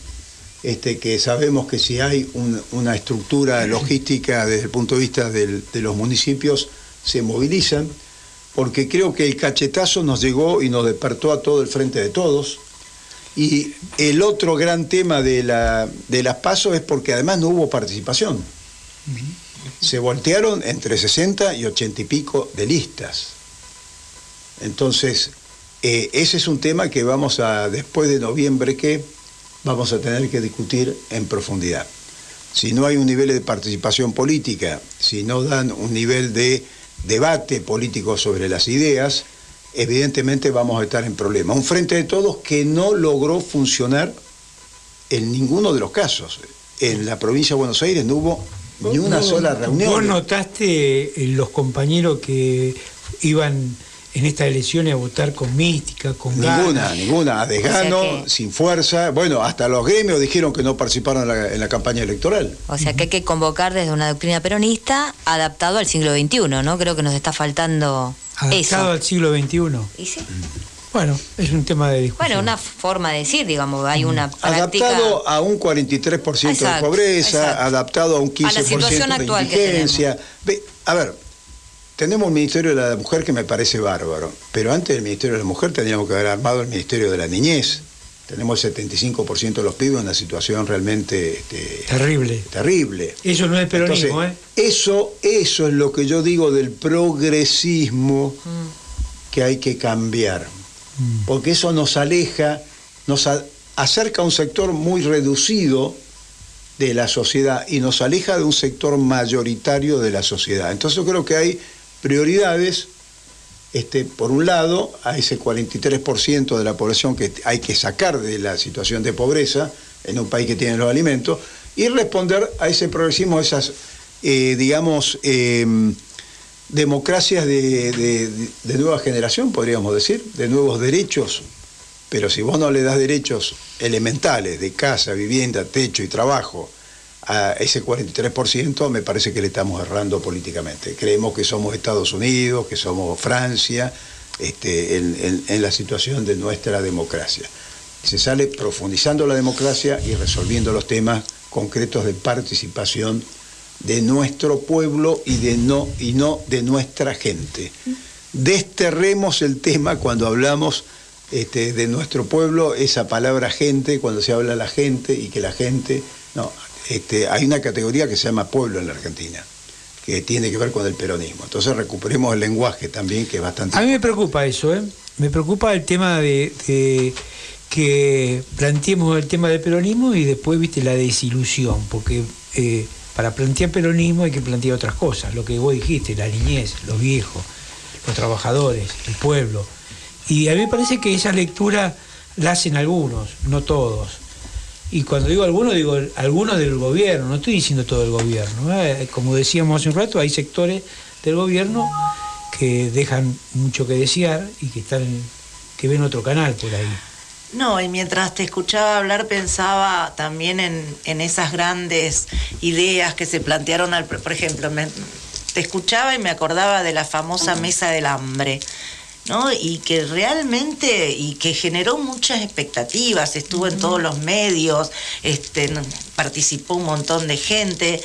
este, que sabemos que si hay un- una estructura logística desde el punto de vista del- de los municipios, se movilizan, porque creo que el cachetazo nos llegó y nos despertó a todo el frente de todos. Y el otro gran tema de, la, de las pasos es porque además no hubo participación. Se voltearon entre 60 y 80 y pico de listas. Entonces, eh, ese es un tema que vamos a, después de noviembre, que vamos a tener que discutir en profundidad. Si no hay un nivel de participación política, si no dan un nivel de debate político sobre las ideas, evidentemente vamos a estar en problemas. Un frente de todos que no logró funcionar en ninguno de los casos. En la provincia de Buenos Aires no hubo ni una ¿Vos- sola reunión. ¿Vos notaste eh, los compañeros que iban en estas elecciones a votar con mística, con Ninguna, ganas? ninguna, a desgano, O sea que- sin fuerza. Bueno, hasta los gremios dijeron que no participaron en la, en la campaña electoral. O sea que hay que convocar desde una doctrina peronista adaptado al siglo XXI, ¿no? Creo que nos está faltando Adaptado eso. al siglo XXI. ¿Y sí? Bueno, es un tema de discusión. Bueno, una forma de decir, digamos, hay una práctica... Adaptado a un 43% de Exacto, pobreza, exacto. adaptado a un 15% A la situación de actual que indigencia. Ve, a ver, tenemos un Ministerio de la Mujer que me parece bárbaro, pero antes del Ministerio de la Mujer teníamos que haber armado el Ministerio de la Niñez. Tenemos el 75% de los pibes en una situación realmente este, Terrible. terrible. Eso no es peronismo, Entonces, ¿eh? Eso, eso es lo que yo digo del progresismo que hay que cambiar. Porque eso nos aleja, nos acerca a un sector muy reducido de la sociedad y nos aleja de un sector mayoritario de la sociedad. Entonces yo creo que hay prioridades, este, por un lado, a ese 43% de la población que hay que sacar de la situación de pobreza en un país que tiene los alimentos, y responder a ese progresismo, esas, eh, digamos, em, democracias de, nueva generación, podríamos decir, de nuevos derechos. Pero si vos no le das derechos elementales de casa, vivienda, techo y trabajo a ese 43%, me parece que le estamos errando políticamente. Creemos que somos Estados Unidos, que somos Francia, este, en la situación de nuestra democracia. Se sale profundizando la democracia y resolviendo los temas concretos de participación de nuestro pueblo y, de no, y no de nuestra gente. Desterremos el tema cuando hablamos este, de nuestro pueblo, esa palabra gente, cuando se habla la gente y que la gente... No, este, hay una categoría que se llama pueblo en la Argentina, que tiene que ver con el peronismo. Entonces recuperemos el lenguaje también, que es bastante... A mí me preocupa eso, ¿eh? Me preocupa el tema de, de que planteemos el tema del peronismo y después, viste, la desilusión, porque eh, para plantear peronismo hay que plantear otras cosas, lo que vos dijiste, la niñez, los viejos, los trabajadores, el pueblo. Y a mí me parece que esa lectura la hacen algunos, no todos. Y cuando digo algunos, digo algunos del gobierno, no estoy diciendo todo el gobierno. ¿eh? Como decíamos hace un rato, hay sectores del gobierno que dejan mucho que desear y que están que ven otro canal por ahí. No, y mientras te escuchaba hablar pensaba también en, en esas grandes ideas que se plantearon, al, por ejemplo, me- te escuchaba y me acordaba de la famosa mesa del hambre. ¿no? Y que realmente, y que generó muchas expectativas, estuvo en todos los medios, este, participó un montón de gente,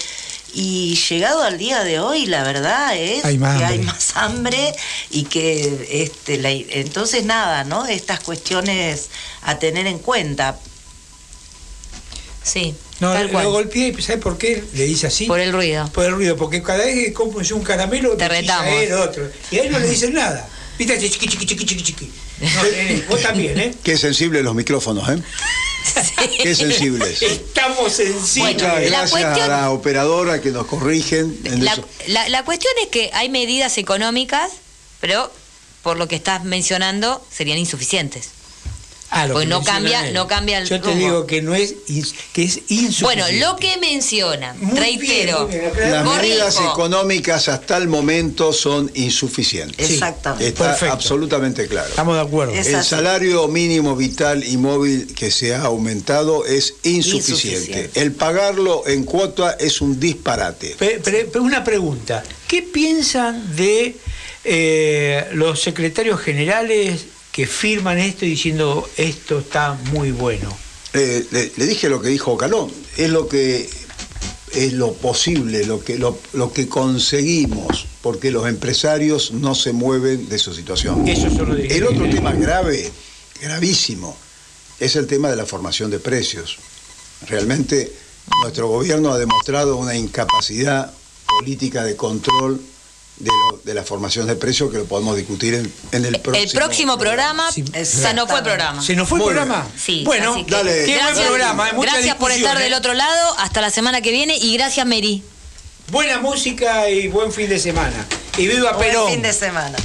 y llegado al día de hoy, la verdad es Hay que hay más hambre y que este, la- entonces nada, ¿no? Estas cuestiones a tener en cuenta. Sí, No, tal lo cual. golpeé, y ¿sabes por qué le dice así? Por el ruido. Por el ruido, porque cada vez que compro un caramelo, Te retamos. él, otro. Y a él no le dicen nada. Viste, chiqui, chiqui, chiqui, chiqui, chiqui. No, nene, vos también, ¿eh? Qué sensibles los micrófonos, ¿eh? Qué sensibles. Estamos sensibles. Muchas la gracias cuestión- a la operadora que nos corrigen. en La, eso. la- la cuestión es que hay medidas económicas, pero por lo que estás mencionando serían insuficientes. Ah, lo Pues que no cambia- él. no cambia el Yo te rumbo. digo que no es, ins- que es insuficiente. Bueno, lo que menciona, Muy reitero, bien, muy bien. Las medidas económicas hasta el momento son insuficientes. Sí, Exactamente. Está Perfecto. absolutamente claro. Estamos de acuerdo. Es El así. salario mínimo vital y móvil que se ha aumentado es insuficiente. Insuficiente. El pagarlo en cuota es un disparate. Pe- pe- pe- una pregunta. ¿Qué piensan de eh, los secretarios generales que firman esto diciendo esto está muy bueno? Eh, le, le dije lo que dijo Calón, es lo que es lo posible, lo que, lo, lo que conseguimos, porque los empresarios no se mueven de su situación. Eso. El otro tema grave, gravísimo, es el tema de la formación de precios. Realmente nuestro gobierno ha demostrado una incapacidad política de control de, lo- de la formación de precios que lo podemos discutir en, en el próximo. El próximo programa, se nos fue el programa. ¿Se nos fue el Muy programa? Sí, Bueno, que dale. Qué buen gracias, programa, eh, mucha gracias por estar del eh. otro lado. Hasta la semana que viene y gracias, Mary. Buena música y buen fin de semana. Y viva Buen Perón. fin de semana.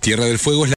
Tierra del Fuego es la